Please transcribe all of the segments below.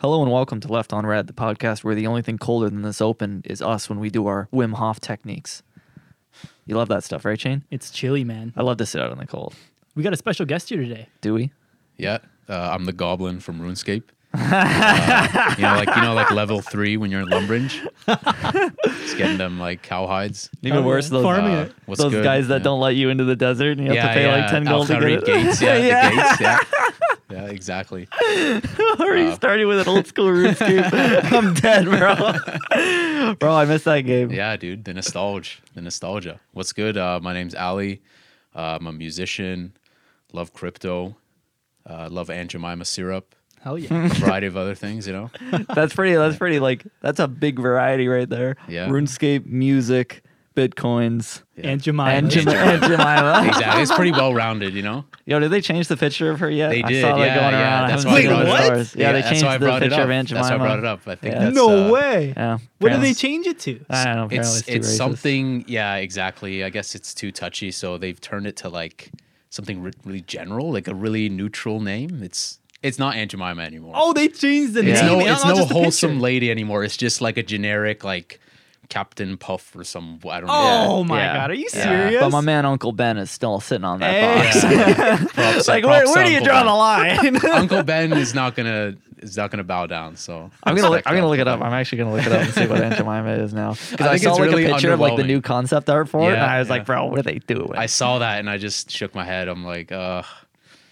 Hello and welcome to Left on Red, the podcast where the only thing colder than this open is us when we do our Wim Hof techniques. You love that stuff, right, Shane? It's chilly, man. I love to sit out in the cold. We got a special guest here today. Do we? Yeah, uh, I'm the goblin from RuneScape. Uh, you know, like you know, like level three when you're in Lumbridge, just getting them like cowhides. Even Oh, worse, yeah. those, Uh, those good? guys that yeah. don't let you into the desert and you have yeah, to pay yeah, like 10 gold to get Al-Kharid it. gates, yeah, yeah. the gates, yeah, yeah, exactly. Already Uh, starting with an old school RuneScape. I'm dead, bro. bro, I missed that game. Yeah, dude, the nostalgia, the nostalgia. What's good? Uh, my name's Ali. Uh, I'm a musician. Love crypto. Uh, love Aunt Jemima syrup. Hell yeah. A variety of other things, you know. That's pretty. That's pretty. Like that's a big variety right there. Yeah. RuneScape, music, bitcoins, Yeah. and Jemima. and, Jemima. and Jemima. exactly. It's pretty well rounded, you know. Yo, did they change the picture of her yet? They I did, saw that yeah, going yeah. around. That's haven't why I seen brought the it up. stores. Yeah, they that's changed why I the it picture of Aunt That's why I brought it up. I think Yeah. that's no uh, way. Yeah. What did they change it to? I don't know. It's it's, it's something. Yeah, exactly. I guess it's too touchy, so they've turned it to like something re- really general, like a really neutral name. It's it's not Aunt Jemima anymore. Oh, they changed the it's name. no it's no wholesome lady anymore. It's just like a generic like Captain Puff or some. I don't know. Oh my Yeah. god, are you Yeah. serious? But my man Uncle Ben is still sitting on that Hey. box. Yeah. Props- like, where, props where do you Uncle draw Ben. the line? Uncle Ben is not gonna is not gonna bow down. So I'm gonna look, respect I'm gonna look it up. I'm actually gonna look it up and see what Aunt Jemima is now because I, think saw it's like really a picture of like the underwhelming. new concept art for it, and Yeah, I was yeah. like, bro, what are they doing, I saw that and I just shook my head. I'm like, uh,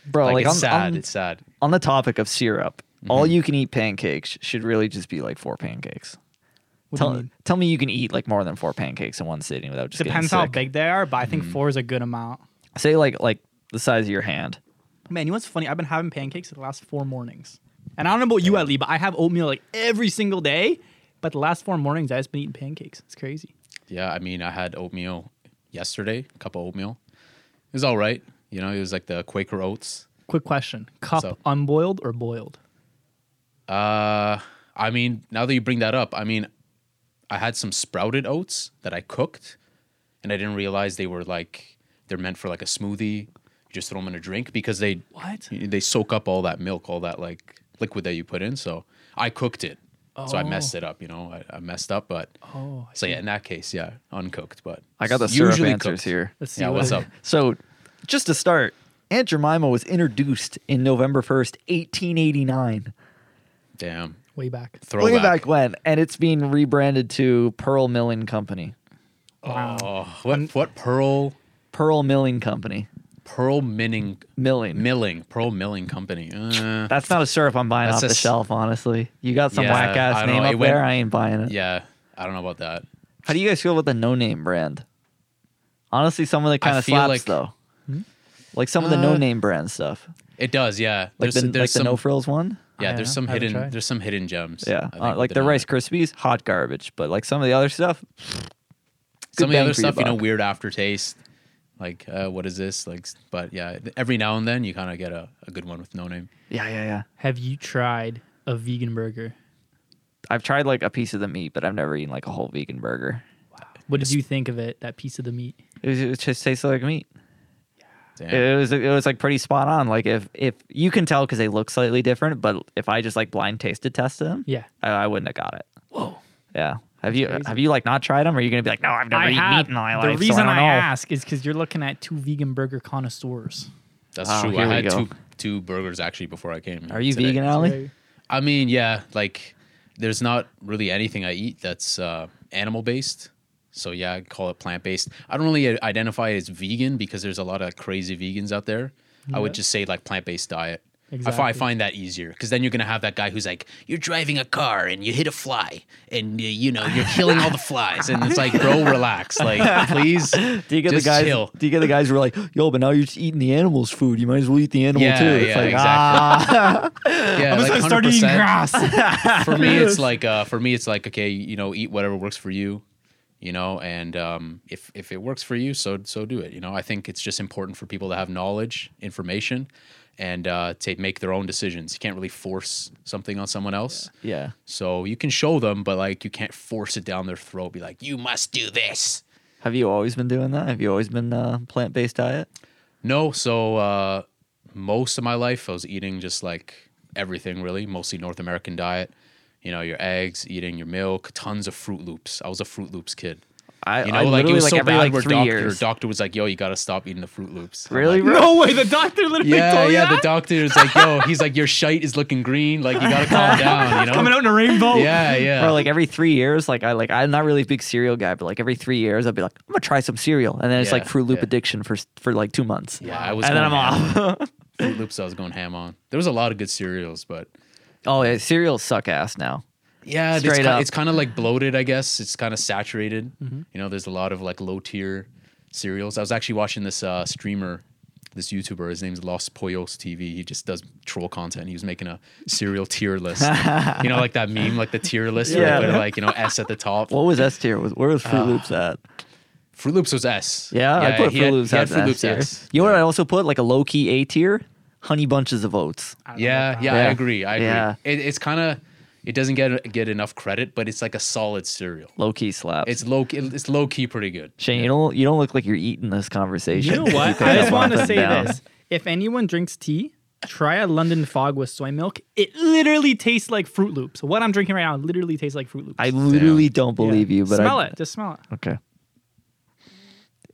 bro? like, Like, it's on, sad. on, it's sad. on the topic of syrup, all Mm-hmm. you can eat pancakes should really just be like four pancakes. What do you Tell, mean? tell me you can eat like more than four pancakes in one sitting without just Depends getting how big they are, but I think Mm-hmm. four is a good amount. Say like like the size of your hand. Man, you know what's funny? I've been having pancakes for the last four mornings. And I don't know about you, Ali, but I have oatmeal like every single day. But the last four mornings, I've just been eating pancakes. It's crazy. Yeah, I mean, I had oatmeal yesterday, a cup of oatmeal. It was all right. You know, it was like the Quaker oats. Quick question: cup up? unboiled or boiled? Uh, I mean, now that you bring that up, I mean, I had some sprouted oats that I cooked, and I didn't realize they were like they're meant for like a smoothie. You just throw them in a drink because they What? they soak up all that milk, all that like liquid that you put in. So I cooked it, so I messed it oh. up. You know, I, I messed up, but Oh, I so see. yeah, in that case, yeah, uncooked. But I got the syrup usually answers cooked. here. Let's see Yeah, what- what's up? So, just to start, Aunt Jemima was introduced in November 1st, 1889. Damn, Way back. throwback. Way back when. And it's being rebranded to Pearl Milling Company. Wow. Oh, what what pearl Pearl Milling Company. pearl milling Milling. milling pearl milling company? Uh, That's not a syrup I'm buying off the s- shelf, honestly. You got some Yeah, whack I ass don't name know, up it went- there. I ain't buying it. yeah, I don't know about that. How do you guys feel about the no name brand? Honestly, some of it kind of feel slaps like- though. Like some of the no Uh, name brand stuff. It does, yeah. Like There's, the, there's like the no frills one. Yeah, I there's don't some. Haven't hidden tried. there's some hidden gems. Yeah. Uh, like the Rice. Krispies, hot garbage. But like some of the other stuff, Some of the other stuff, you know, buck. weird aftertaste. Like, uh, what is this? Like, but yeah, every now and then you kind of get a, a good one with no name. yeah, yeah, yeah. Have you tried a vegan burger? I've tried like a piece of the meat, but I've never eaten like a whole vegan burger. Wow. What did you think of it? That piece of the meat? It, was, it just tasted like meat. Damn. It was it was like pretty spot on. Like if if you can tell because they look slightly different, but if I just like blind tasted tested them, Yeah. I, I wouldn't have got it. Whoa. Yeah. Have you crazy. have you like not tried them? Or are you gonna be like, no, I've never I eaten have. meat in my life. the reason so I, don't know. ask is because you're looking at two vegan burger connoisseurs. That's Oh, true. I had go. two two burgers actually before I came. Are you today. vegan, Ali? I mean, yeah, like there's not really anything I eat that's uh, animal based. So yeah, I call it plant based. I don't really identify as vegan because there's a lot of crazy vegans out there. I would just say like plant based diet. I, fi- I find that easier because then you're gonna have that guy who's like, you're driving a car and you hit a fly and uh, you know you're killing all the flies and it's like, bro, relax, like please. Do you get Just the guys? chill. Do you get the guys who are like, yo, but now you're just eating the animal's food. You might as well eat the animal Yeah, too. It's yeah, like exactly. ah, Yeah, like 100%. grass. for me it's like uh for me it's like okay you know eat whatever works for you you know and um if if it works for you so so do it you know i think it's just important for people to have knowledge information and uh to make their own decisions you can't really force something on someone else yeah. so you can show them but like you can't force it down their throat be like you must do this Have you always been doing that? Have you always been uh, plant based diet? no so uh most of my life i was eating just like everything really, mostly North American diet. You know, your eggs, eating your milk, tons of Froot Loops. I was a Froot Loops kid. I, You know, I like it was like so every bad like where three doctor, years. doctor was like, "Yo, you got to stop eating the Froot Loops." Really, like. No way, the doctor literally yeah, told you yeah. The that? doctor is like, "Yo, he's like, your shite is looking green. Like, you got to calm down." You know? Coming out in a rainbow. Yeah, yeah. Bro, like every three years, like I like I'm not really a big cereal guy, but like every three years, I'd be like, I'm gonna try some cereal, and then it's Yeah, like Froot Loop yeah. addiction for for like two months. yeah, I was. and then I'm off. Froot Loops, I was going ham on. There was a lot of good cereals, but oh yeah, cereals suck ass now. yeah, it's, Straight ki- up. it's kind of like bloated. I guess it's kind of saturated. Mm-hmm. You know, there's a lot of like low tier cereals. I was actually watching this uh, streamer, this YouTuber. His name's Los Pollos TV. He just does troll content. He was making a cereal tier list. you know, like that meme, like the tier list, where Yeah. they put, like you know S at the top. What was S tier? Was where was Uh, Froot Loops at? Froot Loops was S. Yeah, I put he Fruit had- Loops he had at Fruit S Loops tier. S. You know what. I also put like a low key A tier? Honey bunches of oats. I Yeah, yeah. I Yeah. agree. I agree. Yeah. It, it's kind of it doesn't get get enough credit, but it's like a solid cereal. Low key slaps. It's low it's low key pretty good. Shane, you don't you don't look like you're eating this conversation. You know what? pick I just want to say down. this. If anyone drinks tea, try a London Fog with soy milk. It literally tastes like Froot Loops. What I'm drinking right now literally tastes like Froot Loops. I literally don't Yeah. believe you, but smell I, it. Just smell it. Okay.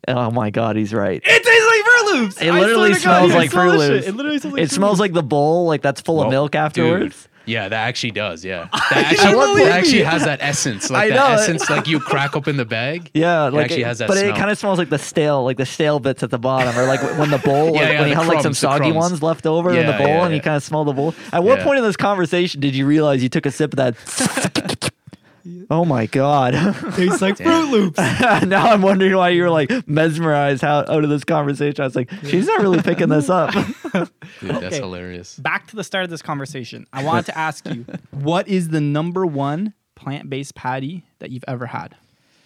Oh my god, he's right. It tastes like Froot Loops. It I literally swear to God, smells you like smell Fruit this shit. Loops. It literally smells like It Fruit smells Loops. like the bowl, like that's full of Well, milk dude, afterwards. yeah, that actually does. Yeah, that actually, believe that actually it. has that essence, like I the know it. essence, like you crack open the bag. Yeah, it like actually has that but smell. it kind of smells like the stale, like the stale bits at the bottom, or like when the bowl, like Yeah, yeah, when you the have like some crumbs, the soggy crumbs. ones left over in the Yeah, bowl, yeah, and you yeah. kind of smell the bowl. At what Yeah. point in this conversation did you realize you took a sip of that? Oh my god! tastes like Damn. Froot Loops. now I'm wondering why you were like mesmerized how, out of this conversation. I was like, she's not really picking this up. Dude, that's Okay. hilarious. Back to the start of this conversation. I wanted to ask you, what is the number one plant-based patty that you've ever had?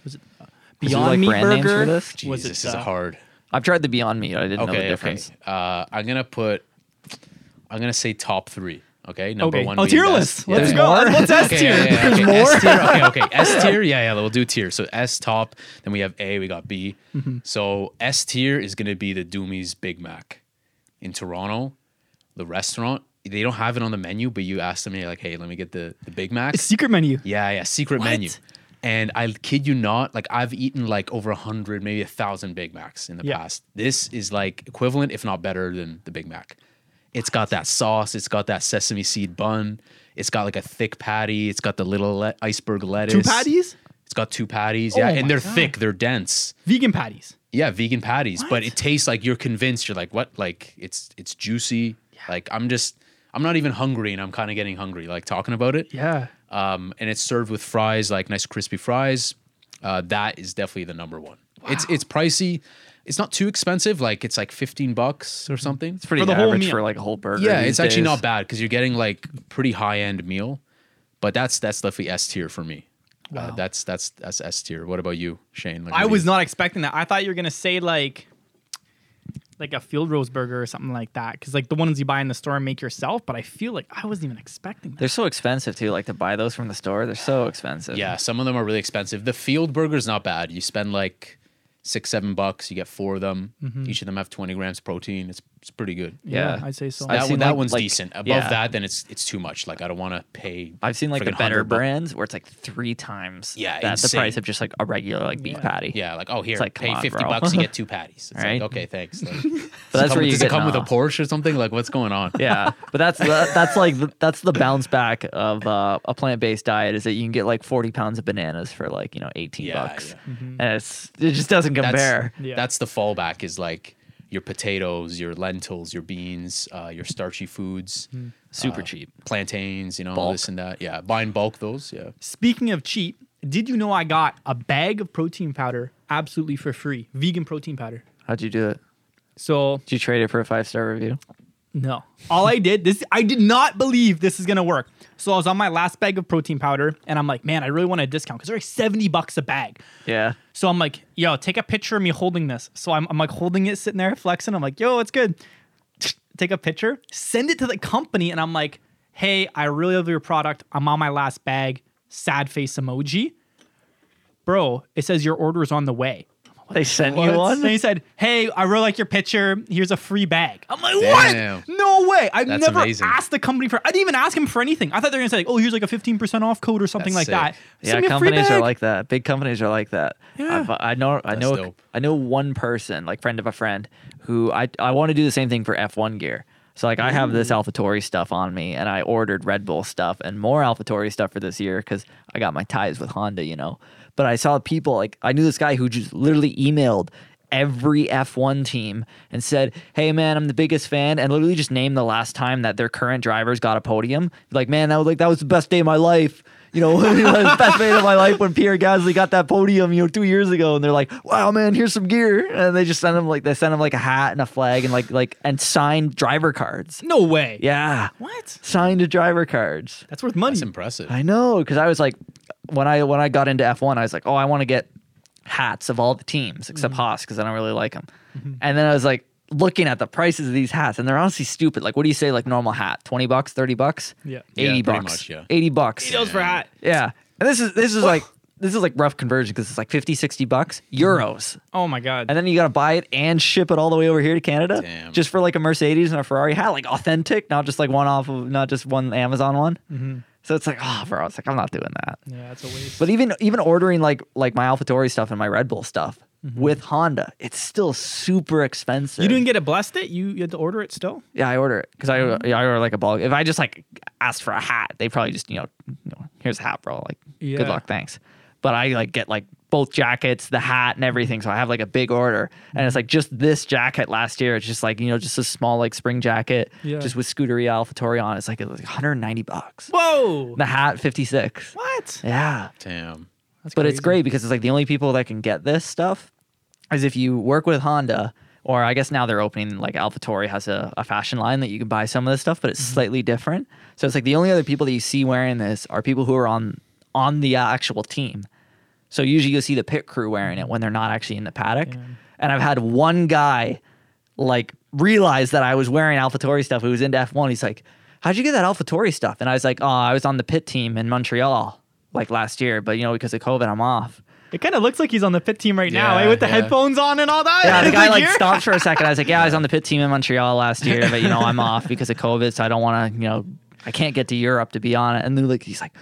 Was it uh, Is there, Beyond like, Meat brand names Burger? for this? Jeez, Was it, this is uh, hard. I've tried the Beyond Meat. I didn't know the Okay, okay. difference. Uh, I'm gonna put. I'm gonna say top three. Okay, number Okay. one. Oh, tier list. Let's Yeah. go. more? What's S Okay, tier? yeah, yeah, There's okay. more? S tier. Okay, okay. S tier. Yeah, yeah. We'll do tier. So S top. Then we have A. We got B. Mm-hmm. So S tier is gonna be the Doomie's Big Mac in Toronto, the restaurant. They don't have it on the menu, but you ask them, you're like, "Hey, let me get the the Big Mac." It's secret menu. Yeah, yeah, secret What? menu. And I kid you not, like I've eaten like over a hundred, maybe a thousand Big Macs in the Yeah. past. This is like equivalent, if not better, than the Big Mac. It's got that sauce. It's got that sesame seed bun. It's got like a thick patty. It's got the little le- iceberg lettuce. Two patties? It's got two patties. Oh Yeah, my and they're God. thick. They're dense. Vegan patties. Yeah, vegan patties. But it tastes like you're convinced. You're like, what? Like it's it's juicy. Like I'm just. I'm not even hungry, and I'm kind of getting hungry. Like talking about it Yeah. um, and it's served with fries, like nice crispy fries. Uh, that is definitely the number one. Wow. It's it's pricey. It's not too expensive. Like it's like fifteen bucks or something. It's pretty For the whole average meal. for like a whole burger. yeah, these it's actually days. not bad because you're getting like pretty high end meal. But that's that's definitely S tier for me. Uh, Wow. that's that's that's S tier. What about you, Shane? Like, I was you- not expecting that. I thought you were gonna say like like a Field Roast burger or something like that. Because like the ones you buy in the store and make yourself, but I feel like I wasn't even expecting that. They're so expensive too. Like to buy those from the store, they're so expensive. Yeah, some of them are really expensive. The field burger is not bad. You spend like six, seven bucks. You get four of them. Each of them have twenty grams protein. It's it's pretty good. Yeah. I'd say so. I've that one, that like- one's like- decent. Above yeah. that, then it's it's too much. Like I don't want to pay. I've seen like the better brands where it's like three times Yeah, that the price of just like a regular like beef Yeah. patty. Yeah, like oh here, like, pay on, fifty bro. bucks, you get two patties. It's Right? like okay, thanks. Like, But does that's it come, where you does it come with a. Porsche or something? Like what's going on? Yeah, but that's that, that's like the, that's the bounce back of uh, a plant based diet is that you can get like forty pounds of bananas for like you know eighteen bucks, and it's it just doesn't That's. Yeah. that's the fallback is like your potatoes, your lentils, your beans, uh, your starchy foods, Super uh, cheap. plantains, you know, Bulk. this and that. Yeah, buy in bulk those. Yeah. Speaking of cheap, did you know I got a bag of protein powder absolutely for free? Vegan protein powder. How'd you do it? So Did you trade it for a five star review? No. All I did, this I did not believe this is gonna work. So I was on my last bag of protein powder and I'm like, man, I really want a discount because they're like 70 bucks a bag. Yeah. So I'm like, yo, take a picture of me holding this. So I'm, I'm like holding it, sitting there, flexing. I'm like, yo, it's good. Take a picture, send it to the company, and I'm like, hey, I really love your product. I'm on my last bag. Sad face emoji. Bro, it says your order is on the way. I'm They sent What? you one. And he said, "Hey, I really like your picture. Here's a free bag." I'm like, Damn. "What? No way! I've That's never amazing. asked the company for. I didn't even ask him for anything. I thought they were gonna say, like, "Oh, here's like a 15% off code or something That's like that." sick. Yeah, Send me a free companies are bag. like that. Big companies are like that. Yeah. I've- I know. I That's know. dope. I know one person, like friend of a friend, who I I want to do the same thing for F1 gear. So like I have this AlphaTauri stuff on me, and I ordered Red Bull stuff and more AlphaTauri stuff for this year because I got my ties with Honda, you know. But I saw people like I knew this guy who just literally emailed every F1 team and said, "Hey man, I'm the biggest fan," and literally just named the last time that their current drivers got a podium. Like, man, that was like that was the best day of my life. You know, it was the best day of my life when Pierre Gasly got that podium, you know, two years ago. And they're like, "Wow, man, here's some gear," and they just send him like they send him like a hat and a flag and like like and signed driver cards. No way. Yeah, What? signed driver cards. That's worth money. That's impressive. I know because I was like, when I when I got into F1, I was like, oh, I want to get hats of all the teams except mm-hmm. Haas because I don't really like them. Mm-hmm. And then I was like looking at the prices of these hats, and they're honestly stupid. Like, what do you say? Like normal hat, twenty bucks, thirty bucks, Yeah. Yeah, eighty pretty bucks, much, yeah. eighty bucks. $80 for hat. Yeah, and this is this is like this is like rough conversion because it's like 50, 60 bucks euros. Oh my god. And then you gotta buy it and ship it all the way over here to Canada, Damn. just for like a Mercedes and a Ferrari hat, like authentic, not just like one off of, not just one Amazon one. Mm-hmm. So it's like, oh, bro, it's like I'm not doing that. yeah, that's a waste. But even even ordering like like my AlphaTauri stuff and my Red Bull stuff mm-hmm. with Honda, it's still super expensive. you didn't get it blessed it? You, you had to order it still? Yeah, I order it because I mm-hmm. yeah, I order like a bulk. If I just like asked for a hat, they probably just you know, you know here's a hat, bro. Like Yeah. good luck, thanks. But I like get like both jackets, the hat, and everything. So I have like a big order, and it's like just this jacket last year. It's just like you know just a small like spring jacket, Yeah. just with Scuderia AlphaTauri on. It's like, it was like 190 bucks. Whoa. The hat 56. What? Yeah. Damn. That's but it's great because it's like the only people that can get this stuff is if you work with Honda, or I guess now they're opening like AlphaTauri has a, a fashion line that you can buy some of this stuff, but it's Mm-hmm. slightly different. So it's like the only other people that you see wearing this are people who are on on the actual team. So usually you'll see the pit crew wearing it when they're not actually in the paddock. Yeah. And I've had one guy like realize that I was wearing AlphaTauri stuff who was into F1. He's like, How'd you get that AlphaTauri stuff? And I was like, Oh, I was on the pit team in Montreal like last year, but you know, because of COVID, I'm off. It kind of looks like he's on the pit team right now, eh, with the yeah. headphones on and all that. Yeah, the guy like here. stopped for a second. I was like, "Yeah, I was on the pit team in Montreal last year, but you know, I'm off because of COVID, so I don't want to, you know, I can't get to Europe to be on it." And then like he's like,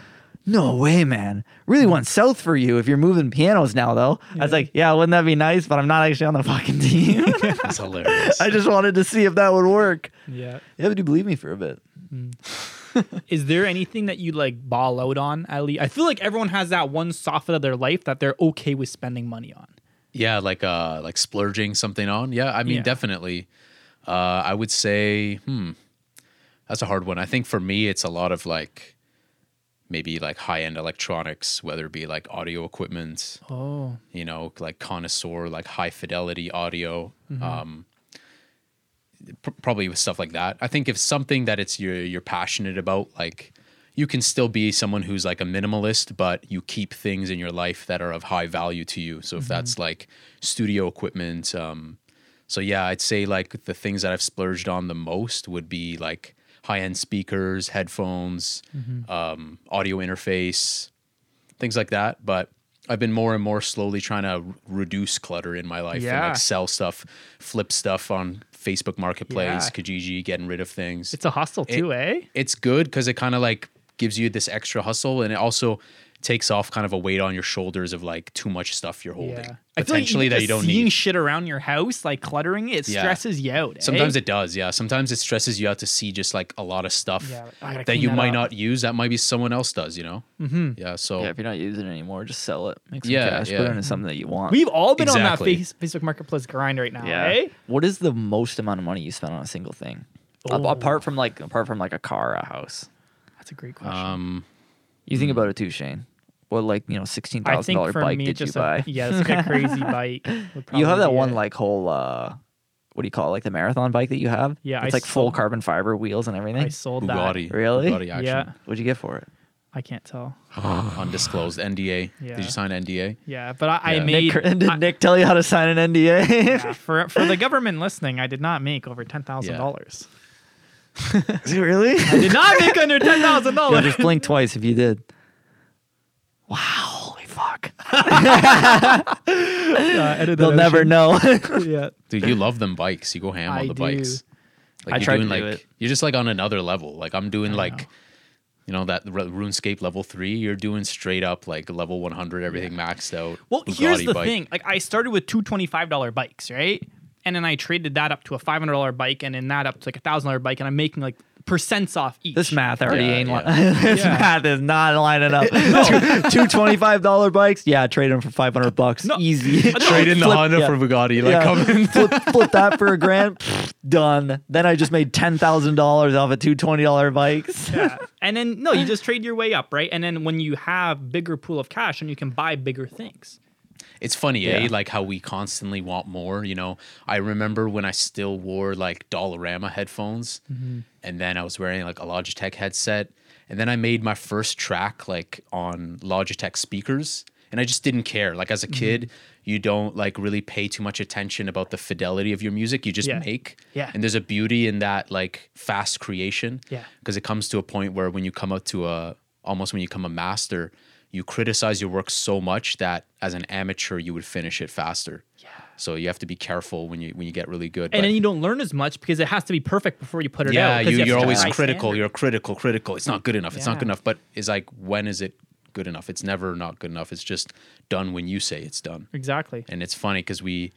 "No way, man! Really went south for you if you're moving pianos now, though." I was like, "Yeah, wouldn't that be nice?" But I'm not actually on the fucking team. That's hilarious. I just wanted to see if that would work. Yeah. Yeah, but you believe me for a bit. Is there anything that you like ball out on? at least? I feel like everyone has that one soffit of their life that they're okay with spending money on. yeah, like uh like splurging something on. Yeah, I mean Yeah. definitely. Uh I would say, hmm. That's a hard one. I think for me it's a lot of like maybe like high-end electronics, whether it be like audio equipment, Oh. you know, like connoisseur, like high fidelity audio. Um, pr- probably with stuff like that. I think if something that it's you're you're passionate about, like you can still be someone who's like a minimalist, but you keep things in your life that are of high value to you. So if that's like studio equipment, um, so yeah, I'd say like the things that I've splurged on the most would be like high end speakers, headphones, um, audio interface, things like that. But I've been more and more slowly trying to r- reduce clutter in my life and Yeah. like sell stuff, flip stuff on Facebook Marketplace, Yeah. Kijiji, getting rid of things. It's a hustle It- too, eh? it's good because it kind of like gives you this extra hustle and it also takes off kind of a weight on your shoulders of like too much stuff you're holding. I feel like Potentially that you don't seeing need. shit around your house, like cluttering it, it Yeah. stresses you out. eh? Sometimes it does, yeah. Sometimes it stresses you out to see just like a lot of stuff Yeah, that you that might up. not use that might be someone else does, you know? Mm-hmm. Yeah, so Yeah, if you're not using it anymore, just sell it. Make some Yeah, cash. Put it into something that you want. We've all been on that face, Facebook Marketplace grind right now, Yeah. eh? What is the most amount of money you spend on a single thing? A- Oh. Apart from like apart from like a car, a house. That's a great question. um You think about it too, Shane. What like you know sixteen I thousand think dollar for bike me, did you just buy? a, yeah, it's like a crazy bike. you have that one it. like whole uh, what do you call it? Like the marathon bike that you have? Yeah, it's I like full carbon fiber wheels and everything. I sold that. Bugatti. Really? Bugatti action. Yeah, What'd you get for it? I can't tell. Undisclosed NDA. Yeah. Did you sign an NDA? Yeah, but I, I Yeah. made Nick, did I- Nick tell you how to sign an NDA? yeah, for for the government listening. I did not make over ten thousand dollars. Is it really? I did not make under ten thousand Yo, dollars. just blink twice if you did. Wow, holy Fuck. Uh, They'll never know. yeah. Dude, you love them bikes. You go ham I on the do. bikes. Like I you're tried to doing do like it. you're just like on another level. Like I'm doing I like know. you know that RuneScape level 3, you're doing straight up like level 100 everything maxed out. Well, here's the bike. thing. Like I started with two $25 bikes, right? And then I traded that up to a $500 bike and then that up to like a $1,000 bike and I'm making like percents off each. This math already Yeah, ain't. yeah. Li- this Yeah. math is not lining up. two, two twenty-five dollar bikes. Yeah, trade them for five hundred bucks. No. Easy. No, Trade in the Flip- Honda yeah. for Bugatti. Like Yeah. come in. flip, flip that for a grand. Pfft, Done. Then I just made ten thousand dollars off of two twenty dollar bikes. Yeah. And then no, you just trade your way up, right? And then when you have bigger pool of cash and you can buy bigger things. It's funny, eh? Like how we constantly want more. You know, I remember when I still wore like Dollarama headphones, Mm-hmm. And then I was wearing like a Logitech headset, and then I made my first track like on Logitech speakers, and I just didn't care. Like as a Mm-hmm. kid, you don't like really pay too much attention about the fidelity of your music. You just Yeah. make. Yeah. And there's a beauty in that like fast creation. Yeah. Because it comes to a point where when you come up to a almost when you become a master, you criticize your work so much that as an amateur you would finish it faster. Yeah. So you have to be careful when you when you get really good. And But then you don't learn as much because it has to be perfect before you put it out. yeah, out. 'cause you, you are always critical. standard. You're critical, critical. It's not good enough. It's not good enough. But it's like when is it good enough? It's never not good enough. It's just done when you say it's done. Exactly. And it's funny because we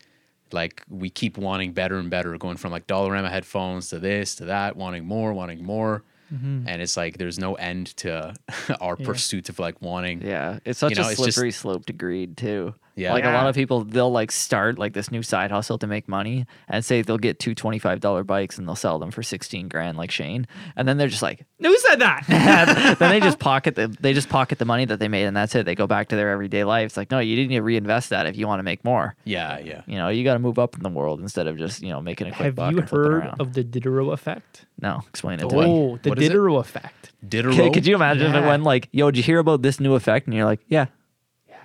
like we keep wanting better and better, going from like Dollarama headphones to this to that, wanting more, wanting more. Mm-hmm. And it's like there's no end to our pursuit of like wanting. Yeah, it's such You know, a it's just- slippery slope to greed too. Yeah. like a lot of people, they'll like start like this new side hustle to make money, and say they'll get two twenty-five dollar bikes and they'll sell them for sixteen grand, like Shane, and then they're just like, Who said that? then they just pocket the they just pocket the money that they made, and that's it. They go back to their everyday life. It's like, no, you didn't need to reinvest that if you want to make more. Yeah, yeah. You know, you got to move up in the world instead of just you know making a quick Have buck you and flipping heard around. of the Diderot effect? no, explain it The to me. Oh, the What is it? Diderot effect. Diderot. Could, could you imagine if it Yeah. went like, yo, did you hear about this new effect? And you're like, yeah.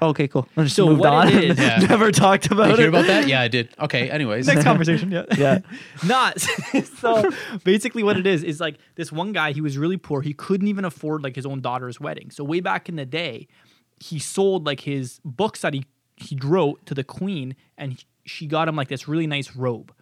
Okay, cool. I just So moved what on. it is- Yeah. Never talked about Did you it. hear about that? Yeah, I did. Okay. Anyways. Next conversation. Yeah. Yeah. Not so basically what it is is like this one guy he was really poor he couldn't even afford like his own daughter's wedding so way back in the day he sold like his books that he he wrote to the queen and he, she got him like this really nice robe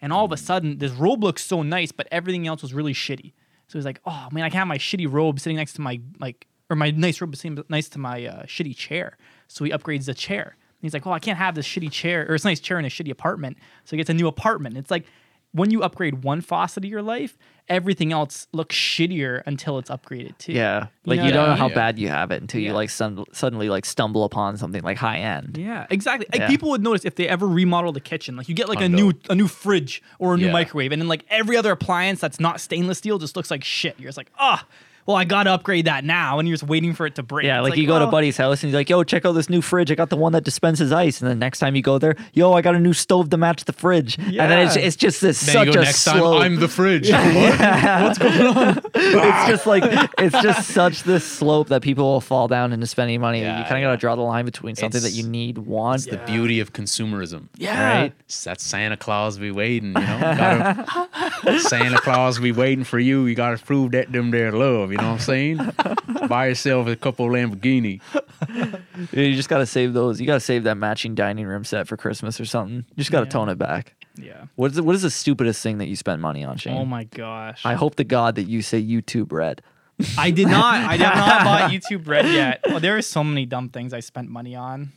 and all of a sudden this robe looks so nice but everything else was really shitty so he's like oh man I can't have my shitty robe sitting next to my like or my nice robe sitting nice to my uh, shitty chair so he upgrades the chair and he's like oh I can't have this shitty chair or this nice chair in a shitty apartment so he gets a new apartment it's like when you upgrade one faucet of your life, everything else looks shittier until it's upgraded too. Yeah. You Like know you don't know how Yeah. bad you have it until you like sun- suddenly like stumble upon something like high end. Yeah, exactly. Like Yeah. people would notice if they ever remodel the kitchen, like you get like a new a new fridge or a new Yeah. microwave, and then like every other appliance that's not stainless steel just looks like shit. You're just like, ah, well, I gotta upgrade that now, and you're just waiting for it to break. Yeah, It's like, you go to oh. buddy's house and he's like, "Yo, check out this new fridge. I got the one that dispenses ice." And the next time you go there, "Yo, I got a new stove to match the fridge." Yeah. And then it's, it's just this Then such you go a next slow. time. I'm the fridge. What? it's just like it's just such this slope that people will fall down into spending money. Yeah, you kind of got to draw the line between something that you need, want, The beauty of consumerism. Yeah. right? That's Santa Claus be waiting, you know. Gotta, Santa Claus be waiting for you. You gotta prove that them their love. You know what I'm saying? Buy yourself a couple Lamborghini. You just got to save those. You got to save that matching dining room set for Christmas or something. You just got to Yeah. tone it back. Yeah. What is the, what is the stupidest thing that you spent money on, Shane? Oh my gosh. I hope to God that you say YouTube Red. I did not. I have not bought YouTube Red yet. Well, there are so many dumb things I spent money on.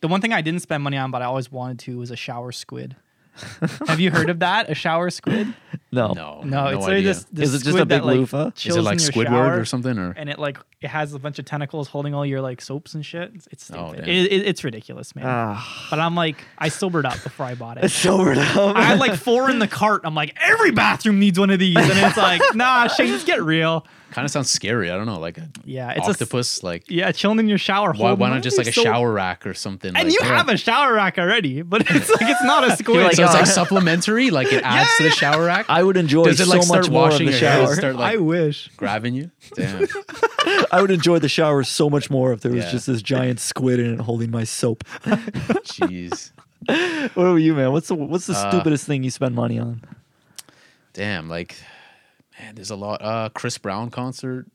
The one thing I didn't spend money on, but I always wanted to, was a shower squid. have you heard of that? A shower squid? No. No, No, it's literally idea. this, this Is it just a squid that, like, loofah? Is chills it like in your Squidward shower, or something? Or And it like it has a bunch of tentacles holding all your like soaps and shit. It's, it's Oh, stupid. damn. it, it- it's ridiculous, man. Ah, but I'm like, I sobered up before I bought it. sobered up. I had like four in the cart. I'm like, every bathroom needs one of these, and it's like, nah, Shane, just get real. Kind of sounds scary. I don't know, like a Yeah, it's a s- octopus. like Yeah, chilling in your shower. why, why not just like a your soap. shower rack or something? And like, you yeah. have a shower rack already, but it's like it's not a squid. like, So it's like supplementary. Like it adds to the shower rack. I would enjoy Does it so like much start washing the your shower. Start like I wish. grabbing you. Damn. I would enjoy the shower so much more if there was Yeah. just this giant squid in it holding my soap. Jeez. What about you, man? What's the what's the Uh, stupidest thing you spend money on? Damn. Like, man, there's a lot. Uh, Chris Brown concert.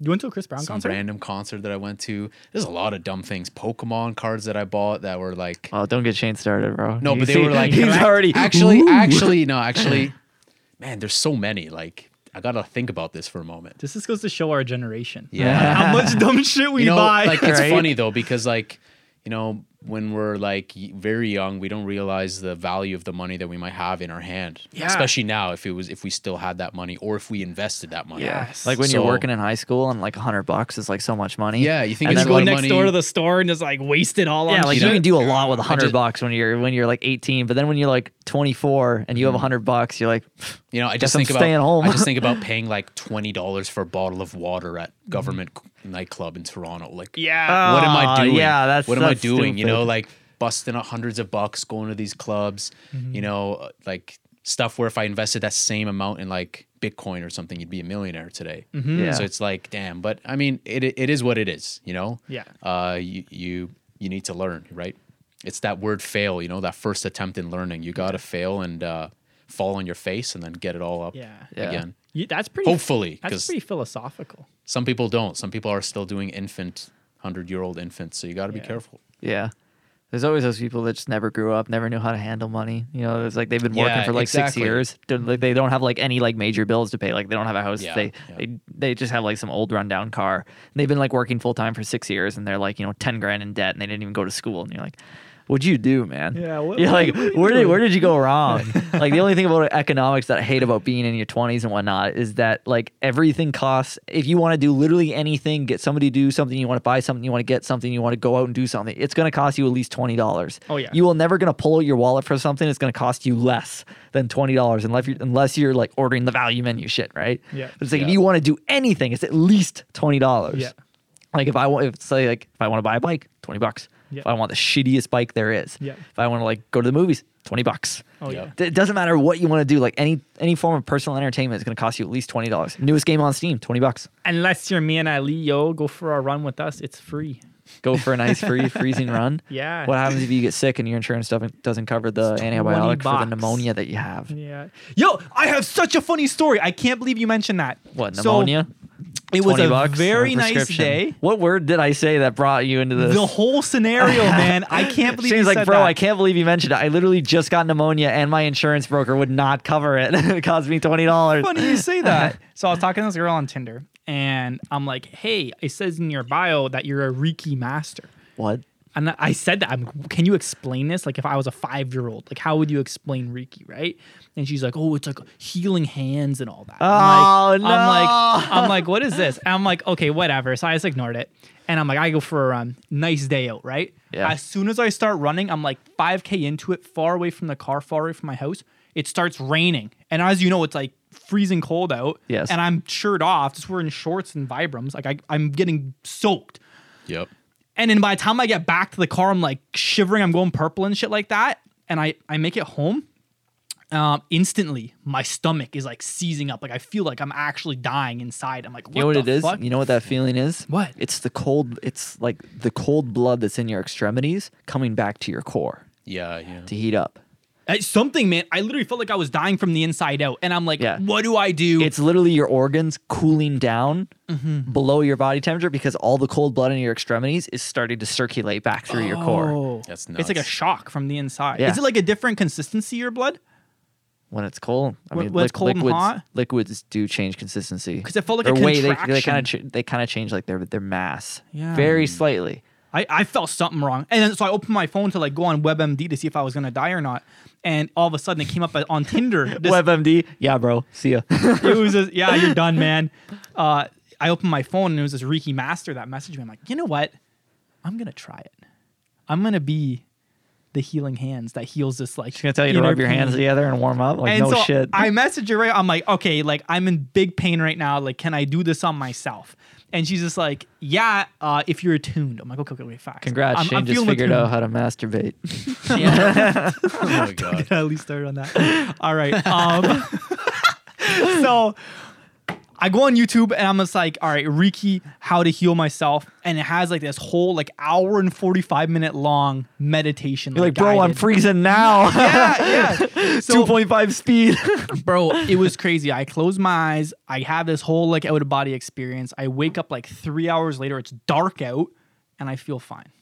You went to a Chris Brown some concert? random concert that I went to. There's a lot of dumb things. Pokemon cards that I bought that were like Oh, don't get Shane started, bro. no, You but they see- were like he's already actually Ooh. actually no actually, man. There's so many. Like I gotta think about this for a moment. This just goes to show our generation. Yeah. How much dumb shit we you know, buy. like it's Right? funny though because like you know when we're like very young, we don't realize the value of the money that we might have in our hand. Yeah. Especially now, if it was if we still had that money or if we invested that money. Yes. Like when you're working in high school and like a hundred bucks is like so much money. Yeah, you think And it's you a go next money. door to the store and just like waste it all on Yeah, like You you know, can do a lot with a I hundred bucks when you're when you're like 18, but then when you're like 24 and you have a mm-hmm. hundred bucks, you're like, You know, I Guess just I'm think about staying home. I just think about paying like twenty dollars for a bottle of water at Guvernment mm-hmm. c- nightclub in Toronto. Like, Yeah. what am I "Ah, doing? yeah, that's- what am I that's doing? You know, like busting up hundreds of bucks going to these clubs. You know, like stuff where if I invested that same amount in like Bitcoin or something, you'd be a millionaire today. Yeah. So it's like, damn. But I mean, it it is what it is. You know. Yeah. Uh, you you you need to learn, right? It's that word fail. You know, that first attempt in learning. You gotta fail and uh, fall on your face and then get it all up Yeah. Yeah. again. You- that's pretty. Hopefully, that's pretty philosophical. Some people don't. Some people are still doing infant, hundred year old infants. So you got to be Yeah. careful. yeah. There's always those people that just never grew up, never knew how to handle money. You know, it's like they've been working Yeah, for like exactly. six years. Don't- Like they don't have like any like major bills to pay. Like they don't have a house. Yeah, they, yeah. they they just have like some old rundown car. And they've been like working full time for six years, and they're like you know ten grand in debt, and they didn't even go to school. And you're like, what'd you do, man? Yeah, what- you're like, what you where did where did you go wrong? like the only thing about economics that I hate about being in your 20s and whatnot is that like everything costs. If you want to do literally anything, get somebody to do something, you want to buy something, you want to get something, you want to go out and do something, it's going to cost you at least twenty dollars. Oh, yeah. You will never going to pull out your wallet for something. It's going to cost you less than twenty dollars unless you unless you're like ordering the value menu shit, right? Yeah. But it's like if you want to do anything, it's at least twenty dollars. Yeah. Like if I want, if say like if I want to buy a bike, twenty bucks. Yeah. If I want the shittiest bike there is. Yeah. If I want to like go to the movies, twenty bucks. Oh Yeah. yeah. It doesn't matter what you want to do. Like any any form of personal entertainment is going to cost you at least twenty dollars. Newest game on Steam, twenty bucks. Unless you're me and Ali, yo, go for a run with us. It's free. Go for a nice free freezing run. Yeah. What happens if you get sick and your insurance doesn't doesn't cover the It's 20 antibiotic for the pneumonia that you have? Yeah. Yo, I have such a funny story. I can't believe you mentioned that. What So, pneumonia? It was a bucks very nice day. What word did I say that brought you into this? The whole scenario, man. I can't believe Shane's like, bro, that. I can't believe you mentioned it. I literally just got pneumonia and my insurance broker would not cover it. it cost me twenty dollars. funny you say that. so I was talking to this girl on Tinder, and I'm like, "Hey, it says in your bio that you're a Reiki master." What? And I said that. I'm, can you explain this? Like, if I was a five year old, like, how would you explain Reiki, right? And she's like, "Oh, it's like healing hands and all that." Oh, I'm like, I'm like, I'm like, what is this? And I'm like, okay, whatever. So I just ignored it, and I'm like, I go for a run. Nice day out, right? Yeah. As soon as I start running, I'm like 5k into it, far away from the car, far away from my house. It starts raining, and as you know, it's like freezing cold out. Yes. And I'm shirt off, just wearing shorts and Vibrams. Like I, I'm getting soaked. Yep. And then by the time I get back to the car, I'm like shivering. I'm going purple and shit like that. And I, I make it home. Um, instantly, my stomach is like seizing up. Like I feel like I'm actually dying inside. I'm like, what You know what the it is? fuck? You know what that feeling is? What? It's the cold. It's like the cold blood that's in your extremities coming back to your core Yeah. Yeah. to heat up. Uh, something, man. I literally felt like I was dying from the inside out. And I'm like, Yeah. what do I do? It's literally your organs cooling down Mm-hmm. below your body temperature because all the cold blood in your extremities is starting to circulate back through your core. Oh. That's It's like a shock from the inside. Yeah. Is it like a different consistency, your blood? When it's cold, I When- mean, when it's cold and liquids, hot? liquids do change consistency 'Cause it felt like or a way they, they kind of ch- they kind of change like their their mass, Yeah. very slightly. I, I felt something wrong. And then so I opened my phone to like go on WebMD to see if I was gonna die or not. And all of a sudden it came up on Tinder. This- WebMD, yeah, bro, see ya. it was just, yeah, you're done, man. Uh, I opened my phone and it was this Reiki master that messaged me. I'm like, you know what? I'm gonna try it. I'm gonna be the healing hands that heals this like. She's gonna tell you to rub your hands together and warm up. Like and no so shit. I messaged her right. I'm like, okay, like I'm in big pain right now. Like, can I do this on myself? And she's just like, yeah, uh, if you're attuned. I'm like, okay, okay, okay, facts. Congrats, I'm, Shane I'm just feeling figured out how to masturbate. Yeah. oh my god. at least start on that. All right. Um, so I go on YouTube and I'm just like, all right, Reiki, how to heal myself, and it has like this whole like hour and forty five minute long meditation. You're like, bro, I'm freezing now. Yeah, yeah. So, 2.5 speed. bro, it was crazy. I close my eyes. I have this whole like out of body experience. I wake up like three hours later. It's dark out, and I feel fine.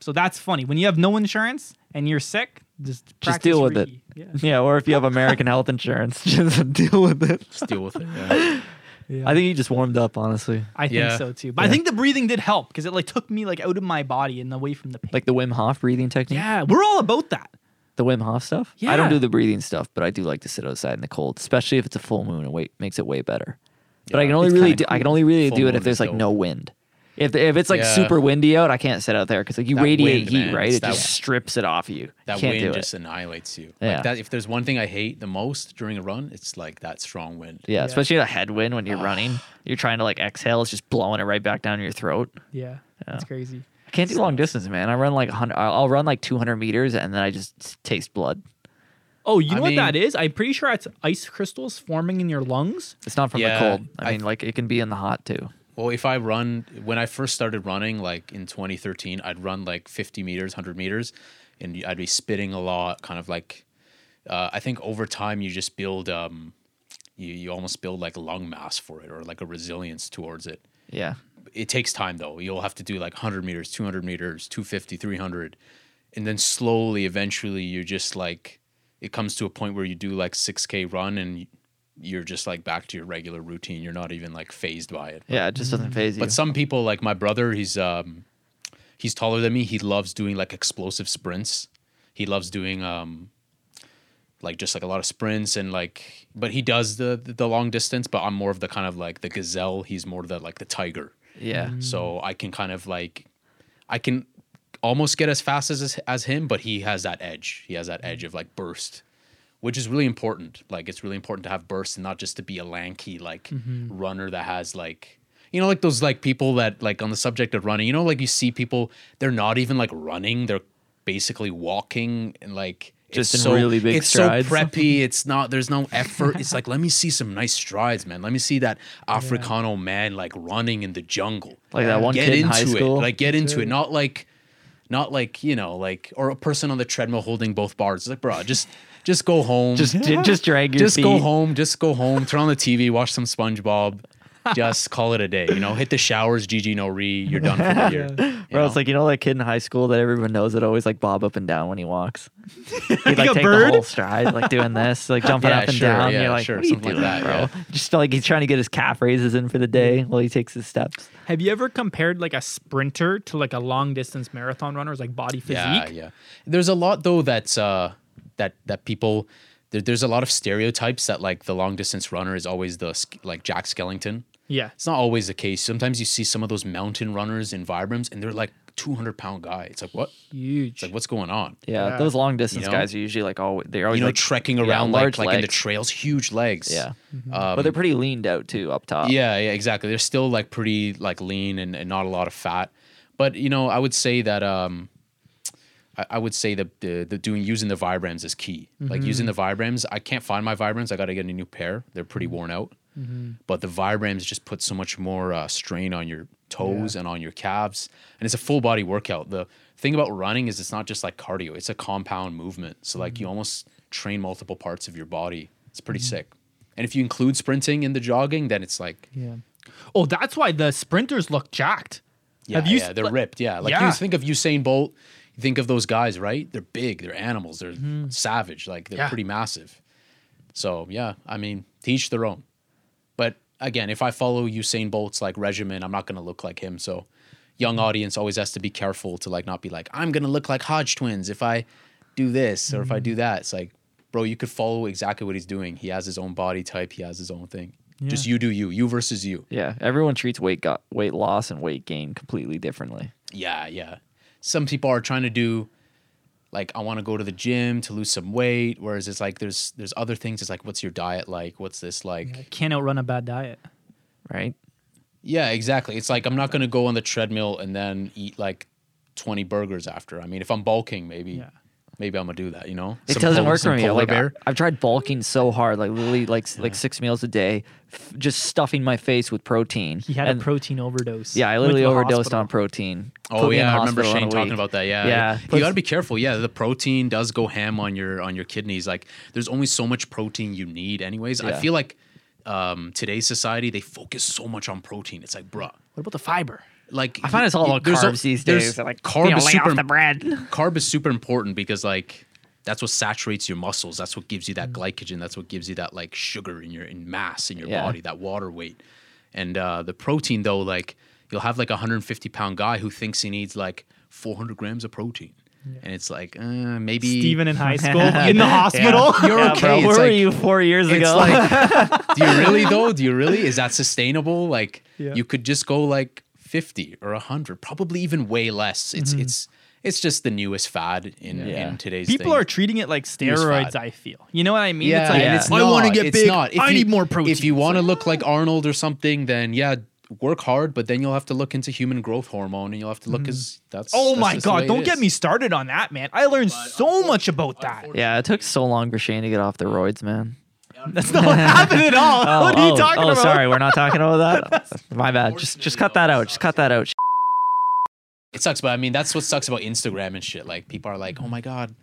So that's funny. When you have no insurance and you're sick, just Just deal with it. Yeah. yeah, or if you have American health insurance, just deal with it. Just deal with it. Yeah. I think you just warmed up, honestly. I think Yeah. so too. But I think the breathing did help because it like took me like out of my body and away from the pain. Like the Wim Hof breathing technique. yeah, we're all about that. The Wim Hof stuff. Yeah. I don't do the breathing stuff, but I do like to sit outside in the cold, especially if it's a full moon. It way, makes it way better. But I can only It's really kinda do, I can only really Full do it if there's like dope. no wind. If if it's like Yeah. super windy out, I can't sit out there because like you That radiate wind, heat, man, right? it's It that- just strips it off you. That can't wind do just annihilates you. Yeah. Like that. If there's one thing I hate the most during a run, it's like that strong wind. Yeah, especially a headwind when you're running. You're trying to like exhale, it's just blowing it right back down your throat. Yeah, that's crazy. I can't do long distance, man. I run like 100. I'll I'll run like 200 meters and then I just taste blood. Oh, you I know what mean- that is? I'm pretty sure it's ice crystals forming in your lungs. It's not from Yeah, the cold. I I- mean, like it can be in the hot too. Well, if I run when I first started running, like in 2013, I'd run like 50 meters, 100 meters, and I'd be spitting a lot. Kind of like, uh, I think over time you just build, um, you you almost build like lung mass for it or like a resilience towards it. Yeah. It takes time though. You'll have to do like 100 meters, 200 meters, 250, 300, and then slowly, eventually, you just like it comes to a point where you do like 6k run and you're just like back to your regular routine. You're not even like phased by it. Yeah, it just doesn't phase you. But some people, like my brother, he's um, he's taller than me. He loves doing like explosive sprints. He loves doing um, like just like a lot of sprints and like, but he does the the long distance. But I'm more of the kind of like the gazelle. He's more of the like the tiger. yeah. So I can kind of like, I can almost get as fast as as him, but he has that edge. He has that edge of like burst, which is really important. Like it's really important to have burst and not just to be a lanky like mm-hmm. runner that has like. You know, like those like people that like on the subject of running. You know, like you see people, they're not even like running; they're basically walking and like Just it's in so, really big it's strides. so preppy. It's not. There's no effort. It's like let me see some nice strides, man. Let me see that Africano man like running in the jungle. Like that one get kid in into high it. school. Like get into it. Not like, not like you know, like or a person on the treadmill holding both bars. It's like, bro, just just go home. just j- just drag your just feet. go home. Just go home. Turn on the TV. Watch some SpongeBob. just call it a day. You know, hit the showers. GG no re. You're done for the year. you Bro, it's like you know that kid in high school that everyone knows that always like bob up and down when he walks. He'd like a take bird? the whole stride, like doing this, like jumping Yeah, up and sure, down. yeah, You're like, sure, what are you something doing, like that, bro? yeah. Just like he's trying to get his calf raises in for the day while he takes his steps. Have you ever compared like a sprinter to like a long distance marathon runner's like body physique? Yeah, yeah. There's a lot though that's uh that that people there, there's a lot of stereotypes that like the long distance runner is always the like Jack Skellington. Yeah. It's not always the case. Sometimes you see some of those mountain runners in Vibrams and they're like 200 pound guy. It's like what? Huge. It's like what's going on? Yeah, Yeah. those long distance know? guys are usually like all they're always You know, like trekking yeah, around like large like in the trails, huge legs. Yeah, Um, but they're pretty leaned out too up top. Yeah, yeah, exactly. They're still like pretty like lean and, and not a lot of fat. But you know, I would say that um I, I would say that the, the doing using the Vibrams is key. Like using the mm-hmm. Vibrams, I can't find my Vibrams. I got to get a new pair. They're pretty mm-hmm. worn out. Mm-hmm. But the Vibrams just put so much more uh, strain on your toes and on your calves, and it's a full body workout. The thing about running is it's not just like cardio; it's a compound movement. So like you almost train multiple parts of your body. It's pretty sick. And if you include sprinting in the jogging, then it's like yeah. Oh, that's why the sprinters look jacked. Yeah, Have you yeah, they're ripped. Yeah, like Yeah. you think of Usain Bolt, you think of those guys, right? They're big, they're animals, they're mm-hmm. savage, like they're Yeah. pretty massive. So yeah, I mean, teach their own. But again, if I follow Usain Bolt's like regimen, I'm not gonna look like him. So young audience always has to be careful to like not be like, I'm gonna look like Hodge twins if I do this or if I do mm-hmm. that. It's like, bro, you could follow exactly what he's doing. He has his own body type, he has his own thing. Just you do you, you versus you. yeah. Everyone treats weight got weight loss and weight gain completely differently. Yeah, yeah. Some people are trying to do like I want to go to the gym to lose some weight, whereas it's like there's there's other things. It's like what's your diet like? What's this like? Can't outrun a bad diet. Right? Yeah, exactly. It's like I'm not gonna go on the treadmill and then eat like 20 burgers after. I mean, if I'm bulking, maybe. Yeah. Maybe I'm gonna do that. You know, It Some doesn't pol- work for me. Like I, I've tried bulking so hard, like literally like s- like six meals a day, f- just stuffing my face with protein. He had And- a protein overdose. Yeah, I literally overdosed hospital. on protein. Oh Put yeah, I remember Shane talking about that. Yeah, Yeah, You got to be careful. Yeah, the protein does go ham on your on your kidneys. Like, there's only so much protein you need, anyways. I feel like um, today's society they focus so much on protein. It's like, bruh, What about the fiber? Like I find it's all about there's a- carbs these there's- days. Like carb you know, is lay super off the bread. carb is super important because like that's what saturates your muscles. That's what gives you Mm. that glycogen. That's what gives you that like sugar in your in mass in your Yeah. body, that water weight. And uh, the protein though, like you'll have like a 150 pound guy who thinks he needs like 400 grams of protein, and it's like uh, maybe Steven in high school in the hospital. You're Yeah, okay. bro, It's where were you four years It's ago? like, do you really though? Do you really? Is that sustainable? Like, Yeah. you could just go like fifty or hundred, probably even way less. It's mm-hmm. it's it's just the newest fad in Yeah. in today's. People thing. are treating it like steroids. I feel. You know what I mean? Yeah, it's like and it's I want to get It's big. not. If I you- need more protein. If you want to look like Arnold or something, then yeah, work hard. But then you'll have to look into human growth hormone, and you'll have to look mm-hmm. as that's. Oh that's my just the way god! Don't get me started on that, man. I learned so much about that. yeah, it took so long for Shane to get off the roids, man. That's not what happened at all. Oh, what are you oh, talking oh, about? sorry, we're not talking about that. My bad. Just just cut that out. Just cut that out. It sucks, but I mean that's what sucks about Instagram and shit. Like people are like, "Oh my god,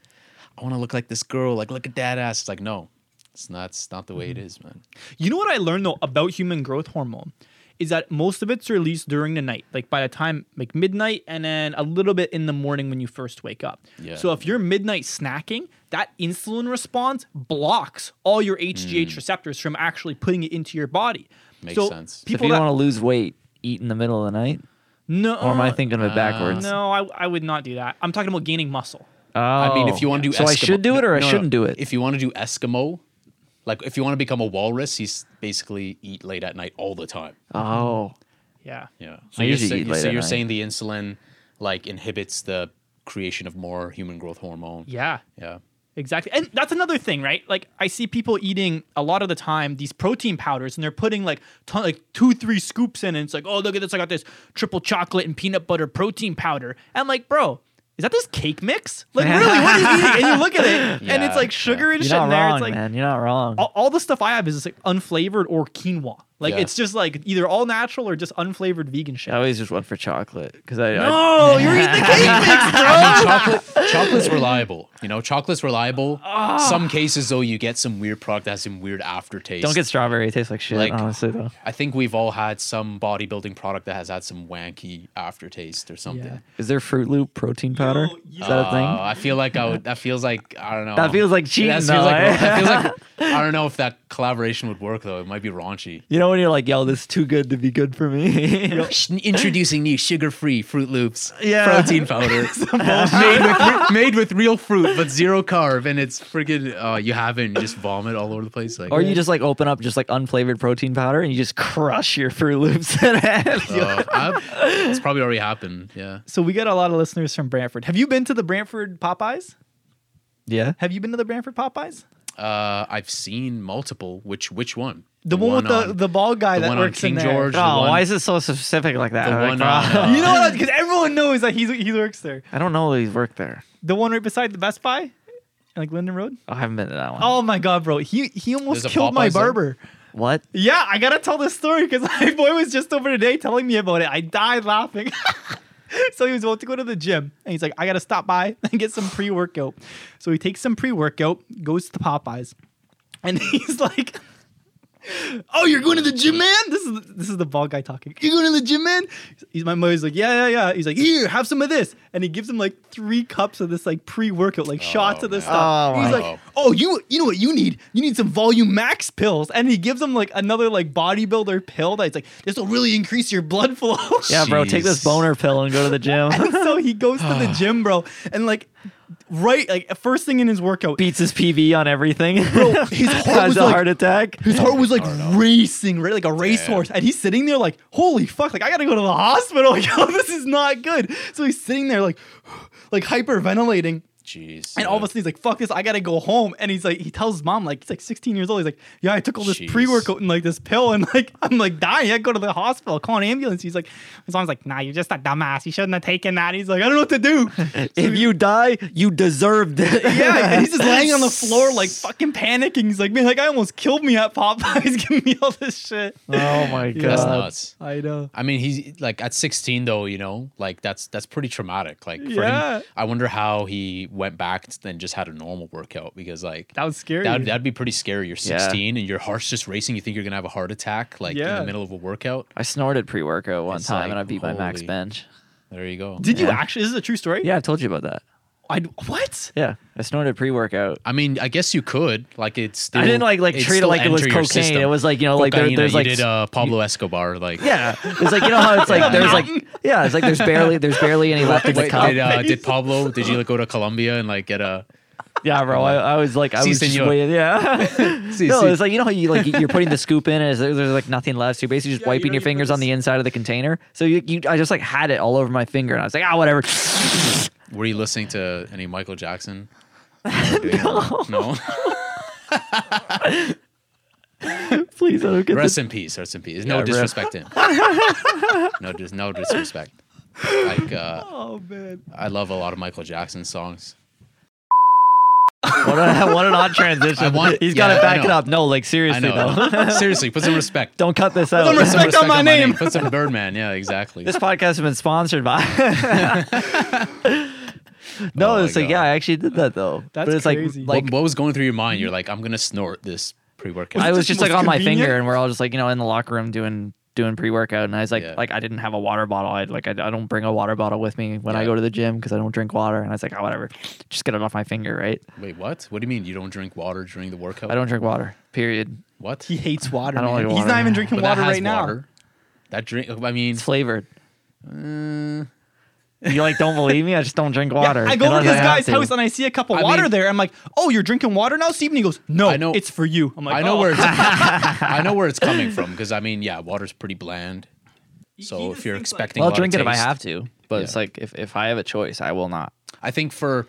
I want to look like this girl. Like look at that ass." It's like no, it's not. It's not the way Mm-hmm. it is, man. You know what I learned though about human growth hormone is that most of it's released during the night, like by the time like midnight, and then a little bit in the morning when you first wake up. Yeah. So if you're midnight snacking, that insulin response blocks all your HGH receptors from actually putting it into your body. Makes so sense. So if People you that, want to lose weight, eat in the middle of the night. no, Or am I thinking of it uh, backwards? No, I, I would not do that. I'm talking about gaining muscle. Oh, I mean, if you want to do, so I should do it or I No, no, shouldn't do it. If you want to do Eskimo, like if you want to become a walrus, he's basically eat late at night all the time. oh, Yeah. Yeah. I you're, usually say- eat late so at you're night. saying the insulin like inhibits the creation of more human growth hormone. Yeah. Yeah. Exactly. And that's another thing, right? Like I see people eating a lot of the time these protein powders and they're putting like ton, like 2 3 scoops in and it's like, "Oh, look at this. I got this triple chocolate and peanut butter protein powder." And I'm like, "Bro, is that this cake mix? Like really, what are you eating?" And you look at it and it's like sugar and you're shit not in there. wrong, It's like man. You're not wrong. all, all the stuff I have is just like unflavored or quinoa. Like Yeah. it's just like either all natural or just unflavored vegan shit. I always just went for chocolate because I, I no, you're eating the cake mix, bro. I mean, chocolate, chocolate's reliable. You know, chocolate's reliable. Ah. Some cases though, you get some weird product that has some weird aftertaste. don't get strawberry. It tastes like shit. Like- honestly, though. I think we've all had some bodybuilding product that has had some wanky aftertaste or something. Yeah. Is there Froot Loop protein powder? you- Is that a Uh, thing? I feel like I would. That feels like I don't know. That feels like cheating, That feels though, like, eh? that feels like I don't know if that collaboration would work though. It might be raunchy. You know when you're like, yo, this is too good to be good for me. Introducing new sugar-free Froot Loops Yeah. protein powder made with re- made with real fruit but zero carb, and it's freaking. Uh, you have it and you just vomit all over the place. Like, or you just like open up just like unflavored protein powder and you just crush your Froot Loops in it. Uh, it's probably already happened. Yeah. So we got a lot of listeners from Brantford. Have you been to the Brantford Popeyes? yeah. Have you been to the Brantford Popeyes? Uh, I've seen multiple. Which which one? The, one, with the, on- the bald guy the that one on works King in there. George. the Oh, one- why is it so specific like that? the Like, one oh. on, uh, You know what? Because everyone knows that he's he works there. I don't know he's worked there. The one right beside the Best Buy, like Linden Road. I haven't been to that one. Oh my god, bro! He he almost There's killed my Popeyes there? barber. What? Yeah, I gotta tell this story because my boy was just over today telling me about it. I died laughing. so he was about to go to the gym and he's like, I gotta stop by and get some pre workout. So he takes some pre workout, goes to the Popeyes, and he's like, Oh, you're going to the gym, man? This is this is the bald guy talking. You're going to the gym, man? He's my mother's like, yeah, yeah, yeah. He's like, here, have some of this, and he gives him like three cups of this like pre workout, like shots of this oh, man. stuff. Oh, he's my- like, oh, you you know what you need? You need some Volume Max pills, and he gives him like another like bodybuilder pill that's like this will really increase your blood flow. Yeah, bro, take this boner pill and go to the gym. and so he goes to the gym, bro, and like right like first thing in his workout, Beats his PB on everything. bro, his heart Has was a like heart attack. his heart was like racing, right? Like a racehorse. And he's sitting there like, holy fuck, like I gotta go to the hospital. Yo, this is not good. So he's sitting there like like hyperventilating. Jeez. And all of a sudden he's like, "Fuck this! I gotta go home." And he's like, he tells his mom like he's like 16 years old. He's like, "Yeah, I took all this Jeez. pre workout and like this pill, and like I'm like dying. I go to the hospital, call an ambulance." He's like, his mom's like, "Nah, you're just a dumbass. You shouldn't have taken that." He's like, "I don't know what to do." if you die, you deserved it. yeah, and he's just laying on the floor like fucking panicking. He's like, "Man, like I almost killed me at Popeyes. Giving me all this shit." oh my god. That's nuts. I know. I mean, he's like at 16 though, you know, like that's that's pretty traumatic. Like for Yeah. him, I wonder how he went back and just had a normal workout because like That was scary. That'd, that'd be pretty scary. You're Yeah. 16 and your heart's just racing. You think you're gonna have a heart attack like in the middle of a workout. I snorted pre workout one It's time like, and I beat my max bench. There you go. Did you Yeah. actually? This is a true story. Yeah, I've told you about that. I what? Yeah, I snorted pre workout. I mean, I guess you could. Like it's. Still, I didn't like like treat it like it was cocaine. system. It was like you know like there, there's you like did uh, Pablo Escobar. Like yeah, it's like you know how it's like there's like yeah, it's like there's barely there's barely any left in the Wait, cup. did uh, did Pablo? Did you like, go to Colombia and like get a? Yeah, bro. I, I was like, I Si, was just waiting. Yeah. Si, no, si. it's like you know how you like you're putting the scoop in, and there's, there's like nothing left. So you're basically just Yeah, wiping know, your fingers on the inside of the container. So you, you, I just like had it all over my finger, and I was like, ah, whatever. Were you listening to any Michael Jackson? no. no. Please, I don't get Rest this. in peace. Rest in peace. No Yeah, rip. disrespect to him. no, dis- no disrespect. Like uh, Oh man. I love a lot of Michael Jackson songs. What, a, what an odd transition. Want- He's got to I back it up. No, like I seriously know. though. Seriously, put some respect. don't cut this out. some Put some Respect on my name. Put some Birdman. Yeah, exactly. this podcast has been sponsored by. No, Oh it's like yeah, I actually did that though. That's but it's crazy. like like what, what was going through your mind? You're like, I'm gonna snort this pre-workout. I was just just like most on my finger, and we're all just like you know in the locker room doing doing pre workout, and I was like Yeah. like I didn't have a water bottle. I like I, I don't bring a water bottle with me when I go to the gym because I don't drink water, and I was like oh whatever, just get it off my finger, right? Wait, what? What do you mean you don't drink water during the workout? I don't drink water. Period. What? He hates water. I don't man. like He's not even drinking But that water has right now. That drink. I mean, It's flavored. uh, You like don't believe me? I just don't drink water. I go to this have guy's to. house and I see a cup of I water mean- there. I'm like, "Oh, you're drinking water now, Steve?" And he goes, "No, I know- it's for you." I'm like, I know "Oh." where it's. Oh. I know where it's coming from because I mean, yeah, water's pretty bland. So if you're thinks, like- expecting, Well, a I'll drink of it if I have to, but it's like if, if I have a choice, I will not. I think for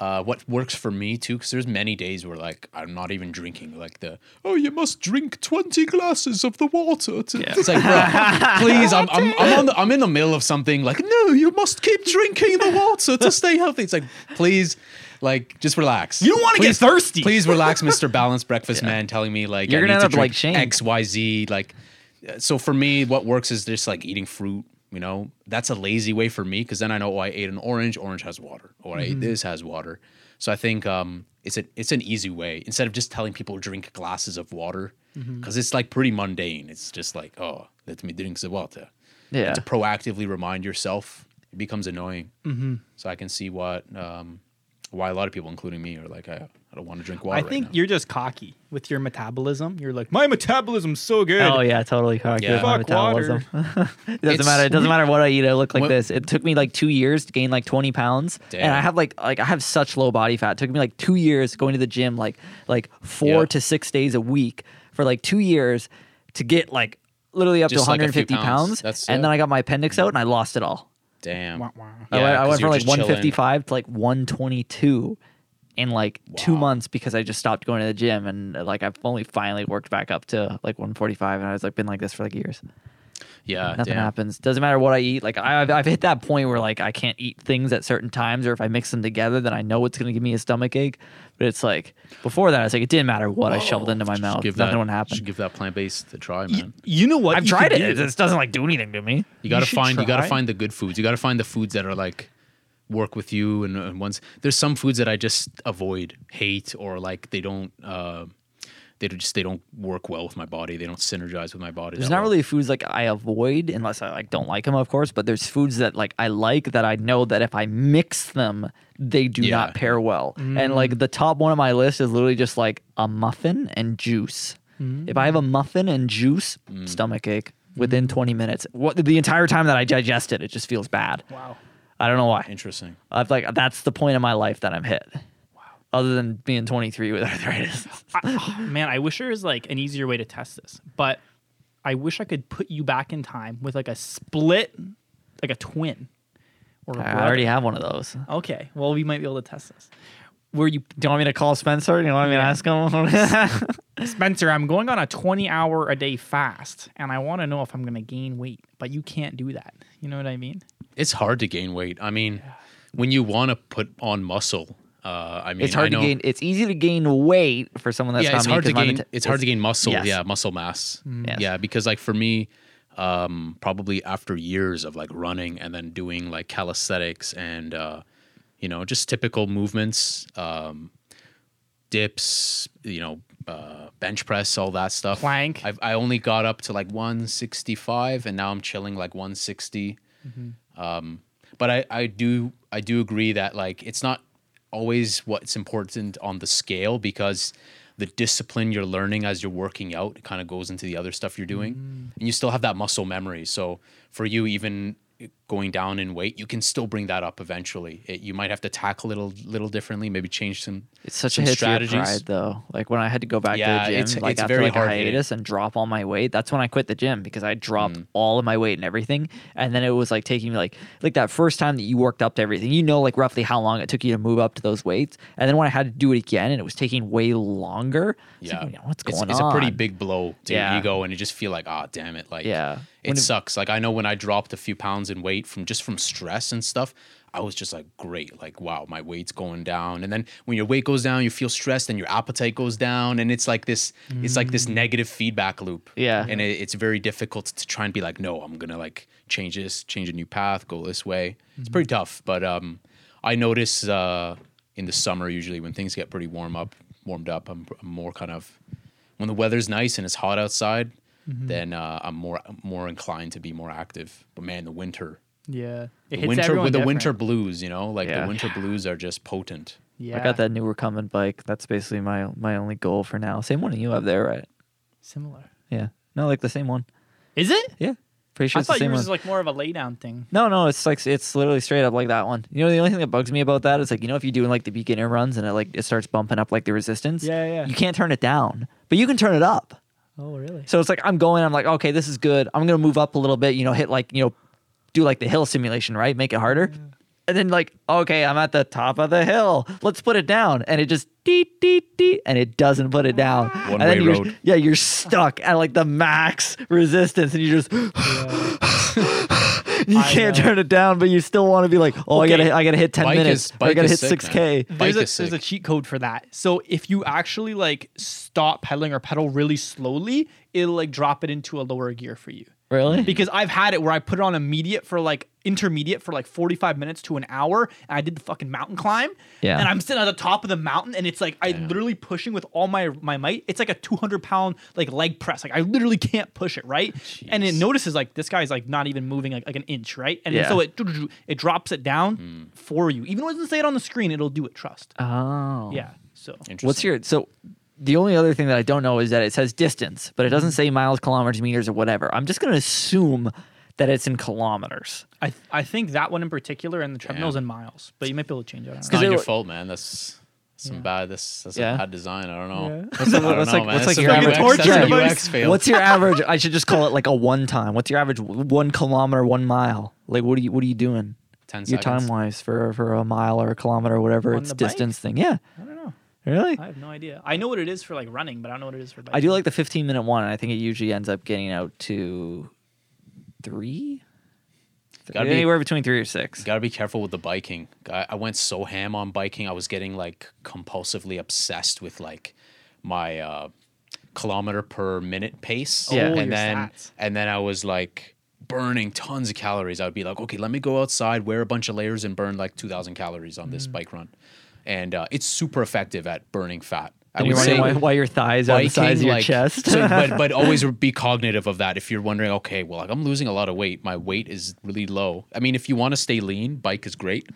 uh, what works for me too, because there's many days where like I'm not even drinking. Like the oh, you must drink twenty glasses of the water. To, Yeah. It's like, bro, please, I'm I'm I'm, on the, I'm in the middle of something. Like, no, you must keep drinking the water to stay healthy. It's like, please. Like, just relax. You don't wanna get thirsty. Please relax, Mr. Balanced Breakfast Man, telling me like You're I gonna need end to up like X, Y, Z. Like, uh, so for me, what works is just like eating fruit. You know, that's a lazy way for me because then I know oh, I ate an orange. Orange has water, or I Mm-hmm. ate this has water. So I think um, it's a it's an easy way instead of just telling people drink glasses of water Mm-hmm. because it's like pretty mundane. It's just like oh, let me drink the water. Yeah. And to proactively remind yourself, it becomes annoying. Mm-hmm. So I can see what um, why a lot of people, including me, are like I, I don't want to drink water. I right think now. you're just cocky with your metabolism. You're like, my metabolism's so good. Oh yeah, totally cocky Yeah. with my Fuck water. metabolism. it doesn't It's- matter. It doesn't matter what I eat. I look like When- this. It took me like two years to gain like twenty pounds, and I have like like I have such low body fat. It took me like two years going to the gym, like like four Yeah. to six days a week for like two years to get like literally up Just, to like, 150 pounds. pounds. That's- and yeah. then I got my appendix out and I lost it all. Damn. Wah, wah. I Yeah, went, I 'cause went from like just chilling. 155 to like 122 in like two months because I just stopped going to the gym and uh, like I've only finally worked back up to like 145 and I was like been like this for like years. Yeah. Nothing damn. happens. Doesn't matter what I eat. Like I- I've, I've hit that point where like I can't eat things at certain times or if I mix them together, then I know it's gonna give me a stomach ache. But it's like before that, it's like it didn't matter what I shoveled into my Should mouth. Give Nothing that, would should happen. give that plant based a try, Y- man. you know what? I've you tried could it. It do? just doesn't like do anything to me. You gotta should find you gotta find the good foods. You gotta find the foods that are like work with you and, and ones there's some foods that I just avoid, hate, or like they don't uh they just they don't work well with my body. They don't synergize with my body. There's not well. really foods like I avoid unless I like don't like them, of course. But there's foods that like I like that I know that if I mix them, they do Yeah. not pair well. And like the top one on my list is literally just like a muffin and juice. If I have a muffin and juice, Mm. stomach ache within 20 minutes. What the entire time that I digest it, it just feels bad. Wow. I don't know why. interesting. I've like that's the point of my life that I'm hit. Wow. Other than being 23 with arthritis. I, oh, man, I wish there was like an easier way to test this, but I wish I could put you back in time with like a split, like a twin, or a I brother? already have one of those. Okay, well we might be able to test this. Were you Do you want me to call Spencer? Do you want me to ask him? Spencer? I'm going on a 20 hour a day fast, and I want to know if I'm going to gain weight, but you can't do that. You know what I mean? It's hard to gain weight. I mean, when you want to put on muscle, uh, I mean, it's hard I know, to gain. It's easy to gain weight for someone that's yeah, it's hard to gain. meta- it's hard to gain muscle. yes. Yeah, muscle mass. Yes. Yeah, because like for me, um, probably after years of like running and then doing like calisthenics and uh, you know just typical movements, um, dips, you know, uh, bench press, all that stuff. Plank. I've, I only got up to like 165, and now I'm chilling like 160. Um, but I, I do I do agree that like it's not always what's important on the scale because the discipline you're learning as you're working out kind of goes into the other stuff you're doing and you still have that muscle memory so for you even going down in weight you can still bring that up eventually it, you might have to tackle it a little, little differently maybe change some It's such some a hit strategies. pride, though. Like when I had to go back Yeah, to the gym, it's- like it's after like a hiatus and drop all my weight. That's when I quit the gym because I dropped Mm. all of my weight and everything. And then it was like taking me like like that first time that you worked up to everything. You know, like roughly how long it took you to move up to those weights. And then when I had to do it again, and it was taking way longer. yeah like, what's going it's on? It's a pretty big blow to Yeah. your ego and you just feel like ah damn it like Yeah. It When it- sucks. Like i know when i dropped a few pounds in weight from just from stress and stuff i was just like great like wow my weight's going down. And then when your weight goes down you feel stressed and your appetite goes down and it's like this it's like this negative feedback loop. Yeah. and it, it's very difficult to try and be like no i'm gonna like change this change a new path go this way. It's pretty tough but um i notice uh in the summer usually when things get pretty warm up warmed up i'm, I'm more kind of when the weather's nice and it's hot outside, Mm-hmm. then uh, I'm more more inclined to be more active. But man, the winter, Yeah. It the hits winter with the different. winter blues, you know, like Yeah. the winter blues are just potent. Yeah. I got that newer coming bike. That's basically my my only goal for now. Same one you have there, right? Similar. Yeah. No, like the same one. Is it? Yeah. Pretty sure I it's the thought same yours one. was like more of a lay down thing. No, no, it's like it's literally straight up like that one. You know, the only thing that bugs me about that is like you know if you're doing like the beginner runs and it like it starts bumping up like the resistance. Yeah, yeah. You can't turn it down, but you can turn it up. Oh, really? So it's like I'm going. I'm like, okay, this is good. I'm gonna move up a little bit. You know, hit like you know, do like the hill simulation, right? Make it harder. And then like, okay, I'm at the top of the hill. Let's put it down. And it just deet deet deet, and it doesn't put it down. and One then way you're, road. Yeah, you're stuck at like the max resistance, and you just you I can't know. turn it down, but you still want to be like, oh, Okay. I gotta I gotta hit ten Bike minutes. is- I gotta hit six k. There's a, there's a cheat code for that. So if you actually like stop pedaling or pedal really slowly, it'll like drop it into a lower gear for you. Really? Because I've had it where I put it on immediate for like intermediate for like 45 minutes to an hour and I did the fucking mountain climb. Yeah. And I'm sitting at the top of the mountain and it's like I literally pushing with all my my might. It's like a 200 pound like leg press. Like I literally can't push it, right? And it notices like this guy's like not even moving like, like an inch, right? And Yeah. so it it drops it down Hmm. for you. Even when it doesn't say it on the screen, it'll do it, trust. Oh. Yeah. So Interesting. What's your so? The only other thing that I don't know is that it says distance, but it doesn't mm-hmm. say miles, kilometers, meters, or whatever. I'm just gonna assume that it's in kilometers. I I think that one in particular and the treadmill's Damn. in miles, but you might be able to change it. I don't It's know. not it- your fault, man. That's some bad. That's that's Yeah. a bad design. I don't know. Yeah. What's, I don't what's know, like man. what's like a your UX average? torture that's device. UX fail. What's your average? I should just call it like a one time. What's your average one kilometer, one mile? Like what are you what are you doing? 10 Your seconds. time wise for for a mile or a kilometer or whatever On it's the bike? distance thing. Yeah. I don't know. Really? I have no idea. I know what it is for like running, but I don't know what it is for. Biking. I do like the 15 minute one, and I think it usually ends up getting out to three. Gotta be- anywhere between three or six. Got to be careful with the biking. I, I went so ham on biking. I was getting like compulsively obsessed with like my uh, kilometer per minute pace. Yeah. Oh, your and then stats. and then I was like burning tons of calories. I would be like, okay, let me go outside, wear a bunch of layers, and burn like two thousand calories on Mm. this bike run. And uh, it's super effective at burning fat. I And you're would say wondering why, why your thighs are the size of your like, chest. so- but but always be cognitive of that. If you're wondering, okay, well, like I'm losing a lot of weight. My weight is really low. I mean, if you want to stay lean, bike is great,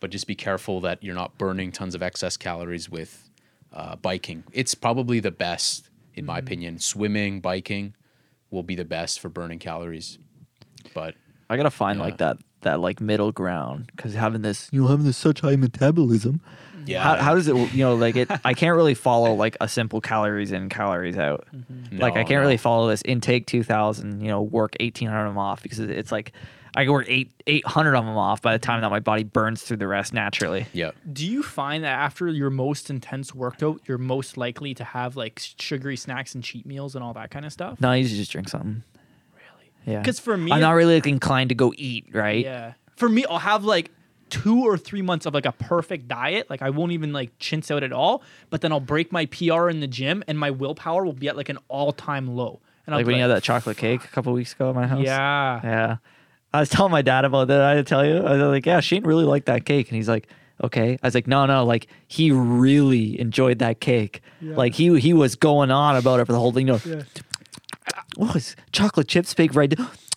but just be careful that you're not burning tons of excess calories with uh, biking. It's probably the best, in my opinion. Swimming, biking will be the best for burning calories. But I gotta find Yeah. like that that like middle ground because having this you know having this such high metabolism. Yeah, How, how does it you know like it? I can't really follow like a simple calories in calories out. Mm-hmm. Like I can't no. really follow this intake two thousand. You know work eighteen hundred of them off because it's like I can work eight eight hundred of them off by the time that my body burns through the rest naturally. Yeah. Do you find that after your most intense workout, you're most likely to have like sugary snacks and cheat meals and all that kind of stuff? No, I usually just drink something. Really? Yeah. Because for me- I'm not really like, inclined to go eat. Right. Yeah. For me, I'll have like two or three months of like a perfect diet. Like I won't even like chintz out at all. But then I'll break my PR in the gym and my willpower will be at like an all time low. And I'll Like when you had that chocolate cake a couple weeks ago at my house. Yeah. Yeah. I was telling my dad about that. I had to tell you. I was like, yeah, Shane really liked that cake. And he's like, okay. I was like, no, no, like he really enjoyed that cake. Like he he was going on about it for the whole thing. You know, oh, it's chocolate chips baked right there. It's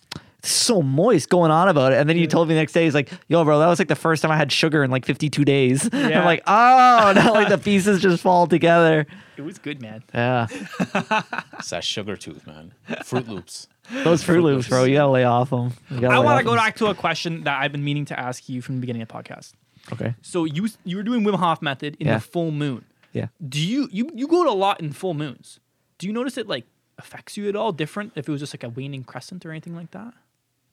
so moist going on about it. And then you told me the next day, he's like, yo, bro, that was like the first time I had sugar in like 52 days. Yeah. I'm like, oh, now like the pieces just fall together. It was good, man. Yeah. It's that sugar tooth, man. Froot Loops. Those Froot Loops, bro, you gotta lay off them. I want to go back to a question that I've been meaning to ask you from the beginning of the podcast. Okay. So you you were doing Wim Hof method in Yeah. the full moon. Yeah. Do you you you go to a lot in full moons? Do you notice it like affects you at all different if it was just like a waning crescent or anything like that?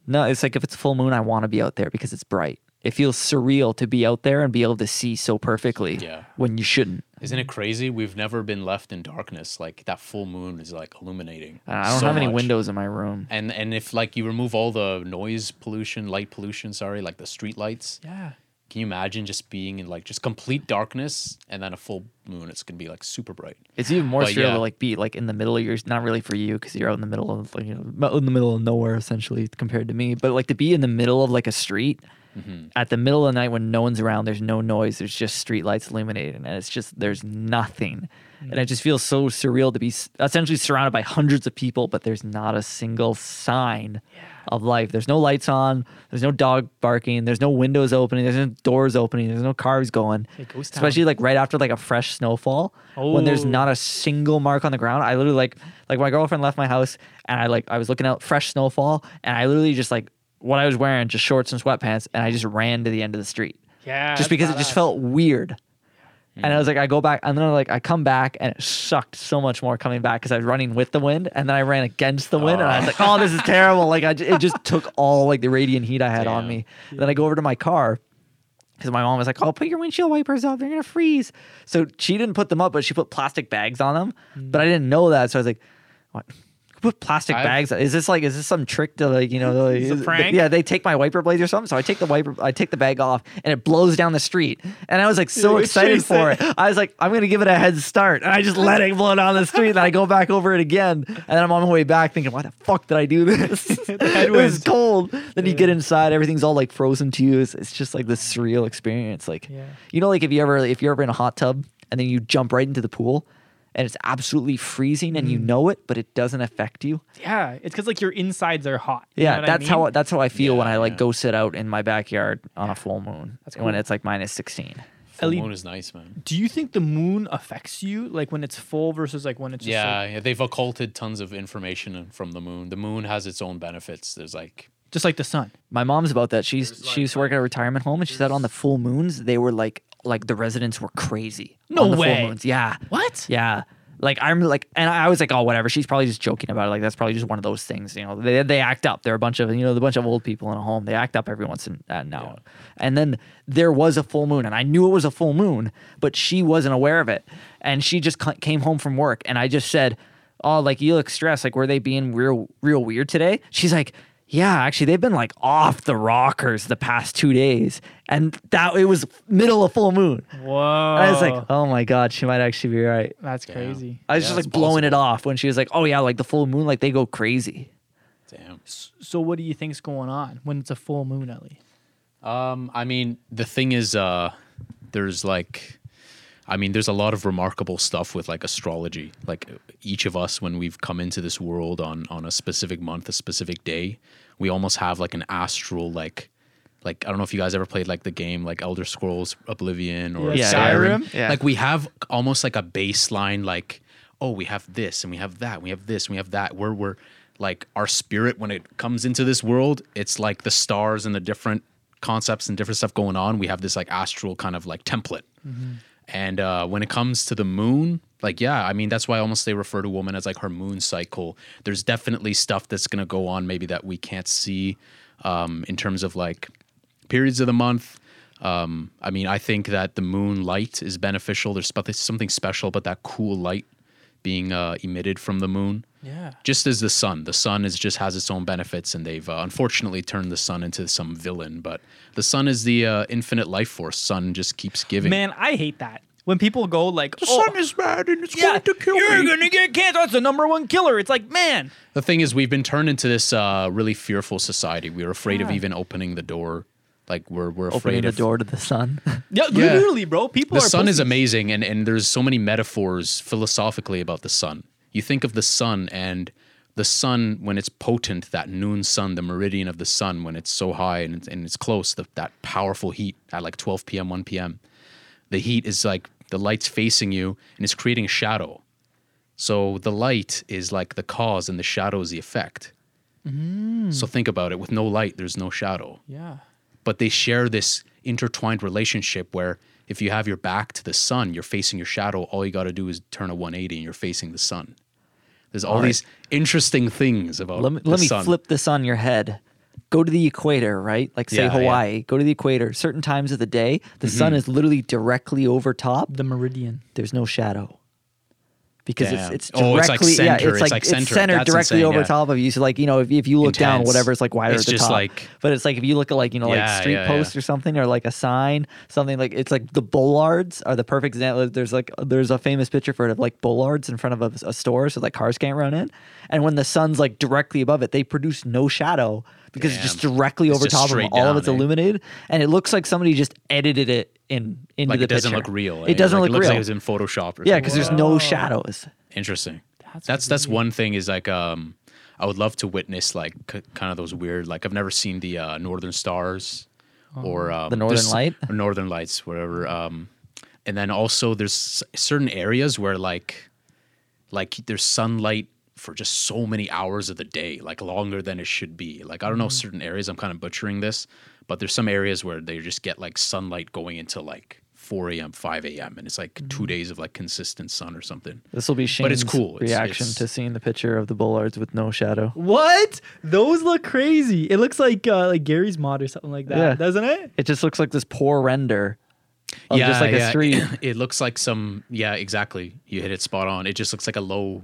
No, it's like if it's full moon, I want to be out there because it's bright. It feels surreal to be out there and be able to see so perfectly Yeah. when you shouldn't. Isn't it crazy? We've never been left in darkness. Like that full moon is like illuminating. I don't so have any much. windows in my room. And and if like you remove all the noise pollution, light pollution, sorry, like the street lights, Yeah. Can you imagine just being in like just complete darkness and then a full moon? It's gonna be like super bright. It's even more But surreal yeah. to like be like in the middle of your not really for you because you're out in the middle of like you know in the middle of nowhere essentially compared to me, but like to be in the middle of like a street Mm-hmm. at the middle of the night when no one's around, there's no noise, there's just street lights illuminated, and it's just there's nothing, and it just feels so surreal to be essentially surrounded by hundreds of people, but there's not a single sign of life. There's no lights on, there's no dog barking, there's no windows opening, there's no doors opening, there's no cars going. Especially like right after like a fresh snowfall when there's Oh. not a single mark on the ground. I literally like like my girlfriend left my house and I like I was looking out fresh snowfall and I literally just like what I was wearing just shorts and sweatpants and I just ran to the end of the street Yeah. just because it just felt weird. And I was like, I go back, and then I like I come back, and it sucked so much more coming back because I was running with the wind, and then I ran against the wind, and I was like, oh, this is oh. terrible. Like I, it just took all like the radiant heat I had on Damn. me. Then I go over to my car, because my mom was like, "Oh, put your windshield wipers up; they're gonna freeze." So she didn't put them up, but she put plastic bags on them. But mm. I didn't know that, so I was like, "What? Put plastic I've- bags? Is this like is this some trick to like you know? Like, It's a is- prank? Yeah, they take my wiper blades or something. So I take the wiper, I take the bag off, and it blows down the street. And I was like so excited for it. it. I was like, I'm gonna give it a head start, and I just let it blow down the street. And I go back over it again, and then I'm on my way back thinking, why the fuck did I do this? it was cold. Then you get inside, everything's all like frozen to you. It's, it's just like this surreal experience. Like, Yeah. you know, like if you ever if you're ever in a hot tub and then you jump right into the pool. And it's absolutely freezing, and you Mm. know it, but it doesn't affect you. Yeah. It's because like your insides are hot. You Yeah, know what I that's how that's how I feel when I like yeah. go sit out in my backyard on a full moon. That's when it's like minus sixteen. Full Ellie- moon is nice, man. Do you think the moon affects you like when it's full versus like when it's just Yeah, like, yeah, they've occulted tons of information from the moon. The moon has its own benefits. There's like just like the sun? My mom's about that. She's There's, she used to at a retirement home, and she said on the full moons they were like like the residents were crazy. No on the way. Full moons. Yeah. What? Yeah. Like I'm like, and I was like, oh, whatever. She's probably just joking about it. Like that's probably just one of those things. You know, they they act up. They're a bunch of you know, the bunch of old people in a home. They act up every once in uh, now. And then there was a full moon, and I knew it was a full moon, but she wasn't aware of it. And she just c- came home from work, and I just said, oh, like you look stressed. Like were they being real real weird today? She's like. Yeah, actually, they've been like off the rockers the past two days, and that it was middle of full moon. Whoa. And I was like, oh my god, she might actually be right. that's Damn. crazy. I was Yeah, just it's like blowing it off when she was like, "Oh yeah, like the full moon, like they go crazy." damn. So what do you think's going on when it's a full moon, Ellie? Um, I mean, the thing is, uh, there's like, I mean, there's a lot of remarkable stuff with like astrology. Like each of us, when we've come into this world on on a specific month, a specific day, we almost have like an astral like. Like I don't know if you guys ever played like the game like Elder Scrolls Oblivion or Yeah, Skyrim. Skyrim. Yeah. Like we have almost like a baseline like oh we have this and we have that and we have this and we have that where we're like our spirit when it comes into this world it's like the stars and the different concepts and different stuff going on we have this like astral kind of like template mm-hmm. And uh, when it comes to the moon like yeah i mean that's why almost they refer to woman as like her moon cycle there's definitely stuff that's going to go on maybe that we can't see um, in terms of like periods of the month. Um, I mean, I think that the moon light is beneficial. There's something special about that cool light being uh, emitted from the moon. Yeah. Just as the sun, the sun is just has its own benefits, and they've uh, unfortunately turned the sun into some villain. But the sun is the uh, infinite life force. Sun just keeps giving. Man, I hate that. When people go like, the oh, sun is bad and it's yeah, going to kill you're me. You're gonna get cancer. That's the number one killer. It's like, man, The thing is, we've been turned into this uh, really fearful society. We're afraid of even opening the door. Like we're we're afraid Opening afraid the of door to the sun. yeah, Yeah. literally, bro. People the are sun is amazing, and and there's so many metaphors philosophically about the sun. You think of the sun and the sun when it's potent, that noon sun, the meridian of the sun when it's so high and it's, and it's close, the, that powerful heat at like 12 p.m., 1 p.m. The heat is like the light's facing you and it's creating a shadow. So the light is like the cause and the shadow is the effect. Mm. So think about it. With no light, there's no shadow Yeah. but they share this intertwined relationship where if you have your back to the sun, you're facing your shadow. All you got to do is turn a 180 and you're facing the sun. There's all, All right. these interesting things about let me, the let me sun. flip this on your head. Go to the equator, right? Like say Yeah, yeah. Hawaii. Go to the equator. Certain times of the day, the Mm-hmm. sun is literally directly over top. The meridian. There's no shadow. Because Damn. it's it's Oh, directly it's like yeah, it's It's like, like it's centered That's directly insane, over yeah. top of you. So like you know if, if you look down, Intense. whatever, it's like wider It's at the top. like- but it's like if you look at like you know Yeah, like street yeah. posts or something or like a sign, something like it's like the bollards are the perfect example. There's like there's a famous picture for it of like bollards in front of a, a store so like cars can't run in, and when the sun's like directly above it, they produce no shadow because it's just directly It's over just top of them. straight All of it's eh? illuminated, and it looks like somebody just edited it in into like the it doesn't picture. look real. It eh? doesn't Like, look it looks real. like it was in Photoshop or yeah, because there's no shadows. Interesting. That's That's that's one thing is like um I would love to witness like c- kind of those weird like I've never seen the uh, Northern Stars or um, The Northern there's- Light? or Northern Lights whatever um and then also there's certain areas where like like there's sunlight for just so many hours of the day like longer than it should be like I don't know certain areas I'm kind of butchering this but there's some areas where they just get like sunlight going into like 4 a.m 5 a.m and it's like two days of like consistent sun or something This will be Shane's But it's cool. It's- reaction it's- to seeing the picture of the bollards with no shadow. What? Those look crazy. It looks like uh, like Garry's Mod or something like that, Yeah. doesn't it? It just looks like this poor render of just like a street. It, looks like some. Yeah, exactly. You hit it spot on. It just looks like a low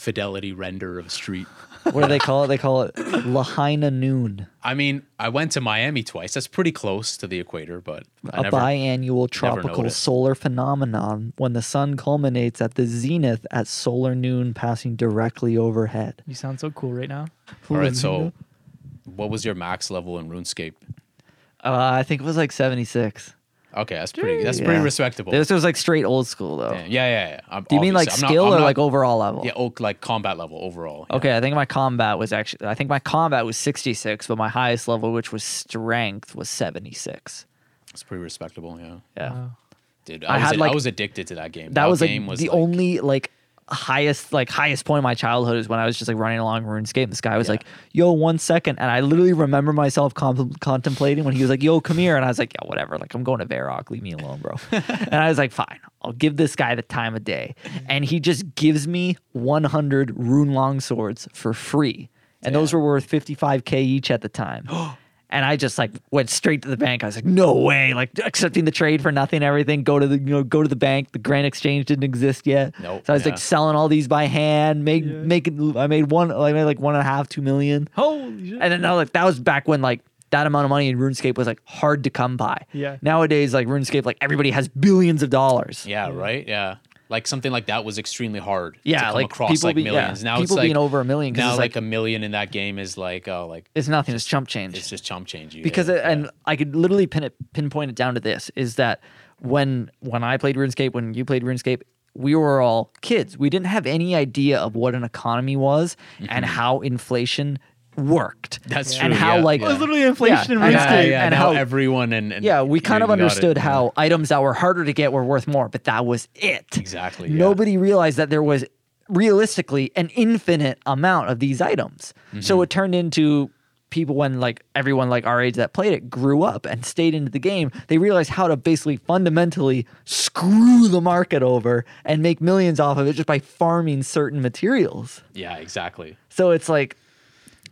fidelity render of a street. what do they call it? They call it Lahaina Noon, I mean, I went to Miami twice. That's pretty close to the equator, but I a never. A biannual tropical noticed. solar phenomenon when the sun culminates at the zenith at solar noon, passing directly overhead. You sound so cool right now. all right. So, what was your max level in RuneScape? Uh, I think it was like 76. Okay, that's pretty. That's pretty Yeah. respectable. This was like straight old school though. yeah, yeah, yeah. yeah. I'm- Do you mean like obviously- I'm not- skill I'm or not- like overall level? Yeah, oak like combat level overall. yeah. Okay, I think my combat was actually I think my combat was 66, but my highest level, which was strength, was 76. it's pretty respectable. Yeah, Yeah. Wow. dude. I I, was, had, I like- was addicted to that game. That was like game was the like, only like highest like highest point of my childhood is when I was just like running along RuneScape. And this guy was Yeah. like, "Yo, one second. and I literally remember myself com- contemplating when he was like, "Yo, come here," and I was like, "Yeah, whatever. Like, I'm going to Varrock. Leave me alone, bro." and I was like, "Fine, I'll give this guy the time of day," and he just gives me 100 rune long swords for free, and those were worth 55k each at the time. And I just like went straight to the bank. I was like, no way! Like accepting the trade for nothing, everything. Go to the you know go to the bank. The Grand Exchange didn't exist yet. Nope, So I was yeah. like selling all these by hand. Made Yeah. making. I made one. I made like one and a half, two million. Holy shit. And then I was like that was back when like that amount of money in RuneScape was like hard to come by. Yeah. Nowadays, like RuneScape, like everybody has billions of dollars. Yeah, right. Yeah, like something like that was extremely hard. Yeah, to come like across people like be- yeah, millions. Now people it's like being over a million Now like, like- a million in that game is like oh like It's nothing. It's chump change. it's just chump change. you, because it, and I could literally pin it pinpoint it down to this is that when when I played RuneScape, when you played RuneScape, we were all kids. We didn't have any idea of what an economy was and mm-hmm. how inflation worked. That's And how yeah, like yeah. It was literally inflation in and- yeah, RuneScape. yeah, and how- everyone and, and yeah, we kind of you got it, understood yeah. how items that were harder to get were worth more, but that was it. Exactly, yeah. Nobody realized that there was realistically an infinite amount of these items. Mm-hmm. So it turned into people when like everyone like our age that played it grew up and stayed into the game, they realized how to basically fundamentally screw the market over and make millions off of it just by farming certain materials. Yeah, exactly. So it's like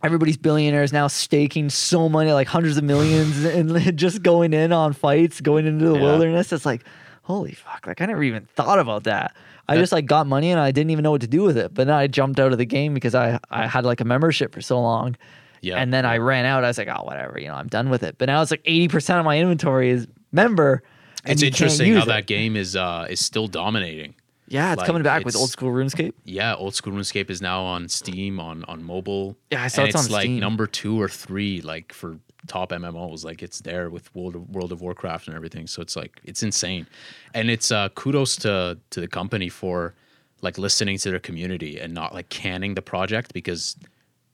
everybody's billionaires now staking so money, like hundreds of millions, and just going in on fights, going into the Yeah. wilderness. It's like, holy fuck! Like I never even thought about that. I just like got money and I didn't even know what to do with it. But then I jumped out of the game because I I had like a membership for so long. Yeah. And then I ran out. I was like, oh, whatever, you know, I'm done with it. But now it's like 80% of my inventory is member. it's interesting how it. that game is uh is still dominating. Yeah, it's like, coming back with old school RuneScape. Yeah, old school RuneScape is now on Steam on on mobile. Yeah, I saw and it's on like Steam. number two or three, like for top MMOs. Like it's there with World of World of Warcraft and everything. So it's like it's insane, and it's uh kudos to to the company for like listening to their community and not like canning the project because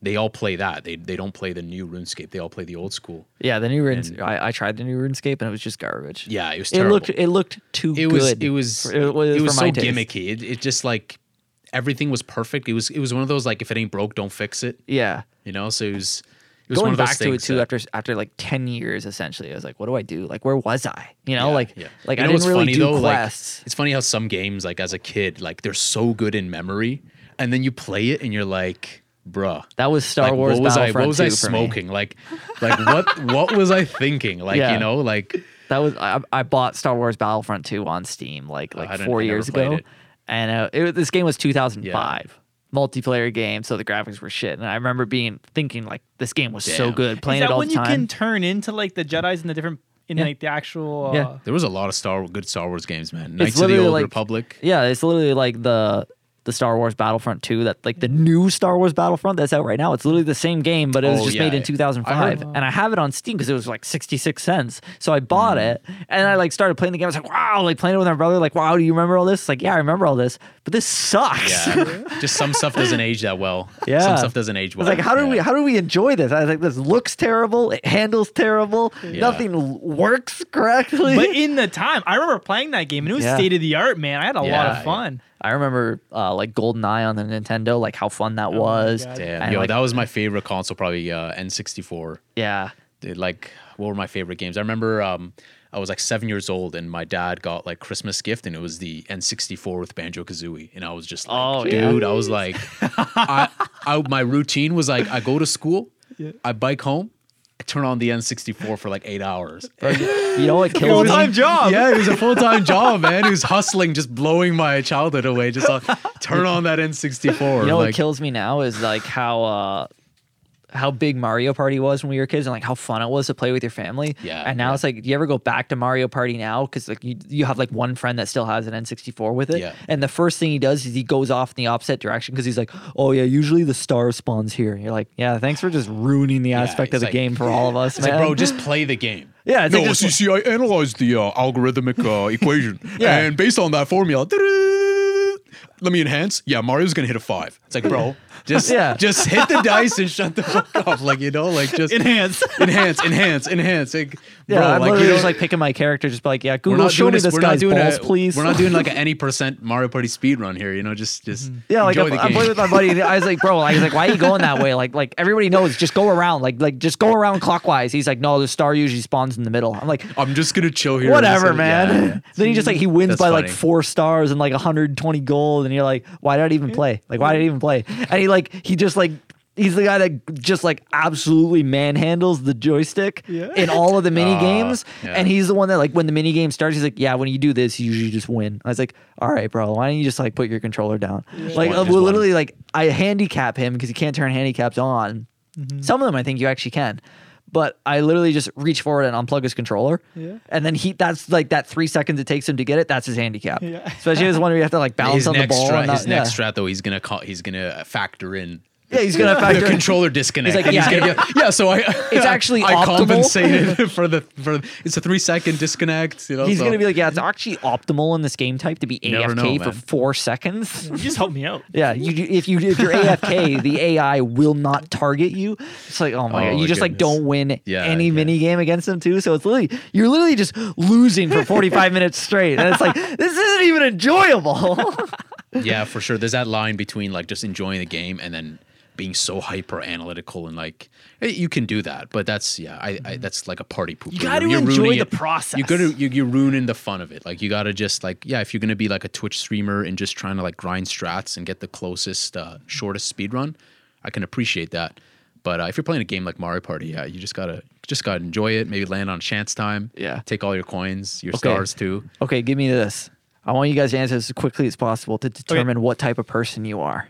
they all play that. They they don't play the new RuneScape. They all play the old school. Yeah, the new RuneScape. And- I, I tried the new RuneScape and it was just garbage. Yeah, it was It terrible. looked it looked too it good. was it was for- it was, for so taste. gimmicky. It, it just like everything was perfect. It was it was one of those like if it ain't broke, don't fix it. Yeah. You know, so it was it was one Going back to it too that- after after like ten years essentially, I was like, what do I do? Like, where was I? You know, Yeah, like yeah. like You I know didn't really funny, do though? Like, quests. it's funny how some games, like as a kid, like they're so good in memory, and then you play it and you're like, bruh. that was Star like, Wars what was I? Battlefront What was I 2 for me. smoking? Like, like what? What was I thinking? Like, Yeah. you know, like That was I, I bought Star Wars Battlefront 2 on Steam like like didn't- four years ago, it. and uh, it, this game was 2005. Multiplayer game, so the graphics were shit, and I remember being thinking like this game was so good, playing Is it that all when the you can turn into like the Jedi's in the different in Yeah. like the actual? Uh, Yeah. there was a lot of Star good Star Wars games, man. It's Knights of the Old like- Republic. Yeah, it's literally like the the Star Wars Battlefront 2 that like the new Star Wars Battlefront that's out right now. It's literally the same game, but it was Oh, just yeah, made in yeah. 2005. and I have it on Steam because it was like 66 cents. So I bought Mm. it and I like started playing the game. I was like, wow, like playing it with my brother, like, wow, do you remember all this? It's like, yeah, I remember all this, but this sucks. Yeah, just some stuff doesn't age that well. Yeah. some stuff doesn't age I well. was like, how do Yeah. we how do we enjoy this? I was like, this looks terrible. It handles terrible. Nothing works correctly. But in the time, I remember playing that game and it was state of the art, man. I had a lot of fun. I remember uh, like GoldenEye on the Nintendo, like how fun that my was. Damn, And, yo, like, that was my favorite console, probably uh, N64. yeah. Dude, like, what were my favorite games? I remember um, I was like seven years old, and my dad got like Christmas gift, and it was the N64 with Banjo Kazooie, and I was just like, Oh, yeah. dude, I was like, I, I, my routine was like, I go to school, I bike home, I turn on the N64 for like eight hours. You know what kills Full me? time job. Yeah, it was a full time job, man. He was hustling, just blowing my childhood away. Just uh, turn on that N64. You know like, what kills me now is like how uh how big Mario Party was when we were kids and like how fun it was to play with your family. Yeah, And now yeah. it's like, do you ever go back to Mario Party now? Because like you, you have like one friend that still has an N64 with it. Yeah. And the first thing he does is he goes off in the opposite direction because he's like, oh yeah, usually the star spawns here. And you're like, yeah, thanks for just ruining the aspect of the like- game for all of us, It's man. like, bro, just play the game. Yeah, it's no, like just- see, see, I analyzed the uh, algorithmic uh, equation, Yeah. and based on that formula, let me enhance. Yeah, Mario's gonna hit a five. It's like, bro, just Yeah. just hit the dice and shut the fuck off. Like you know, like just Enhance. enhance, enhance, enhance. Like, yeah, bro, I'm like literally just like picking my character, just be like, yeah, we're Google, not show doing me this. this We're not guy's doing balls, a. please. We're not doing like an any percent Mario Party speed run here. You know, just just mm-hmm. Yeah, like I'm, I'm playing with my buddy. I was like, bro, I was like, why are you going that way? Like, like everybody knows, just go around. Like, like just go around clockwise. He's like, no, the star usually spawns in the middle. I'm like, I'm just gonna chill here. whatever, man. yeah, yeah. then he just like he wins That's by like four stars and like 120 gold, and you're like, why did I even hmm? play? Like, why did I even play? And he like he just like. He's the guy that just like absolutely manhandles the joystick Yeah. in all of the mini Ah, games, yeah. and he's the one that like when the mini game starts, he's like, "Yeah, when you do this, you usually just win." I was like, "All right, bro, why don't you just like put your controller down?" Like, one- uh, one. literally like I handicap him because he can't turn handicaps on. Mm-hmm. Some of them I think you actually can. But I literally just reach forward and unplug his controller. Yeah. And then he that's like that three seconds it takes him to get it, that's his handicap. Yeah. Especially as one where you have to like balance his on the ball. strat, and not- his next strat though, he's gonna call, he's gonna factor in Yeah, he's gonna the factor in- controller disconnect. He's like, and yeah. gonna be- yeah. So I, It's actually I optimal. compensated for the for it's a three second disconnect. You know, He's so- gonna be like, yeah, it's actually optimal in this game type to be AFK know, for man. four seconds. You just help me out. Yeah, you you- if you if you're AFK, the AI will not target you. It's like oh my Oh, god, you just like don't win Yeah, any yeah. mini game against them too. So it's literally you're literally just losing for 45 minutes straight, and it's like this isn't even enjoyable. yeah, for sure. There's that line between like just enjoying the game and then being so hyper analytical and like eh, you can do that, but that's yeah, I, I that's like a party pooper. You gotta You're- you're enjoy the it. process. You gotta you, you're ruining the fun of it. Like you gotta just like yeah, if you're gonna be like a Twitch streamer and just trying to like grind strats and get the closest, uh, shortest speed run, I can appreciate that. But uh, if you're playing a game like Mario Party, yeah, you just gotta just gotta enjoy it. Maybe land on chance time. Yeah. Take all your coins, your Okay. stars too. Okay, give me this. I want you guys to answer this as quickly as possible to determine what type of person you are.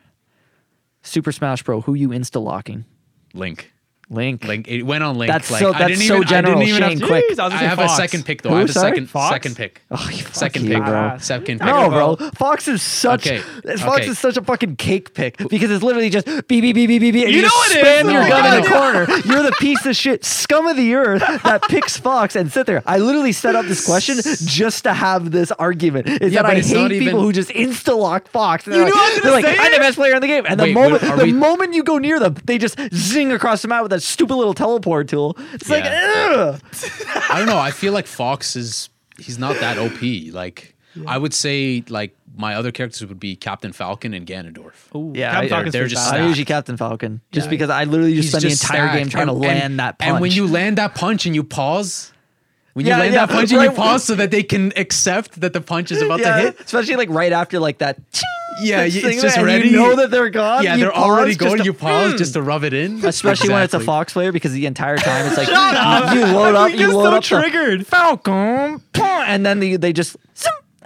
Super Smash Bro, who you insta locking? Link. Link. Link. It went on Link. That's like, so- I that's didn't so even, general, I didn't even have Shane, to- quick. Jeez, I was I gonna have say a Fox. second pick though. Who, I have a sorry? second Fox? second pick. Oh, you fuck Second you, pick, bro. Badass. Second pick. No, Okay, bro. well- Fox is such. Okay, Fox okay. is such a fucking cake pick because it's literally just beep beep beep beep beep, beep and You you, know just it is. spam your No, gun in the yeah. corner. You're the piece of shit scum of the earth that picks Fox and sit there. I literally set up this question just to have this argument. Is Yeah, that but I it's hate not people even- who just insta lock Fox. And You they're knew I was like, gonna they're like say I'm the it? best player in the game, and the Wait, moment wait, are the we- moment you go near them, they just zing across the map with that stupid little teleport tool. It's like, Yeah. ugh. I don't know. I feel like Fox is he's not that OP. Like I would say like my other characters would be Captain Falcon and Ganondorf. Ooh, Yeah, Captain I- Falcon's they're pretty just badass. I usually Captain Falcon just Yeah. because I literally just He's spend the just entire game trying And- to land and- that punch. And when you land that punch and you pause, when Yeah, you land yeah, that punch and you pause so that they can accept that the punch is about yeah, to hit. especially like right after like that. Yeah, you- it's just ready. You know that they're gone. Yeah, you they're already to- you pause Mm. just to rub it in. Especially when it's a Fox player because the entire time it's like "Shut up. you load up, you load so up the triggered. Falcon, and then they, they just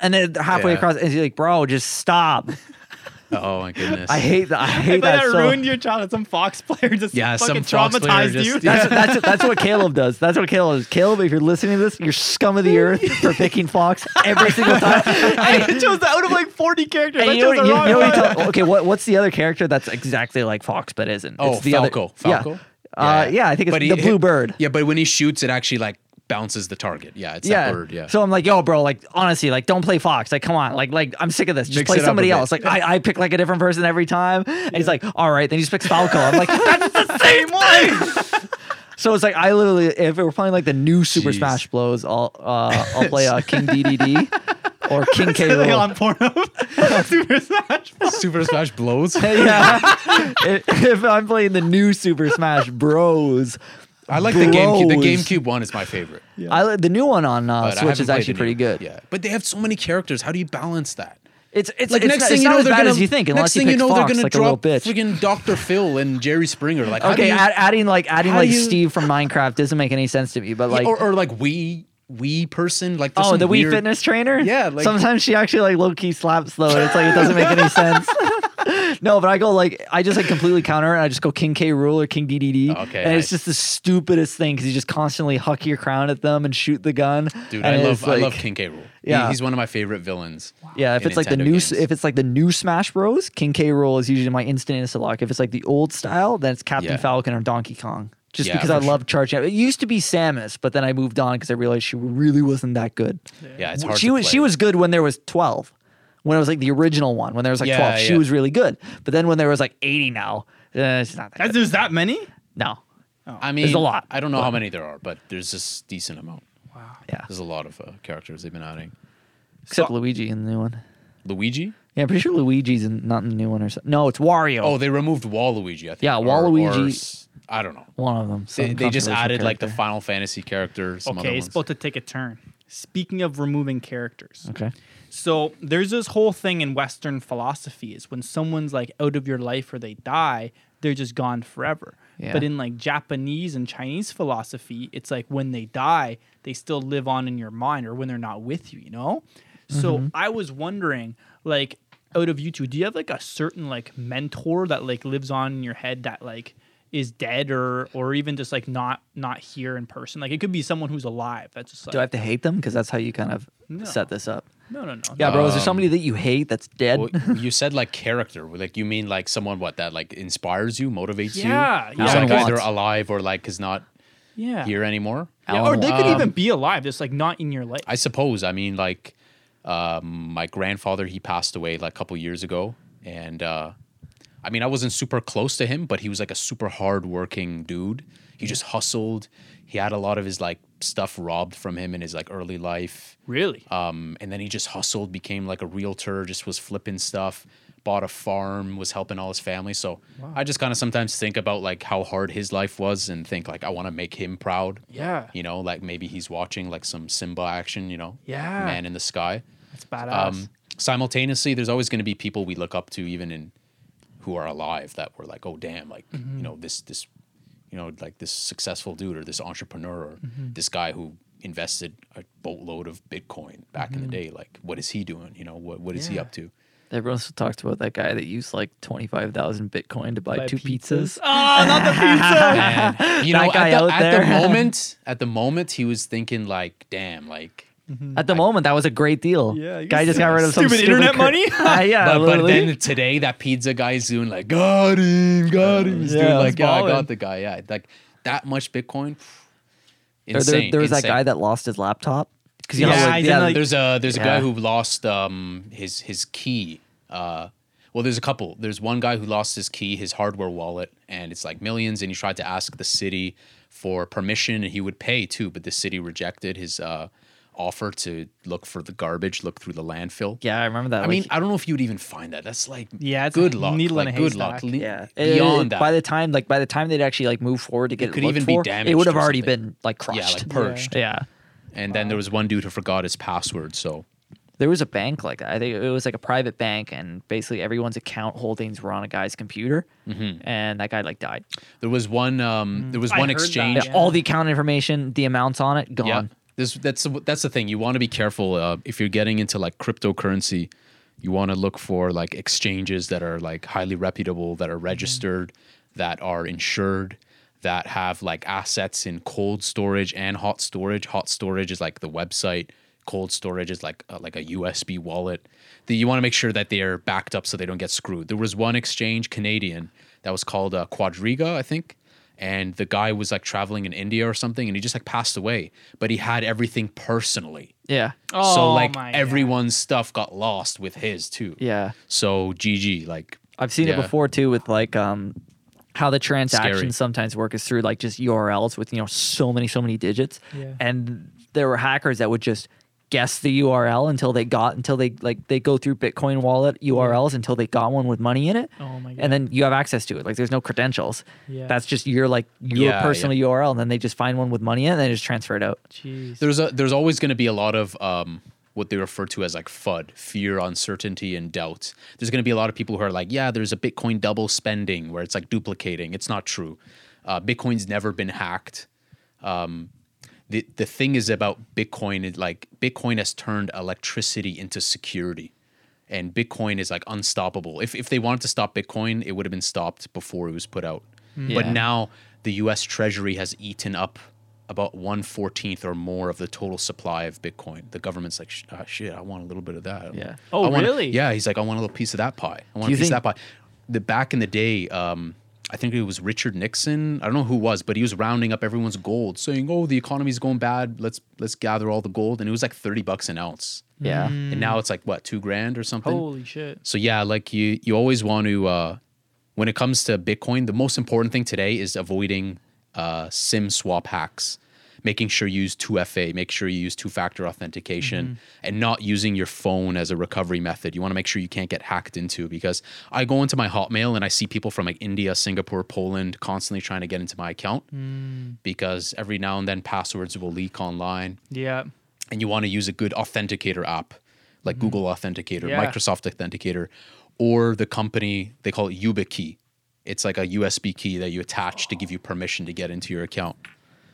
and then halfway Yeah. across, and you're like, bro, just stop. Oh my goodness. I hate that. I hate that. that so. ruined your childhood. Some Fox player just Yeah, some fucking Fox traumatized just- you. Yeah. That's, that's that's what Caleb does. That's what Caleb is. Caleb, if you're listening to this, you're scum of the earth for picking Fox every single time. I chose out of like 40 characters. I chose the you, wrong one. okay, what, what's the other character that's exactly like Fox but isn't? Oh, it's the Falco. Other, Falco? Yeah. Uh, yeah, I think it's But the he- blue bird. Yeah, but when he shoots, it actually like bounces the target. Yeah, it's Yeah. that bird. Yeah. So I'm like, yo, bro, like honestly, like don't play Fox. Like, come on, like, like I'm sick of this. Just Mix play it up a somebody else. Like I, I pick like a different person every time. And he's like, all right. Then he just picks Falco. I'm like, that's the same one. so it's like I literally, if we're playing like the new Super Jeez. Smash Bros, I'll uh, I'll play uh, King Dedede or King K. Like Rool. on Pornhub. Super Smash. Bros. Super Smash blows. yeah. if, if I'm playing the new Super Smash Bros. I like the GameCube. The Bros. GameCube one is my favorite. Yeah. I li- the new one on uh, But I Switch haven't is played actually the pretty new- good. Yeah, but they have so many characters. How do you balance that? It's it's Like it's next not, thing it's you not know, as they're bad gonna. as you think unless next you thing pick you know, Fox they're gonna like a little drop bitch. freaking Dr. Phil and Jerry Springer. Like how do Okay, you- add, adding like adding how like you- Steve from Minecraft doesn't make any sense to me. But like, or, or like Wii Wii person. Like there's oh, some the Wii weird- Fitness trainer. Yeah, like- sometimes she actually like low key slaps though. and It's like it doesn't make any sense. No, but I go like I just like completely counter and I just go King K. Rool or King Dedede. Okay, and it's nice. just the stupidest thing because you just constantly huck your crown at them and shoot the gun. Dude, I it's, love I love King K. Rool. Yeah. Yeah, he's one of my favorite villains. Yeah, if in it's like the new, games. if it's like the new Smash Bros, King K. Rool is usually my instant insta lock. If it's like the old style, then it's Captain Yeah. Falcon or Donkey Kong. Just Yeah, because for I sure. love charging. It used to be Samus, but then I moved on because I realized she really wasn't that good. yeah, it's hard. she to was play. she was good when there was twelve, when it was like the original one. When there was like Yeah, twelve, she yeah. was really good. But then when there was like eighty now, uh, she's not that That's- good. There's that many? No, I mean, There's a lot, I don't know but- how many there are, but there's this decent amount. Wow. Yeah, There's a lot of uh, characters they've been adding. except So- Luigi in the new one. Luigi? Yeah, I'm pretty sure Luigi's in, not in the new one or something. No, it's Wario. Oh, they removed Waluigi. I think. Yeah, or- Waluigi- or s- I don't know. one of them. They, some they just controversial added like the character. Final Fantasy character. Some Okay, other it's ones. about to take a turn. Speaking of removing characters. Okay. So there's this whole thing in Western philosophy is when someone's like out of your life or they die, they're just gone forever. Yeah. But in like Japanese and Chinese philosophy, it's like when they die, they still live on in your mind or when they're not with you, you know? So Mm-hmm. I was wondering, like, out of you two, do you have like a certain like mentor that like lives on in your head that like is dead or or even just like not not here in person? Like it could be someone who's alive. That's just like Do I have to hate them? Because that's how you kind of No. set this up. No no no. Yeah, bro. Is there Um, somebody that you hate that's dead? Well, you said like character. Like you mean like someone what that like inspires you, motivates you? Yeah, yeah. like Alan either Watts. alive or like is not Yeah. here anymore. Yeah, or they could Watts. even be alive, just like not in your life. I suppose. I mean, like, um, my grandfather, he passed away like a couple years ago, and uh, I mean, I wasn't super close to him, but he was like a super hardworking dude. He just hustled. He had a lot of his like stuff robbed from him in his like early life. really? Um, and then he just hustled, became like a realtor, just was flipping stuff, bought a farm, was helping all his family. So I just kind of sometimes think about like how hard his life was and think like I want to make him proud. yeah. You know, like maybe he's watching like some Simba action, you know, Yeah. Man in the Sky. That's badass. Um, simultaneously, there's always going to be people we look up to, even in who are alive, that we're like, oh damn, like Mm-hmm. you know this this you know, like this successful dude or this entrepreneur or Mm-hmm. this guy who invested a boatload of Bitcoin back in the Mm-hmm. day. Like, what is he doing? You know, what what is he up to? Everyone still talks about that guy that used like twenty five thousand Bitcoin to buy, Buy two pizzas. Oh, not the pizza. And you That know, guy at, the, at the moment, at the moment, he was thinking like, damn, like. At the moment, that was a great deal. Yeah, you guy just got rid of some stupid stupid internet cur- money? Uh, yeah, But, but literally. then today, that pizza guy's doing like, got him, got him. He's Yeah, doing it's like, yeah, I ballin'. got the guy. Yeah, like that much Bitcoin. there, Insane. there, there was that insane. guy that lost his laptop because you Yeah, know, I like, didn't yeah, like- There's a there's a guy Yeah. who lost um his his key. Uh, well, there's a couple. There's one guy who lost his key, his hardware wallet, and it's like millions. And he tried to ask the city for permission, and he would pay too, but the city rejected his uh, offer to look for the garbage, look through the landfill. yeah, I remember that. I like, mean, I don't know if you would even find that. That's like Yeah, it's good a luck. needle in like, a good luck. haystack. Le- yeah, beyond It- that. By the time, like by the time they'd actually like move forward to get it, could looked even be damaged It would have already something. been like crushed. yeah, like purged. yeah. And then there was one dude who forgot his password. So There was a bank like that. I think it was like a private bank, and basically everyone's account holdings were on a guy's computer, Mm-hmm. and that guy like died. there was one. Um, there was I one heard that, exchange. Yeah. All the account information, the amounts on it, gone. Yeah, this that's that's the thing. You want to be careful uh, if you're getting into like cryptocurrency. You want to look for like exchanges that are like highly reputable, that are registered, that are insured, that have like assets in cold storage and hot storage. Hot storage is like the website. Cold storage is like uh, like a USB wallet. The, you want to make sure that they are backed up so they don't get screwed. There was one exchange Canadian that was called uh, Quadriga, I think and the guy was like traveling in India or something, and he just like passed away. But he had everything personally, Yeah, so Oh like my God. everyone's stuff got lost with his too. yeah. So GG, like I've seen it before too with like um how the transactions Scary. sometimes work is through like just URLs with you know so many so many digits. Yeah. And there were hackers that would just guess the URL until they got until they like they go through Bitcoin wallet URLs until they got one with money in it. Oh my God. And then you have access to it. Like there's no credentials. Yeah. That's just your like your Yeah, personal URL and then they just find one with money in it and they just transfer it out. Jeez. there's a there's always going to be a lot of um what they refer to as like FUD, fear, uncertainty, and doubt. There's going to be a lot of people who are like, yeah, there's a Bitcoin double spending where it's like duplicating. It's not true. Uh, Bitcoin's never been hacked. Um, the the thing is about Bitcoin is like Bitcoin has turned electricity into security, and Bitcoin is like unstoppable. If if they wanted to stop Bitcoin, it would have been stopped before it was put out. But now the U.S. Treasury has eaten up about one fourteenth or more of the total supply of Bitcoin. The government's like, "Sh- uh, shit, I want a little bit of that. Yeah. Oh, I want a- really? yeah, he's like, I want a little piece of that pie. I want Do a you piece think- of that pie. The back in the day, um, I think it was Richard Nixon. I don't know who it was, but he was rounding up everyone's gold, saying, "Oh, the economy's going bad. Let's let's gather all the gold." And it was like thirty bucks an ounce, Yeah. and now it's like what two grand or something. Holy shit. So yeah, like you you always want to uh, when it comes to Bitcoin, the most important thing today is avoiding uh, SIM swap hacks. Making sure you use 2FA, make sure you use two-factor authentication, mm-hmm. and not using your phone as a recovery method. You want to make sure you can't get hacked into because I go into my Hotmail and I see people from like India, Singapore, Poland constantly trying to get into my account mm. because every now and then passwords will leak online Yeah. and you want to use a good authenticator app like mm-hmm. Google Authenticator, Yeah. Microsoft Authenticator, or the company they call it YubiKey. It's like a USB key that you attach to give you permission to get into your account.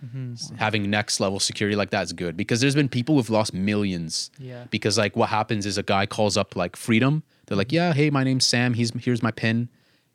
Mm-hmm. Having next level security like that is good because there's been people who've lost millions. Yeah. Because like what happens is a guy calls up like Freedom. They're like, mm-hmm. yeah, hey, my name's Sam. He's here's my pin.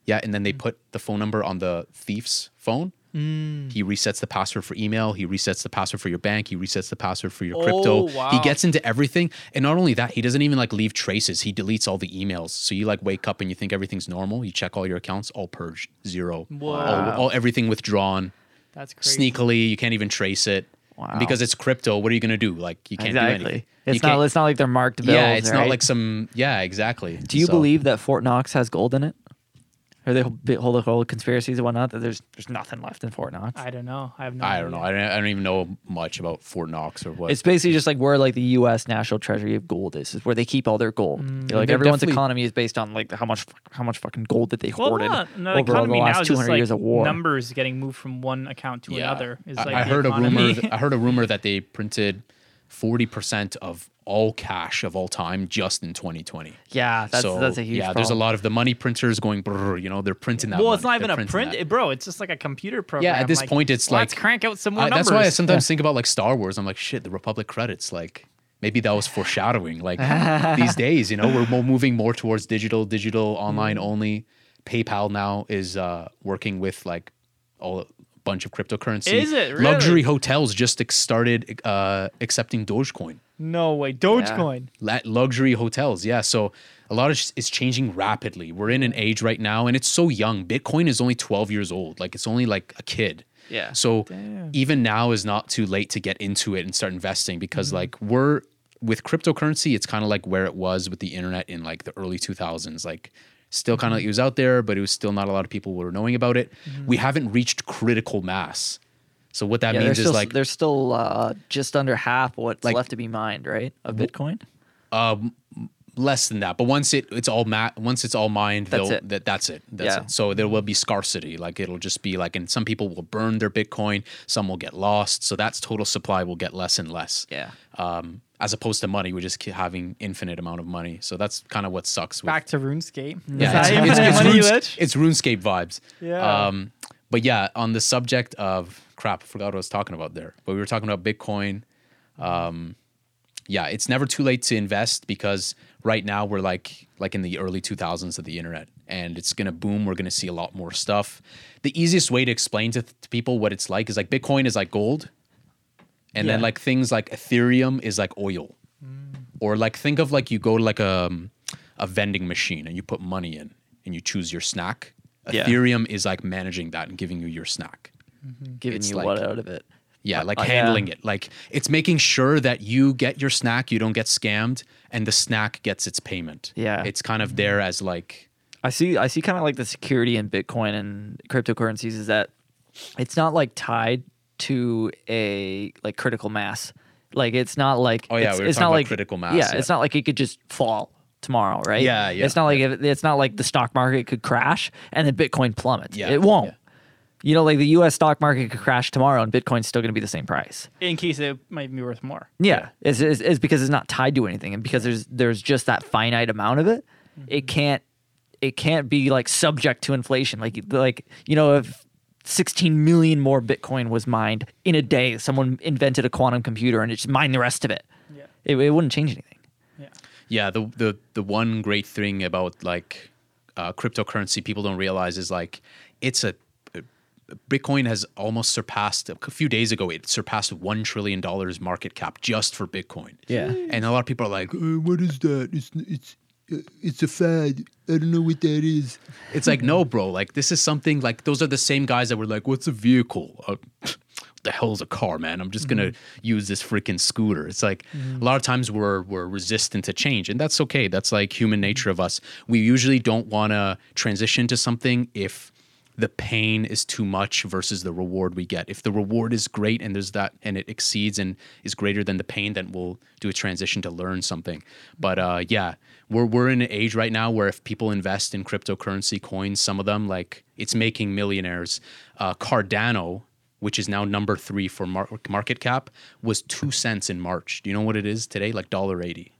Yeah, and then they mm. put the phone number on the thief's phone. Mm. He resets the password for email. He resets the password for your bank. He resets the password for your Oh, crypto. He gets into everything, and not only that, he doesn't even like leave traces. He deletes all the emails. So you like wake up and you think everything's normal. You check all your accounts, all purged, zero, Whoa. all, all everything withdrawn That's crazy. sneakily. You can't even trace it. Wow. Because it's crypto. What are you gonna do? Like you can't do exactly. anything. You It's not. can't- It's not like they're marked bills. yeah, it's not right? like some. Yeah, exactly. Do you So- believe that Fort Knox has gold in it? Or they hold hold the whole conspiracies and whatnot that there's there's nothing left in Fort Knox. I don't know. I have no I idea. don't know. I don't, I don't even know much about Fort Knox or what. It's basically just like where like the U.S. National Treasury of gold is, is where they keep all their gold. You know, like everyone's economy is based on like how much how much fucking gold that they Well, hoarded no, no, over the the economy now last is just like years of war. numbers getting moved from one account to Yeah. another. Is I, like I the heard a rumor. I heard a rumor that they printed 40% of all cash of all time just in 2020. Yeah, that's so that's a huge. yeah. There's a lot of the money printers going. Brrr, you know, they're printing that. well, it's not even They're a print, that. bro. It's just like a computer program. Yeah, at this like, point, it's like let's crank out some more numbers. that's why I sometimes think about like Star Wars. I'm like, shit, the Republic credits. Like, maybe that was foreshadowing. Like these days, you know, we're mo- moving more towards digital, digital, online Mm. only. PayPal now is uh, working with like all bunch of cryptocurrency. Is it really? Luxury hotels just ex- started uh, accepting Dogecoin. no way, Dogecoin. La- luxury hotels yeah so a lot of sh- is changing rapidly we're in an age right now and it's so young bitcoin is only 12 years old like it's only like a kid Yeah. so Damn. even now is not too late to get into it and start investing because like we're with cryptocurrency it's kind of like where it was with the internet in like the early 2000s like still kind of like it was out there but it was still not a lot of people were knowing about it we haven't reached critical mass so what that Yeah, means is still, like there's still uh, just under half what's Like- left to be mined, right? Of Bitcoin. Um, less than that but once it it's all ma- once it's all mined That's it. that that's it that's Yeah. it so there will be scarcity like it'll just be like and some people will burn their bitcoin some will get lost so that's total supply will get less and less Yeah. um as opposed to money we're just having infinite amount of money so that's kind of what sucks with, Back to RuneScape. yeah it's, it's, it's, it's runescape vibes Yeah. um but yeah on the subject of crap i forgot what i was talking about there but we were talking about bitcoin um yeah, it's never too late to invest because right now we're like like in the early 2000s of the internet and it's going to boom, we're going to see a lot more stuff. The easiest way to explain to, to people what it's like is like Bitcoin is like gold and then like things like Ethereum is like oil. Or like think of like you go to like a a vending machine and you put money in and you choose your snack. Yeah. Ethereum is like managing that and giving you your snack. Giving It's you like- what out of it? Yeah, like uh, yeah. handling it. Like it's making sure that you get your snack, you don't get scammed, and the snack gets its payment. Yeah. It's kind of there as like I see I see kind of like the security in Bitcoin and cryptocurrencies is that it's not like tied to a like critical mass. Like it's not like Oh, yeah, it's, we were it's talking not about like critical mass, Yeah, yeah. it's not like it could just fall tomorrow, right? Yeah, yeah, It's not like if, it's not like the stock market could crash and then Bitcoin plummets. Yeah, it won't. yeah. You know, like the U.S. stock market could crash tomorrow and Bitcoin's still going to be the same price. In case it might be worth more. Yeah, It's, it's, it's because it's not tied to anything, and because there's there's just that finite amount of it. It mm-hmm. can't it can't be like subject to inflation. Like like you know if 16 million more Bitcoin was mined in a day, someone invented a quantum computer and it just mined the rest of it. Yeah. It, it wouldn't change anything. Yeah. yeah, the the the one great thing about like uh, cryptocurrency people don't realize is like it's a Bitcoin has almost surpassed a few days ago. It surpassed one trillion dollars market cap just for Bitcoin. Yeah. and a lot of people are like, uh, "What is that? It's it's it's a fad. I don't know what that is." It's like, no, bro. Like this is something like those are the same guys that were like, "What's a vehicle?" Uh, the hell's a car, man? I'm just gonna use this freaking scooter. It's like a lot of times we're we're resistant to change, and that's okay. That's like human nature of us. We usually don't want to transition to something if the pain is too much versus the reward we get. If the reward is great and there's that and it exceeds and is greater than the pain, then we'll do a transition to learn something. But uh, yeah, we're we're in an age right now where if people invest in cryptocurrency coins, some of them like it's making millionaires. Uh, Cardano, which is now number three for mar- market cap, was two cents in March. Do you know what it is today? Like dollar eighty.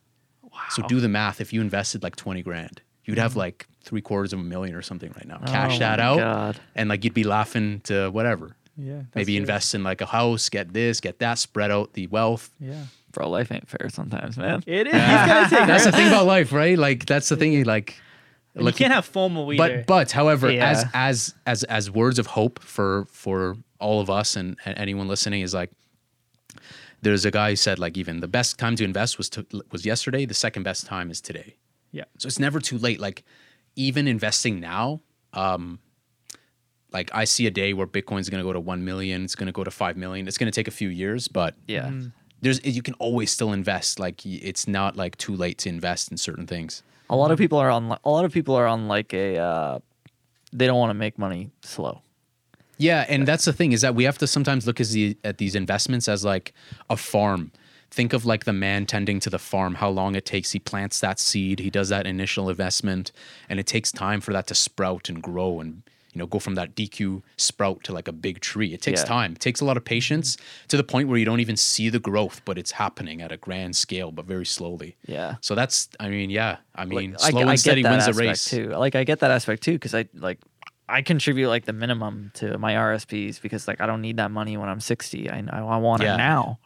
Wow. So do the math. If you invested like twenty grand, you'd have like three quarters of a million or something right now. Cash Oh that out, God. and like you'd be laughing to whatever. Yeah. Maybe true. invest in like a house, get this, get that, spread out the wealth. Yeah. Bro, life ain't fair sometimes, man. It is. He's gonna take That's the thing about life, right? Like that's the thing. you Like, And look, you can't have FOMO either. but but however, as as as as words of hope for for all of us and, and anyone listening is like, there's a guy who said like even the best time to invest was to was yesterday. The second best time is today. yeah. So it's never too late. Like even investing now, um, like I see a day where Bitcoin's going to go to 1 million, it's going to go to 5 million. It's going to take a few years, but Yeah. there's you can always still invest. Like it's not like too late to invest in certain things. A lot of people are on a lot of people are on like a uh, they don't want to make money slow. Yeah, and that's the thing is that we have to sometimes look at, the, at these investments as like a farm. Think of like the man tending to the farm, how long it takes. He plants that seed, he does that initial investment, and it takes time for that to sprout and grow and you know, go from that DQ sprout to like a big tree. It takes Yeah. time. It takes a lot of patience to the point where you don't even see the growth, but it's happening at a grand scale, but very slowly. Yeah. So that's, I mean, yeah. I mean, Like, slow and steady wins the race. too. Like I get that aspect too because I like I contribute like the minimum to my RSPs because like I don't need that money when I'm 60. I I, I want Yeah. it now.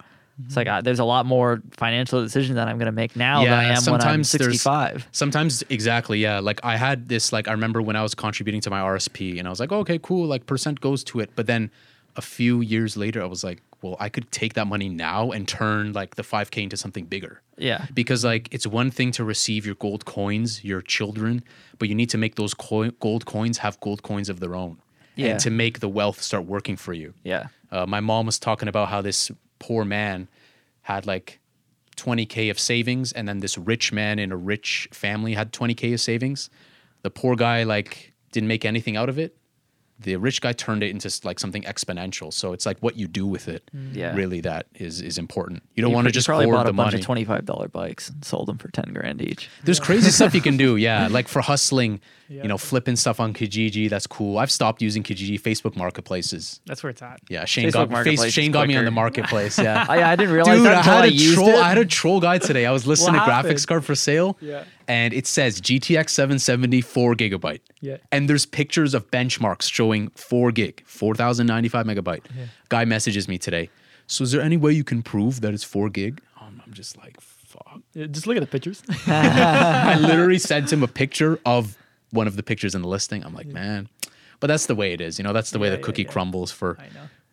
It's like I, there's a lot more financial decisions that I'm gonna make now than I am when I'm sometimes 65. Sometimes exactly, yeah. Like I had this, like I remember when I was contributing to my RSP, and I was like, okay, cool, like percent goes to it. But then a few years later, I was like, well, I could take that money now and turn like the 5K into something bigger. Yeah. Because like it's one thing to receive your gold coins, your children, but you need to make those coi- gold coins have gold coins of their own, Yeah. and to make the wealth start working for you. Yeah. Uh, my mom was talking about how this poor man had like 20k of savings, and then this rich man in a rich family had 20k of savings. The poor guy like didn't make anything out of it. The rich guy turned it into like something exponential. So it's like what you do with it, mm. Yeah. really, that is is important. You don't want to pr- he just probably bought the a bunch money. of twenty five dollar bikes and sold them for ten grand each. There's crazy stuff you can do, yeah. Like for hustling, Yeah. you know, flipping stuff on Kijiji. That's cool. I've stopped using Kijiji. Facebook Marketplaces. That's where it's at. Yeah, Shane Facebook got face, Shane got me on the marketplace. Yeah. I, I didn't realize Dude, that I had I a troll. it. I had a troll guy today. I was listening to graphics card for sale, Yeah. And it says GTX 770 4 gigabyte. Yeah. And there's pictures of benchmarks showing 4 gig, 4095 megabyte. Yeah. Guy messages me today. So is there any way you can prove that it's 4 gig? Um, I'm just like, fuck. Yeah, Just look at the pictures. I literally sent him a picture of one of the pictures in the listing. I'm like, man. But that's the way it is. You know, that's the way the yeah, cookie yeah. crumbles for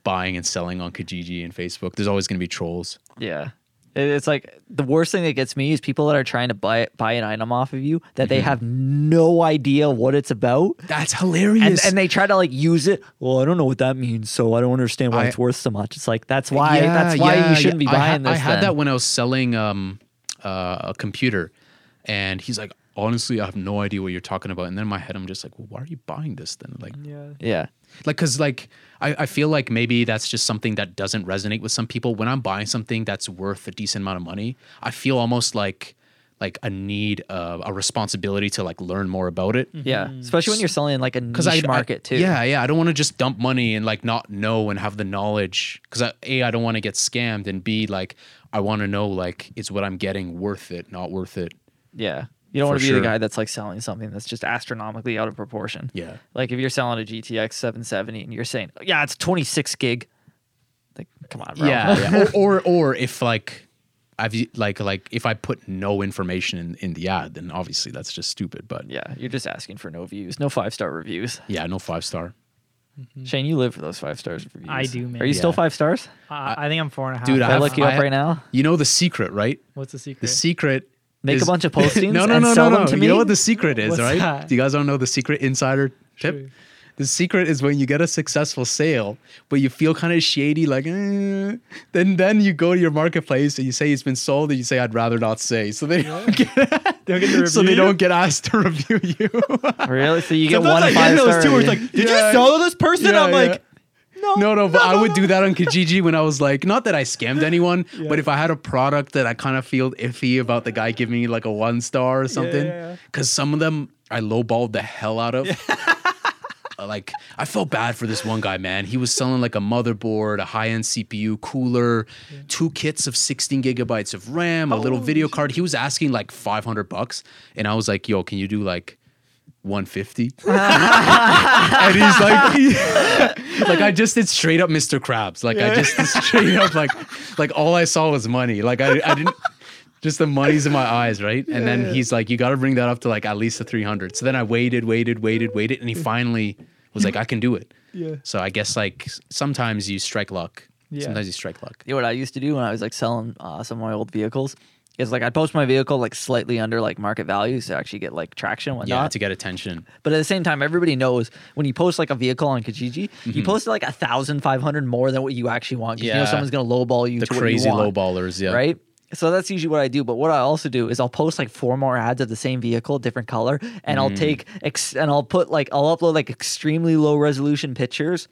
buying and selling on Kijiji and Facebook. There's always going to be trolls. Yeah. It- It's like the worst thing that gets me is people that are trying to buy buy an item off of you that Mm-hmm. they have no idea what it's about. That's hilarious. And, and they try to like use it. Well, I don't know what that means, so I don't understand why I- it's worth so much. It's like that's why that's why you shouldn't be I buying had, this. I had then. that when I was selling um, uh, a computer, and he's like, honestly, I have no idea what you're talking about. And then in my head, I'm just like, well, why are you buying this then? Like, Yeah. yeah. Like, cause like I, I feel like maybe that's just something that doesn't resonate with some people. When I'm buying something that's worth a decent amount of money, I feel almost like like a need, uh, a responsibility to like learn more about it. Yeah. Especially when you're selling in like a niche because I market too. Yeah, yeah. I don't want to just dump money and like not know and have the knowledge. Because I, a, I don't want to get scammed, and b, like I want to know like is what I'm getting worth it, not worth it. Yeah. You don't want to be sure. the guy that's like selling something that's just astronomically out of proportion. Yeah. Like if you're selling a GTX 770 and you're saying, yeah, it's 26 gig. Like, come on, bro. Yeah, yeah. or, or or if like I've like like if I put no information in in the ad, then obviously that's just stupid. But yeah, yeah. You're just asking for no views, no five star reviews. Yeah, no five star. Shane, you live for those five stars reviews. I do, man. Are you still five stars? Uh, I think I'm four and a half. Dude, I I look you up I- right now. You know the secret, right? What's the secret? The secret. Make a bunch of postings no, no, and no, sell no, them no. You me? know what the secret is, What's right? that? Do you guys don't know the secret insider tip? Sure. The secret is when you get a successful sale, but you feel kind of shady, like, eh, then then you go to your marketplace and you say it's been sold, and you say I'd rather not say, so they don't get, They'll get the so they don't get asked to review you. Really? So you get Sometimes one I five get those too. Where it's like, did Yeah. you sell to this person? Yeah, I'm yeah. like, no, no, no, but I would do that on Kijiji when I was like, not that I scammed anyone, but if I had a product that I kind of feel iffy about the guy giving me like a one star or something, yeah, yeah. because some of them I lowballed the hell out of. like I felt bad for this one guy, man. He was selling like a motherboard, a high-end CPU, cooler, two kits of 16 gigabytes of RAM, a little video card. He was asking like 500 bucks, and I was like, "Yo, can you do like 150?" and he's like, like I just did straight up Mr. Krabs. Like I just did straight up like, like all I saw was money. Like I, I didn't. Just the money's in my eyes, right? And then he's like, "You got to bring that up to like at least a 300." So then I waited, waited, waited, waited, and he finally was like, "I can do it." Yeah. So I guess like sometimes you strike luck. Yeah. Sometimes you strike luck. You know what I used to do when I was like selling uh, some of my old vehicles is like I'd post my vehicle like slightly under like market value to actually get like traction and Yeah, whatnot. to get attention. but at the same time, everybody knows when you post like a vehicle on Kijiji, you post like a thousand five hundred more than what you actually want. 'cause You know someone's gonna lowball you The to crazy you want, lowballers, yeah. right? So that's usually what I do. But what I also do is I'll post like four more ads of the same vehicle, different color, and Mm. I'll take ex- and I'll put like I'll upload like extremely low resolution pictures.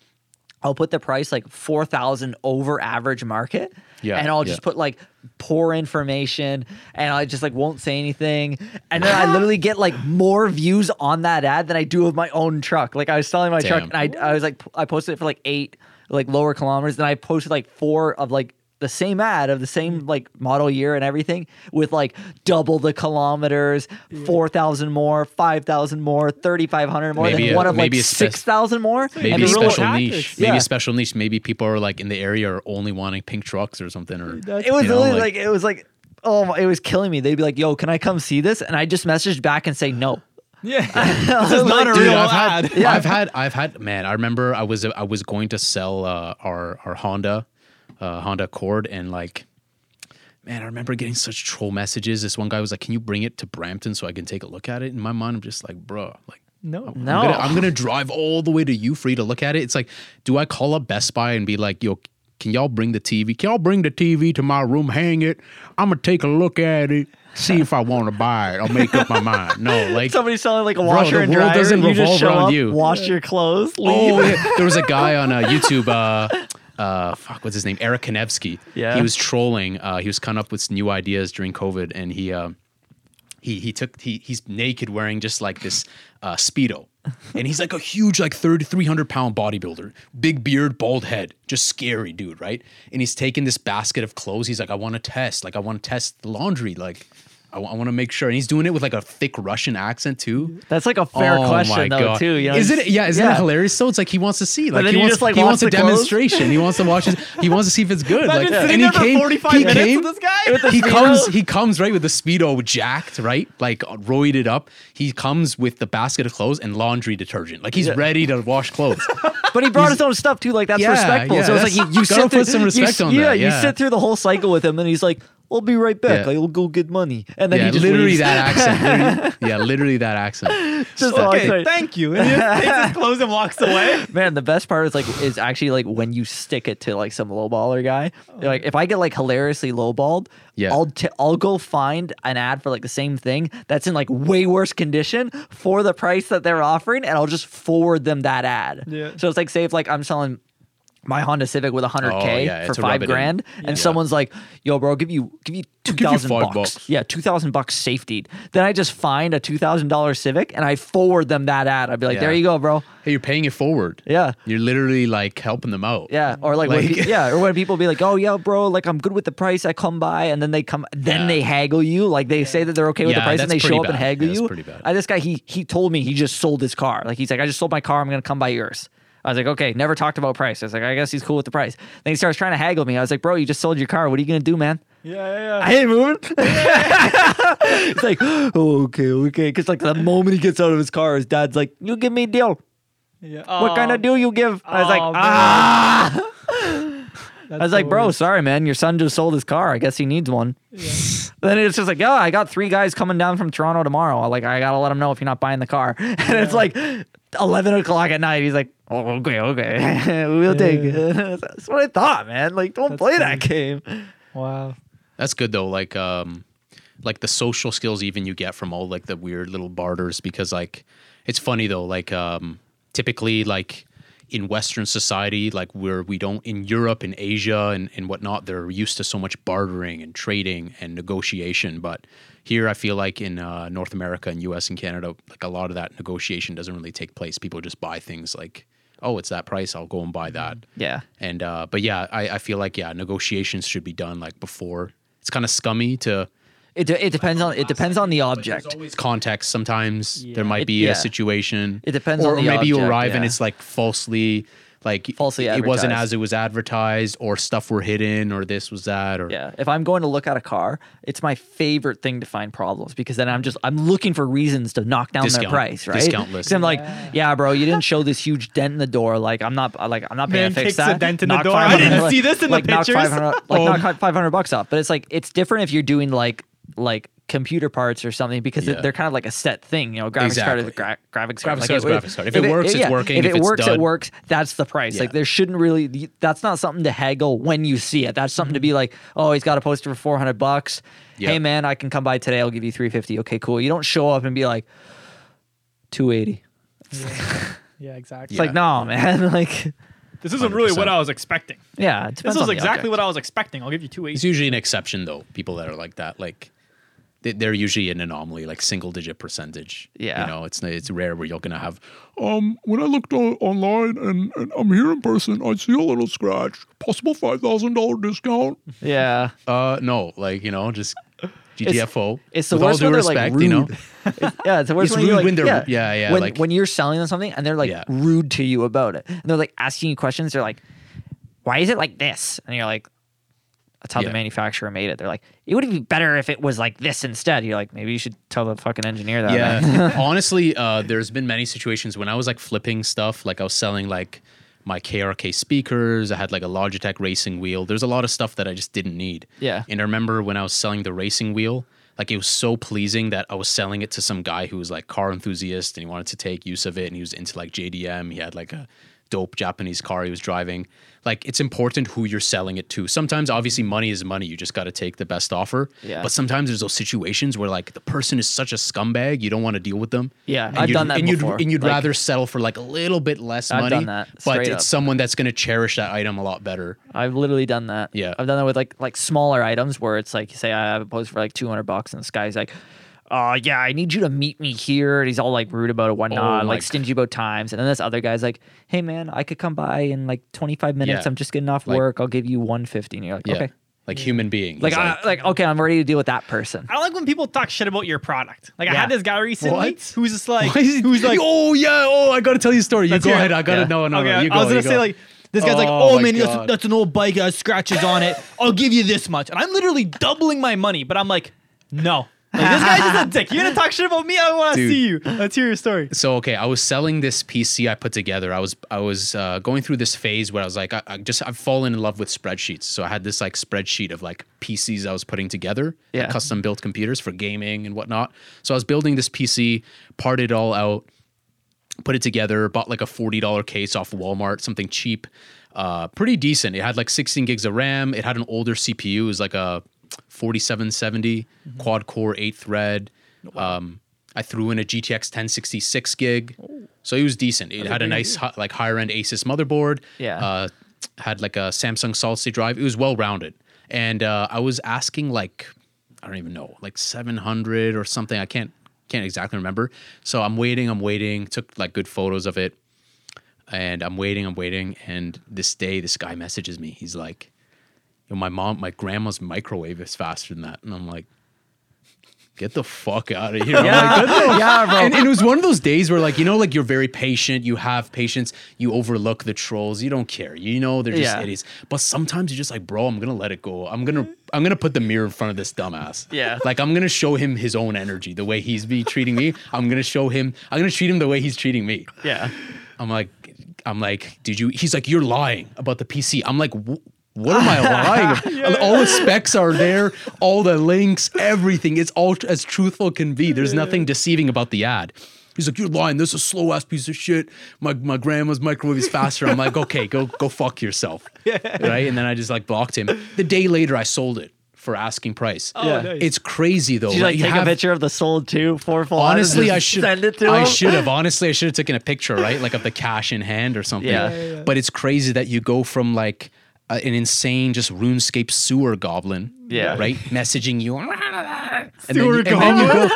I'll put the price like four thousand over average market, Yeah, and I'll yeah. just put like poor information, and I just like won't say anything, and then I literally get like more views on that ad than I do of my own truck. Like I was selling my truck, and I I was like I posted it for like eight like lower kilometers, then I posted like four of like the same ad of the same like model year and everything with like double the kilometers, 4,000 more, 5,000 more, 3,500 more, Maybe then a- one of like maybe a spec- 6,000 more. Maybe and a the real- real special tactics. niche. Maybe a special niche. Maybe people are like in the area are only wanting pink trucks or something. Or That's- it was you know, like- like, it was like oh it was killing me. They'd be like, "Yo, can I come see this?" And I just messaged back and say no. Yeah. I this is was not like, a dude, real I've ad. had, I've had, I've had, man. I remember I was, I was going to sell uh, our our Honda, uh, Honda Accord, and like, man, I remember getting such troll messages. This one guy was like, "Can you bring it to Brampton so I can take a look at it?" In my mind, I'm just like, bro, like. No. No. I'm gonna, I'm gonna drive all the way to you for you to look at it. It's like, do I call up Best Buy and be like, yo, can y'all bring the TV? Can y'all bring the TV to my room, hang it? I'm gonna take a look at it, see if I want to buy it. I'll make up my mind. No, like Somebody's selling like a Bro, washer the and world dryer. doesn't and you just revolve show around up, you. wash your clothes, leave. Oh, yeah. there was a guy on uh, YouTube. Uh, uh, fuck, what's his name? Eric Konevsky. Yeah. He was trolling. Uh, he was coming up with new ideas during COVID, and he uh, he he took he he's naked wearing just like this uh, speedo, and he's like a huge like 30, 300 pound bodybuilder, big beard, bald head, just scary dude, right? And he's taking this basket of clothes. He's like, I want to test, like I want to test the laundry, like. I want to make sure, and he's doing it with like a thick Russian accent too. That's like a fair Oh question though, God. too. You know, isn't it? Yeah, isn't yeah. it hilarious? So it's like he wants to see, like then he wants, just, like, he wants a demonstration. he wants to watch his, he wants to see if it's good. Imagine like, sitting and he there for came, 45 he minutes came, with this guy? he Speedo? comes, he comes right with the speedo jacked, right, like uh, roided up. He comes with the basket of clothes and laundry detergent, like he's ready to wash clothes. But he brought his own stuff too. Like that's Yeah, respectful. yeah, so it's like you, you sit through some respect s- on yeah, you sit through the whole cycle with him, and he's like, "I'll be right back. Yeah. I'll go get money." And then yeah, he just literally leaves. that accent. Literally, yeah, literally that accent. Just all Okay, excited. thank you. And he just takes his clothes and walks away. Man, the best part is like is actually like when you stick it to like some lowballer guy. Oh, Like if I get like hilariously lowballed, Yeah. I'll t- I'll go find an ad for like the same thing that's in like way worse condition for the price that they're offering, and I'll just forward them that ad. Yeah. So it's like say if like I'm selling my Honda Civic with 100k Oh, yeah, for five in. grand, and someone's like, "Yo, bro, give you give you two thousand bucks. bucks. Yeah, two thousand bucks safety. Then I just find a two thousand dollar Civic and I forward them that ad. I'd be like, Yeah. "There you go, bro." Hey, you're paying it forward. Yeah. You're literally like helping them out. Yeah, or like, Like- pe- yeah, or when people be like, "Oh yeah, bro, like I'm good with the price." I come by, and then they come, then Yeah. they haggle you. Like they say that they're okay with the price, and they show up and haggle Yeah, that's you. pretty bad. I, this guy, he he told me he just sold his car. Like he's like, "I just sold my car. I'm gonna come by yours." I was like, "Okay." Never talked about price. I was like, "I guess he's cool with the price." Then he starts trying to haggle me. I was like, "Bro, you just sold your car. What are you gonna do, man?" Yeah, yeah, I ain't moving. It's like, oh, okay, okay. Because like the moment he gets out of his car, his dad's like, "You give me a deal. yeah. What kind of deal you give?" I was like, oh. "Ah." I was like, bro, sorry, man. Your son just sold his car. I guess he needs one. Yeah. Then it's just like, yeah, I got three guys coming down from Toronto tomorrow. Like, I gotta let them know if you're not buying the car. And it's like eleven o'clock at night. He's like, oh, okay, okay, we'll take it. That's what I thought, man. Like, don't That's play funny. that game. Wow. That's good though. Like um like the social skills even you get from all like the weird little barters because like it's funny though, like um typically like in Western society, like where we don't in Europe and Asia and, and whatnot, they're used to so much bartering and trading and negotiation. But here I feel like in uh, North America and US and Canada, like a lot of that negotiation doesn't really take place. People just buy things like, oh, it's that price, I'll go and buy that. Yeah. And uh, but yeah, I, I feel like yeah, negotiations should be done like before. It's kind of scummy to It, de- it depends on it depends on the object. always context. Sometimes Yeah. there might It- be yeah. a situation. It depends or, on the or maybe you object, arrive and it's like falsely like Falsely it wasn't as it was advertised or stuff were hidden or this was that or Yeah. If I'm going to look at a car, it's my favorite thing to find problems because then I'm just I'm looking for reasons to knock down Discount- their price, right? discount 'Cause list. I'm like, Yeah. yeah, bro, you didn't show this huge dent in the door. Like I'm not like I'm not paying Man to fix takes a that. dent in the door. I didn't like- see this in the like, knock pictures. 500 like Oh. knock 500 bucks off. But it's like it's different if you're doing like like computer parts or something because Yeah. they're kind of like a set thing, you know. Graphics card is Exactly. gra- graphics card. Graphics Like, card is graphics card. If it works, it's working. If, If it it's works, it works. That's the price. Like there shouldn't really. That's not something to haggle when you see it. That's something to mm-hmm. be like, oh, he's got a poster for four hundred bucks. Yeah. Hey man, I can come by today. I'll give you three fifty. Okay, cool. You don't show up and be like two eighty. Yeah, yeah exactly. It's like no, man. like This isn't really what I was expecting. Yeah, it This is on the exactly object. what I was expecting. I'll give you two It's usually an exception though. People that are like that, like they- they're usually an anomaly, like single digit percentage. Yeah. you know, it's it's rare where you're gonna have. Um, when I looked on, online and, and I'm here in person, I see a little scratch. Possible five thousand dollar discount. Yeah, Uh, no, like you know, just GTFO. it's the With all worst due they're like respect, rude. you know. It's- yeah, it's the worst It's when you're rude like, when they're- yeah, yeah, yeah, When, like- when you're selling them something and they're like Yeah. rude to you about it, and they're like asking you questions. They're like, "Why is it like this?" And you're like, "That's how Yeah. the manufacturer made it." They're like, "It would be better if it was like this instead." You're like, "Maybe you should tell the fucking engineer that." Yeah. Honestly, uh, there's been many situations when I was like flipping stuff, like I was selling like my KRK speakers. I had like a Logitech racing wheel. There's a lot of stuff that I just didn't need. Yeah. And I remember when I was selling the racing wheel, like it was so pleasing that I was selling it to some guy who was like car enthusiast and he wanted to take use of it and he was into like JDM. He had like a dope Japanese car he was driving. Like it's important who you're selling it to. Sometimes obviously money is money. You just got to take the best offer. Yeah. But sometimes there's those situations where like the person is such a scumbag, you don't want to deal with them. Yeah, And I've done that and before. You'd, and you'd Like- rather settle for like a little bit less I've money. done that, but it's up. someone that's going to cherish that item a lot better. I've literally done that. Yeah. I've done that with like like smaller items where it's like say I have a post for like two hundred bucks and this guy's like, "Oh yeah, I need you to meet me here," and he's all like rude about it, whatnot, Oh, like like- stingy about times. And then this other guy's like, "Hey man, I could come by in like twenty five minutes. Yeah. I'm just getting off Like- work. I'll give you one fifty. And you're like, Yeah. okay. Like human being. Like, I, like okay, I'm ready to deal with that person. I don't like when people talk shit about your product. Like I Yeah. had this guy recently What? who's just like, he- who's like, oh yeah, oh I got to tell you a story. You Let's go it. ahead. I got to know. No, okay, no, you go. I was gonna you say go. like. This guy's like, Oh oh man, that's, that's an old bike, it has scratches on it. I'll give you this much, and I'm literally doubling my money. But I'm like, no, like, this guy's just a dick. You're gonna talk shit about me? I want to Dude. see you. Let's hear your story. so okay, I was selling this PC I put together. I was I was uh, going through this phase where I was like, I, I just I've fallen in love with spreadsheets. So I had this like spreadsheet of like PCs I was putting together, Yeah. like, custom built computers for gaming and whatnot. So I was building this PC, parted it all out, put it together, bought like a forty dollar case off Walmart, something cheap, uh, pretty decent. It had like sixteen gigs of RAM. It had an older CPU. It was like a forty seven seventy quad core eight thread. Um, I threw in a GTX 1066 gig, so it was decent. It had a nice hi- like higher end Asus motherboard. Yeah. Uh, had like a Samsung solid state drive. It was well rounded, and uh, I was asking like I don't even know, like 700 or something. I can't can't exactly remember. So I'm waiting, I'm waiting. Took like good photos of it, and I'm waiting, I'm waiting. And this day, this guy messages me. He's like, "Yo, my mom, my grandma's microwave is faster than that," and I'm like. Get the fuck out of here. I'm like, yeah, bro. and, and it was one of those days where, like, you know, like you're very patient, you have patience, you overlook the trolls, you don't care, you know, they're just Yeah. idiots. But sometimes you're just like, bro, I'm gonna let it go. I'm gonna, I'm gonna put the mirror in front of this dumbass. Yeah. like I'm gonna show him his own energy, the way he's be treating me. I'm gonna show him, I'm gonna treat him the way he's treating me. Yeah. I'm like, I'm like, did you? He's like, you're lying about the PC. I'm like, "Wh- what am I lying? about? All the specs are there, all the links, everything. It's all tr- as truthful can be. There's nothing deceiving about the ad. He's like, you're lying. This is a slow ass piece of shit. My my grandma's microwave is faster. I'm like, okay, go go fuck yourself, yeah. right? And then I just like blocked him. The day later, I sold it for asking price. Oh, yeah. nice. It's crazy though. Did you like You take have- a picture of the sold too for full Honestly, I should. send it to I should have. Honestly, I should have taken a picture, right, like of the cash in hand or something. Yeah. Yeah, yeah. But it's crazy that you go from like uh, an insane, just RuneScape sewer goblin, Yeah. right, messaging you, and, then, Sewer you- and then you go,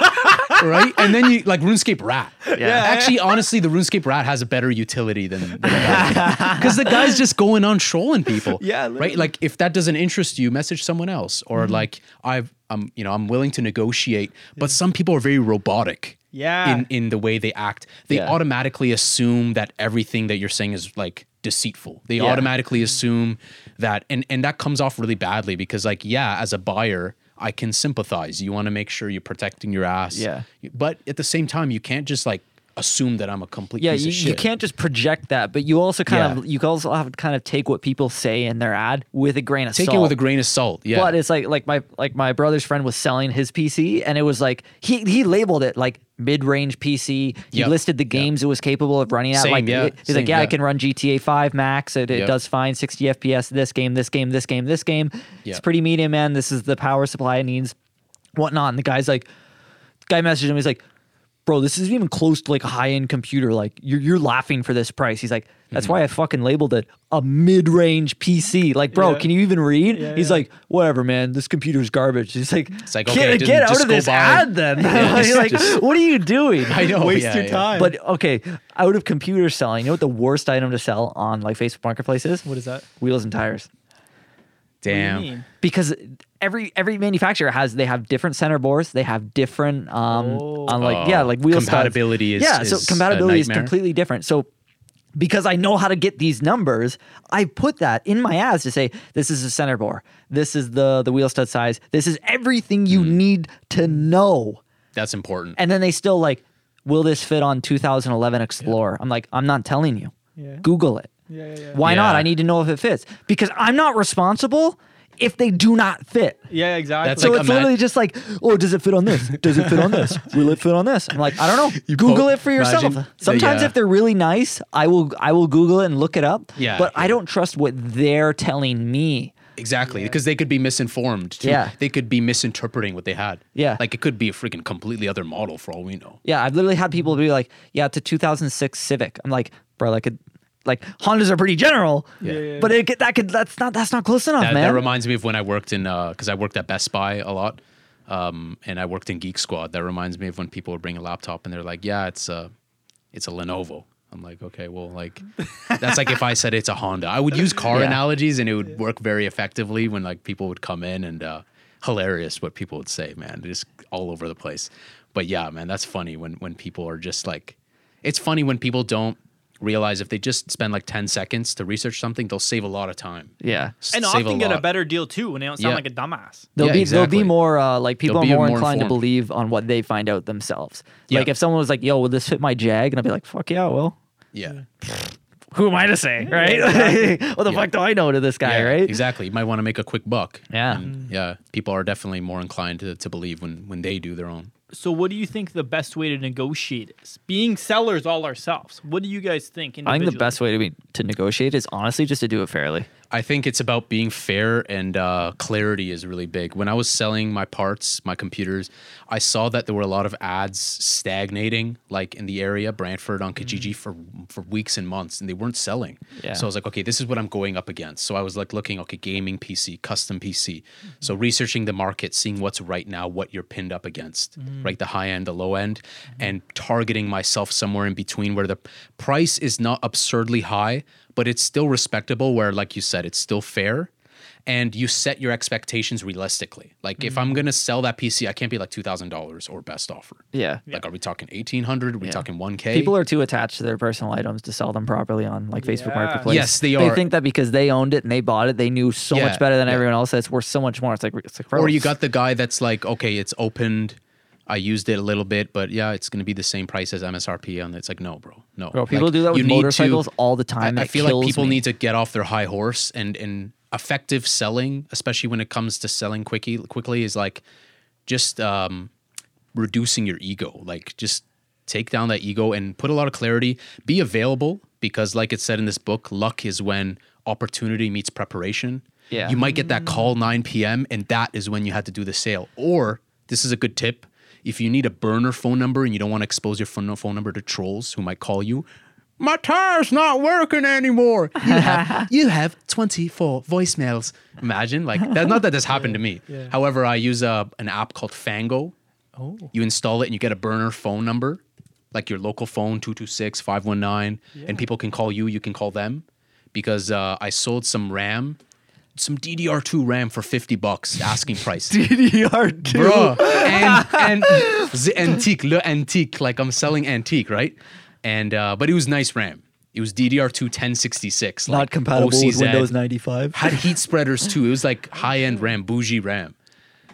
right, and then you like RuneScape rat. Yeah. Actually, honestly, the RuneScape rat has a better utility than because the guy's just going on trolling people. Yeah, right. Like if that doesn't interest you, message someone else, or Mm-hmm. like I've, I'm, you know, I'm willing to negotiate. But some people are very robotic. Yeah. In in the way they act, they Yeah. automatically assume that everything that you're saying is like deceitful. They Yeah. automatically assume that, and and that comes off really badly because like yeah, as a buyer. I can sympathize. You want to make sure you're protecting your ass. Yeah. But at the same time, you can't just like assume that I'm a complete Yeah, you, you can't just project that, but you also kind of you also have to kind of take what people say in their ad with a grain of take salt. Take it with a grain of salt. Yeah. But it's like like my like my brother's friend was selling his PC and it was like he he labeled it like mid range PC. He Yep. listed the Yep. games it was capable of running at. Same, like yeah. he's like, Same, yeah, I can run GTA 5 max. It, it Yep. does fine, 60 FPS. This game, this game, this game, this game. It's pretty medium, man. This is the power supply it needs, whatnot. And the guy's like, guy messaged him. He's like. Bro, this isn't even close to like a high end computer. Like you're you're laughing for this price. He's like, that's mm-hmm. why I fucking labeled it a mid range PC. Like, bro, Yeah. can you even read? Yeah, He's yeah. like, whatever, man. This computer's garbage. He's like, It's like, get, okay, get just- out of this buy- ad then. Yeah, He's just- like, just- what are you doing? I know. Waste yeah, your yeah. time. But okay, out of computer selling, you know what the worst item to sell on like Facebook Marketplace is? What is that? Wheels and tires. Damn. What do you mean? because every every manufacturer has they have different center bores they have different um Oh. on like yeah Oh, like wheel studs. compatibility is- yeah is so compatibility is completely different so because I know how to get these numbers, I put that in my ads to say this is a center bore, this is the the wheel stud size, this is everything you need to know. That's important. And then they still like, will this fit on 2011 Explorer? I'm like, I'm not telling you. Yeah. Google it. Yeah, yeah, yeah. Why not? I need to know if it fits because I'm not responsible if they do not fit. Yeah, exactly. That's So like it's ima- literally just like, oh, does it fit on this? Does it fit on this? Will it fit on this? I'm like, I don't know. You Google po- it for yourself. imagine the, Sometimes uh, if they're really nice, I will I will Google it and look it up. Yeah, But I don't trust what they're telling me. Exactly, because they could be misinformed. Too. Yeah. they could be misinterpreting what they had. Yeah. like it could be a freaking completely other model for all we know. Yeah, I've literally had people be like, yeah, it's a 2006 Civic. I'm like, bro, like, it, like Hondas are pretty general, Yeah, yeah, but it, that could that's not that's not close enough, That, man. that reminds me of when I worked in because I worked at Best Buy a lot, um, and I worked in Geek Squad. That reminds me of when people would bring a laptop and they're like, "Yeah, it's a, it's a Lenovo." I'm like, okay, well, like that's like if I said it's a Honda. I would use car Yeah. analogies and it would work very effectively when like people would come in and uh, hilarious what people would say, man, just all over the place. But yeah, man, that's funny when when people are just like, it's funny when people don't realize if they just spend like 10 seconds to research something, they'll save a lot of time. yeah, S- and save often get a better deal too when they don't sound Yeah. like a dumbass. They'll Yeah, be they'll be more uh, like people They'll are more more inclined to believe on what they find out themselves. Yeah. Like if someone was like, "Yo, will this fit my Jag?" and I'd be like, "Fuck yeah, well." Yeah. Who am I to say, right? what the Yeah. fuck do I know to this guy, yeah, right? Exactly. You might want to make a quick buck. Yeah. And, yeah. People are definitely more inclined to, to believe when, when they do their own. So, what do you think the best way to negotiate is? Being sellers all ourselves, what do you guys think? I think the best way to be to negotiate is honestly just to do it fairly. I think it's about being fair and uh, clarity is really big. When I was selling my parts, my computers, I saw that there were a lot of ads stagnating, like in the area, Brantford on Kijiji mm. for for weeks and months, and they weren't selling. Yeah. So I was like, okay, this is what I'm going up against. So I was like looking, okay, gaming PC, custom PC. Mm-hmm. So researching the market, seeing what's right now, what you're pinned up against, mm. right, the high end, the low end, mm-hmm. and targeting myself somewhere in between where the price is not absurdly high, but it's still respectable. Where, like you said, it's still fair. And you set your expectations realistically. Like if I'm mm-hmm. gonna sell that PC, I can't be like two thousand dollars or best offer. Yeah. Like, are we talking eighteen hundred? Are we Yeah. talking one k? People are too attached to their personal items to sell them properly on like Facebook Yeah. Marketplace. Yes, they are. They think that because they owned it and they bought it, they knew so Yeah, much better than yeah. everyone else that it's worth so much more. It's like it's like or you got the guy that's like, okay, it's opened. I used it a little bit, but yeah, it's going to be the same price as MSRP. And it's like, no, bro, no. Bro, people Like, do that with need to- motorcycles all the time. I, I feel like people me. need to get off their high horse and and effective selling, especially when it comes to selling quickly. Quickly is like just um, reducing your ego. Like just take down that ego and put a lot of clarity. Be available because, like it said in this book, luck is when opportunity meets preparation. Yeah. You might get that call 9 p.m. and that is when you had to do the sale. Or this is a good tip. If you need a burner phone number and you don't want to expose your phone, phone number to trolls who might call you, my tire's not working anymore. You have you have 24 voicemails. Imagine like that. Not that this happened to me. However, I use a, an app called Fongo. Oh. You install it and you get a burner phone number, like your local phone 226 519, and people can call you. You can call them because uh, I sold some RAM, some DDR2 RAM for 50 bucks, asking price. DDR2. bro. And and the antique, le antique, like I'm selling antique, right? And uh, but it was nice RAM. It was DDR2 1066, Not like compatible with Windows 95. Had heat spreaders too. It was like high end RAM, bougie RAM.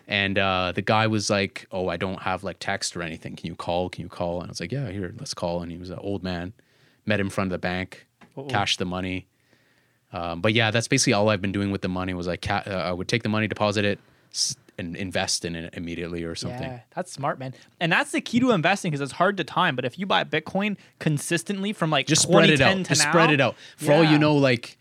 And uh, the guy was like, "Oh, I don't have like text or anything. Can you call? Can you call?" And I was like, "Yeah, here, let's call." And he was an old man. Met him in front of the bank, cashed the money. Um, but yeah, that's basically all I've been doing with the money. Was like, ca- uh, I would take the money, deposit it, s- and invest in it immediately or something. Yeah, that's smart, man. And that's the key to investing because it's hard to time. But if you buy Bitcoin consistently from like just spread it out. to Just now, spread it out. For all you know, like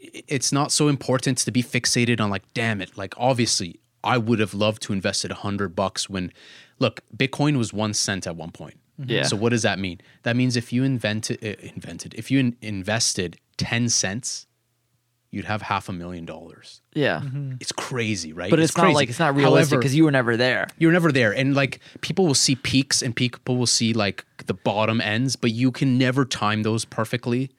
it's not so important to be fixated on like, damn it. Like obviously, I would have loved to invest at a hundred bucks when, look, Bitcoin was one cent at one point. Yeah. So what does that mean? That means if you invented uh, invented if you in- invested 10 cents, you'd have half a million dollars. Yeah. It's crazy, right? But it's, not crazy. like it's not realistic because you were never there. you're never there and like people will see peaks and people will see like the bottom ends but you can never time those perfectly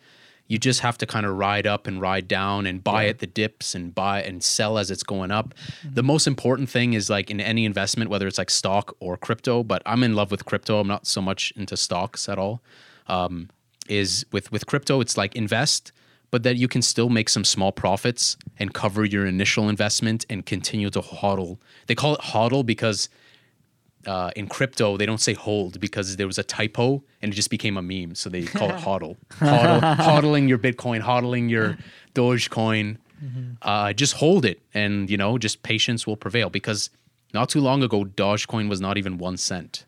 you just have to kind of ride up and ride down and buy at the dips and buy and sell as it's going up the most important thing is like in any investment whether it's like stock or crypto but i'm in love with crypto i'm not so much into stocks at all um, is with with crypto it's like invest but that you can still make some small profits and cover your initial investment and continue to hodl they call it hodl because uh, in crypto they don't say hold because there was a typo and it just became a meme so they call it hodl hodl hodling your bitcoin hodling your dogecoin uh, just hold it and you know just patience will prevail because not too long ago dogecoin was not even one cent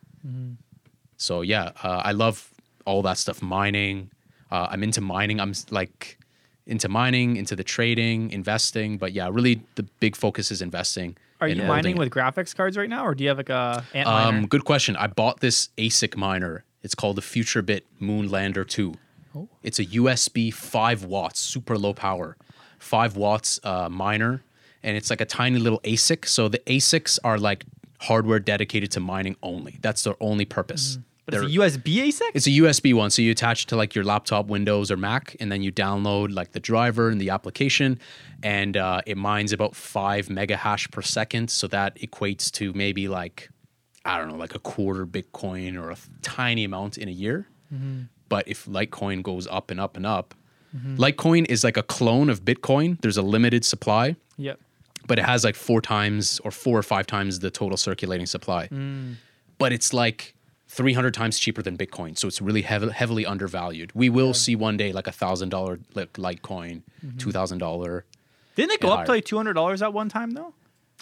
so yeah, uh, I love all that stuff. Mining. Uh, I'm into mining. I'm like into mining, into the trading, investing. But yeah, really the big focus is investing. Are you mining it. with graphics cards right now, or do you have like a? Um, good question. I bought this ASIC miner. It's called the FutureBit Moonlander 2. Oh. It's a USB 5 watts, super low power, 5 watts uh, miner. And it's like a tiny little ASIC. So the ASICs are like hardware dedicated to mining only. That's their only purpose. But it's a USB ASIC. it's a USB one, so you attach it to like your laptop, Windows, or Mac, and then you download like the driver and the application, and uh, it mines about five mega hash per second. So that equates to maybe like I don't know, like a quarter Bitcoin or a tiny amount in a year. Mm-hmm. But if Litecoin goes up and up and up, mm-hmm. Litecoin is like a clone of Bitcoin. There's a limited supply, Yep. but it has like four times or four or five times the total circulating supply. Mm. But it's like 300 times cheaper than Bitcoin. So it's really heav- heavily undervalued. We will see one day like a thousand dollar like Litecoin, two thousand dollar. Didn't it go Yeah, up to like two hundred dollars at one time though?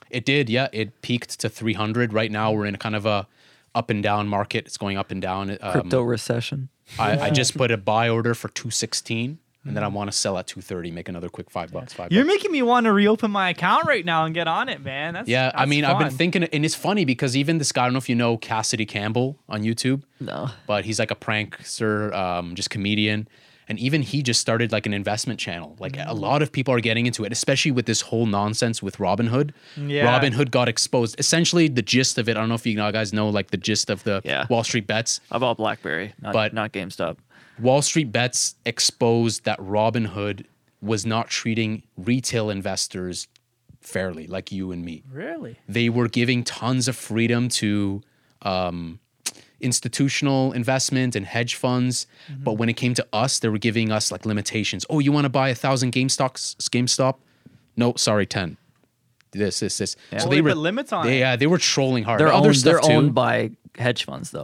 It did, yeah. It peaked to 300. Right now we're in kind of a up and down market. It's going up and down. Um, Crypto recession. I, I just put a buy order for 216 and then I want to sell at 230, make another quick five bucks. Five You're bucks. making me want to reopen my account right now and get on it, man. That's Yeah, I that's mean, I've been thinking, and it's funny because even this guy, I don't know if you know Cassidy Campbell on YouTube, No. but he's like a prankster, um, just comedian. And even he just started like an investment channel. Like Mm. a lot of people are getting into it, especially with this whole nonsense with Robinhood. Yeah. Robinhood got exposed. Essentially, the gist of it, I don't know if you guys know like the gist of the Yeah. Wall Street bets. I bought BlackBerry, not, But- not GameStop. Wall Street Bets exposed that Robinhood was not treating retail investors fairly, like you and me. really. They were giving tons of freedom to um, institutional investment and hedge funds, but when it came to us, they were giving us like limitations. Oh, you want to buy a thousand Game GameStops? GameStop? No, sorry, ten. This, this, this. Oh, they put limits on they, it. Yeah, they were trolling hard. They're Other owned, they're too. owned by hedge funds though.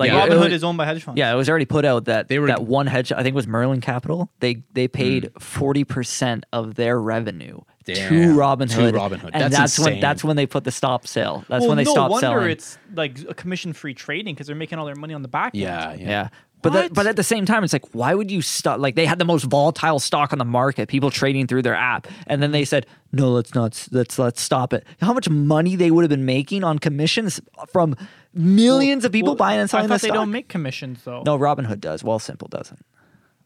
Like Yeah. it- it Robinhood is owned by hedge funds. Yeah, it was already put out that They were- that one hedge, I think it was Melvin Capital. They they paid Hmm. forty percent of their revenue Damn, to Robinhood. to Robinhood. Robinhood. and That's that's when that's when they put the stop sale. That's well, when they no stopped wonder selling. it's like a commission-free trading because they're making all their money on the back. end. Yeah, yeah. yeah. But that, but at the same time, it's like, why would you stop? Like they had the most volatile stock on the market, people trading through their app, and then they said, "No, let's not. Let's let's stop it." How much money they would have been making on commissions from millions of people Well, buying and selling I thought this they stock? don't make commissions though. no, Robinhood does. Well, Simple doesn't.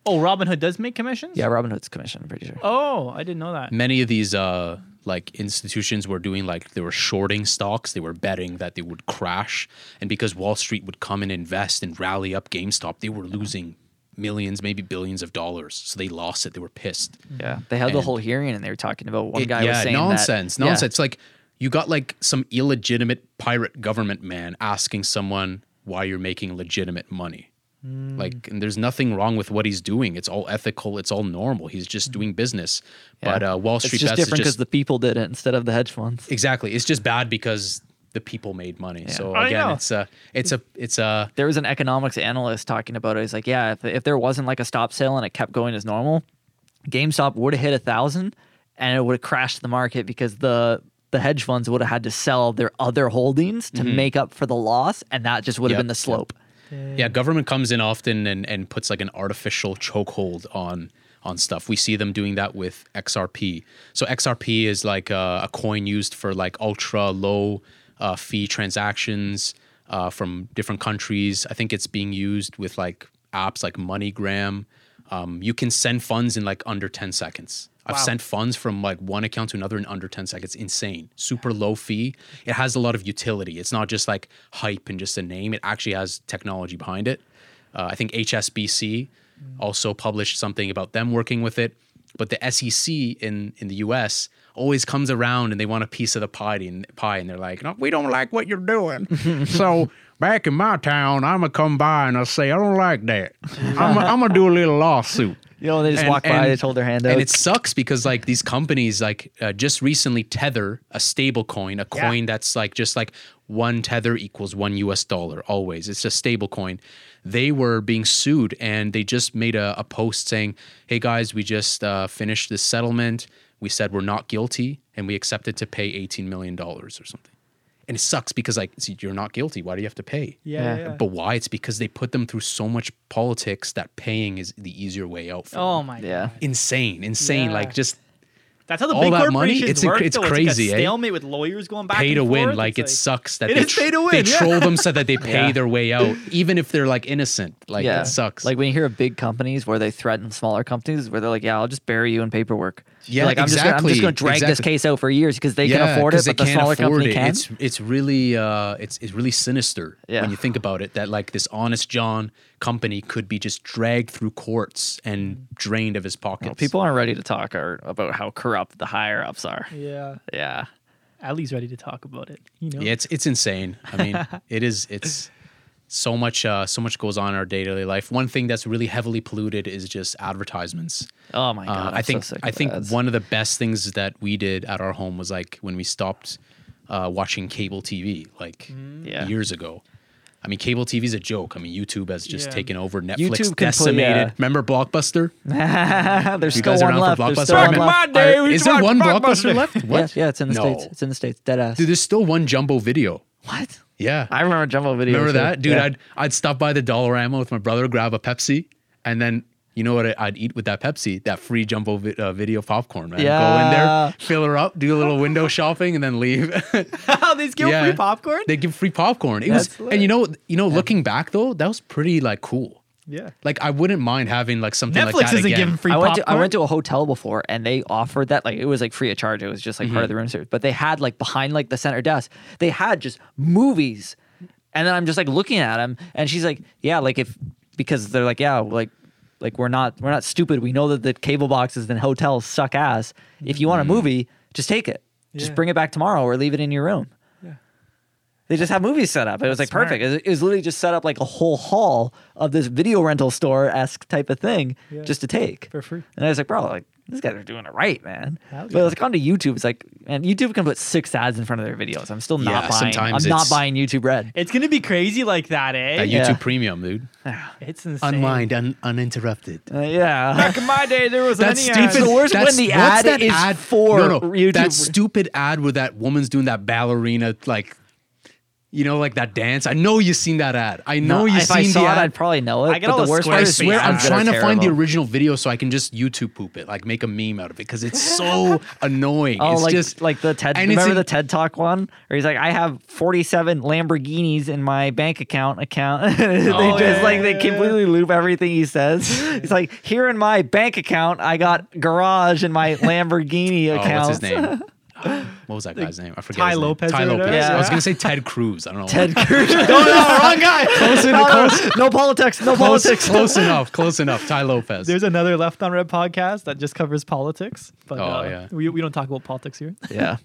Oh, Robinhood does make commissions. Yeah, Robinhood's commission. I'm pretty sure. Oh, I didn't know that. many of these uh like institutions were doing like they were shorting stocks they were betting that they would crash and because wall street would come and invest and rally up gamestop they were losing millions maybe billions of dollars so they lost it they were pissed Yeah, they had the whole hearing and they were talking about one It- guy yeah was saying nonsense that, yeah, nonsense like you got like some illegitimate pirate government man asking someone why you're making legitimate money Hmm. like and there's nothing wrong with what he's doing it's all ethical it's all normal he's just doing business Hmm. Yeah. but uh, wall Street It's street just different because the people did it instead of the hedge funds. Exactly. It's just bad because the people made money. So again, it's a, it's a, it's a. There was an economics analyst talking about it. He's like, yeah, if, if there wasn't like a stop sale and it kept going as normal, GameStop would have hit a thousand and it would have crashed the market because the the hedge funds would have had to sell their other holdings to make up for the loss, and that just would have Yep, been the yep. slope. Yeah, government comes in often and, and puts like an artificial chokehold on on stuff. We see them doing that with XRP. So XRP is like a, a coin used for like ultra low uh, fee transactions. uh, from different countries. I think it's being used with like apps like MoneyGram. Um, you can send funds in like under 10 seconds. I've Wow. sent funds from like one account to another in under 10 seconds. Insane. Super low fee. It has a lot of utility. It's not just like hype and just a name, it actually has technology behind it. Uh, I think HSBC also published something about them working with it. But the SEC in, in the US always comes around and they want a piece of the pie and, pie, and they're like, no, we don't like what you're doing. so back in my town, I'm going to come by and I'll say, I don't like that. I'm going to do a little lawsuit. You know, when they just And- walk by, and- they hold their hand out. And it sucks because like these companies like uh, just recently Tether, a stable coin, a Yeah. coin that's like just like one Tether equals one US dollar always. It's a stable coin. They were being sued and they just made a, a post saying, hey guys, we just uh, finished this settlement. We said we're not guilty and we accepted to pay $18 million or something. And it sucks because like see, you're not guilty. Why do you have to pay? Yeah, Yeah. yeah. But why? It's because they put them through so much politics that paying is the easier way out for oh them my yeah. god. insane, insane. Yeah. Like just That's how the all big that money, corporations it's inc- work. it's though. crazy, It's eh? like a stalemate with lawyers going back pay and to win. forth. Like It's it sucks that It they, is pay to they win, yeah. troll them so that they pay Yeah. their way out, even if they're like innocent. Like yeah. it sucks. Like when you hear of big companies where they threaten smaller companies, where they're like, "Yeah, I'll just bury you in paperwork." Yeah, like I'm just gonna, I'm just exactly, going to drag this case out for years because they can afford 'cause it, but they the can't smaller afford company it. can. It's it's really uh it's it's really sinister Yeah. when you think about it. That like this honest John company could be just dragged through courts and drained of his pockets. Well, people aren't ready to talk or, about how corrupt the higher ups are. Yeah. Yeah. Ali's ready to talk about it. You know. Yeah, it's it's insane. I mean, it is it's so much uh so much goes on in our daily life. One thing that's really heavily polluted is just advertisements. Oh my god. Uh, I'm I think so sick I think ads. one of the best things that we did at our home was like when we stopped uh, watching cable TV like Yeah. years ago. I mean, cable TV is a joke. I mean, YouTube has just Yeah. taken over. Netflix YouTube can decimated. yeah. Remember Blockbuster? There's You still guys one left. for There's still I one left. day, we Is there one Blockbuster. Blockbuster left? Yeah, What? yeah, it's in the No. states. It's in the states. Dead ass. Dude, there's still one Jumbo Video. what? Yeah. I remember Jumbo Video. Remember too. that, dude? Yeah. I'd I'd stop by the Dollarama with my brother, grab a Pepsi, and then you know what I'd eat with that Pepsi? That free Jumbo vi- uh, Video popcorn, man. Go in there, fill her up, do a little window shopping, and then leave. Oh, they give Yeah. free popcorn. they give free popcorn. It was, lit. and you know, you know, looking back though, that was pretty like cool. Yeah. Like I wouldn't mind having like something Netflix like that isn't again. giving free I went to I went to a hotel before and they offered that like it was like free of charge. It was just like Mm-hmm. part of the room service. But they had like behind like the center desk, they had just movies. And then I'm just like looking at them and she's like, Yeah, like if because they're like, Yeah, like like we're not we're not stupid. We know that the cable boxes and hotels suck ass. If you want Mm-hmm. a movie, just take it. Just Yeah. bring it back tomorrow or leave it in your room. Yeah. They just have movies set up. It was like smart. perfect. It was, it was literally just set up like a whole hall of this video rental store esque type of thing Yeah. just to take. For free. And I was like, bro, like these guys are doing it right, man. Hell But it's like onto YouTube. It's like, man, YouTube can put six ads in front of their videos. I'm still not Yeah, buying. sometimes I'm not buying YouTube Red. It's gonna be crazy like that, eh? That YouTube Yeah. Premium, dude. It's insane. Unwind, un- uninterrupted. Uh, yeah. Back in my day, there was That's any stupid. ads. So where's That's- when the what's ad that is for no, no, YouTube? That stupid ad where that woman's doing that ballerina, like, you know, like that dance. I know you've seen that ad. I know No, you've if seen I saw the it, ad. I'd probably know it. I get but all the the worst part I swear, I'm trying are to find the original video so I can just YouTube poop it, like make a meme out of it, because it's so annoying. Oh, it's like just like the TED. and Remember in- the TED Talk one, where he's like, "I have 47 Lamborghinis in my bank account." Account. they Oh, just yeah, like they completely loop everything he says. He's like, "Here in my bank account, I got garage in my Lamborghini oh, account." what's his name? What was that guy's name? I forget. Tai his name. Lopez Tai or Lopez. whatever? I was gonna say Ted Cruz. I don't know. Ted Cruz. no, no, wrong guy. Close, no, no, no politics. No close, politics. close enough. Close enough. Tai Lopez. There's another Left on Red podcast that just covers politics, but Oh, uh, yeah. we, we don't talk about politics here. Yeah,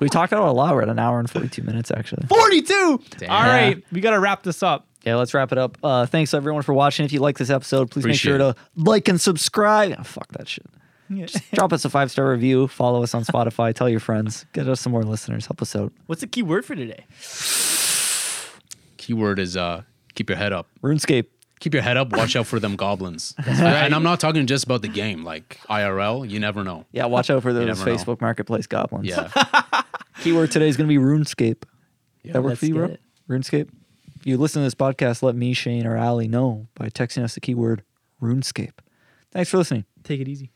we talked about it a lot. We're at an hour and 42 minutes actually. 42. Damn. All right, we gotta wrap this up. Yeah, let's wrap it up. Uh, thanks everyone for watching. If you like this episode, please Appreciate make sure to like and subscribe. Oh, fuck that shit. Drop us a five star review. Follow us on Spotify. Tell your friends. Get us some more listeners. Help us out. What's the key word for today? Keyword is uh, keep your head up. RuneScape. Keep your head up. Watch out for them goblins. And I'm not talking just about the game, like IRL. You never know. Yeah, watch out for those never know. Facebook Marketplace goblins. Yeah. Keyword today is going to be RuneScape. Yeah, that work for you, bro? RuneScape. If you listen to this podcast, let me, Shane, or Ali know by texting us the keyword RuneScape. Thanks for listening. Take it easy.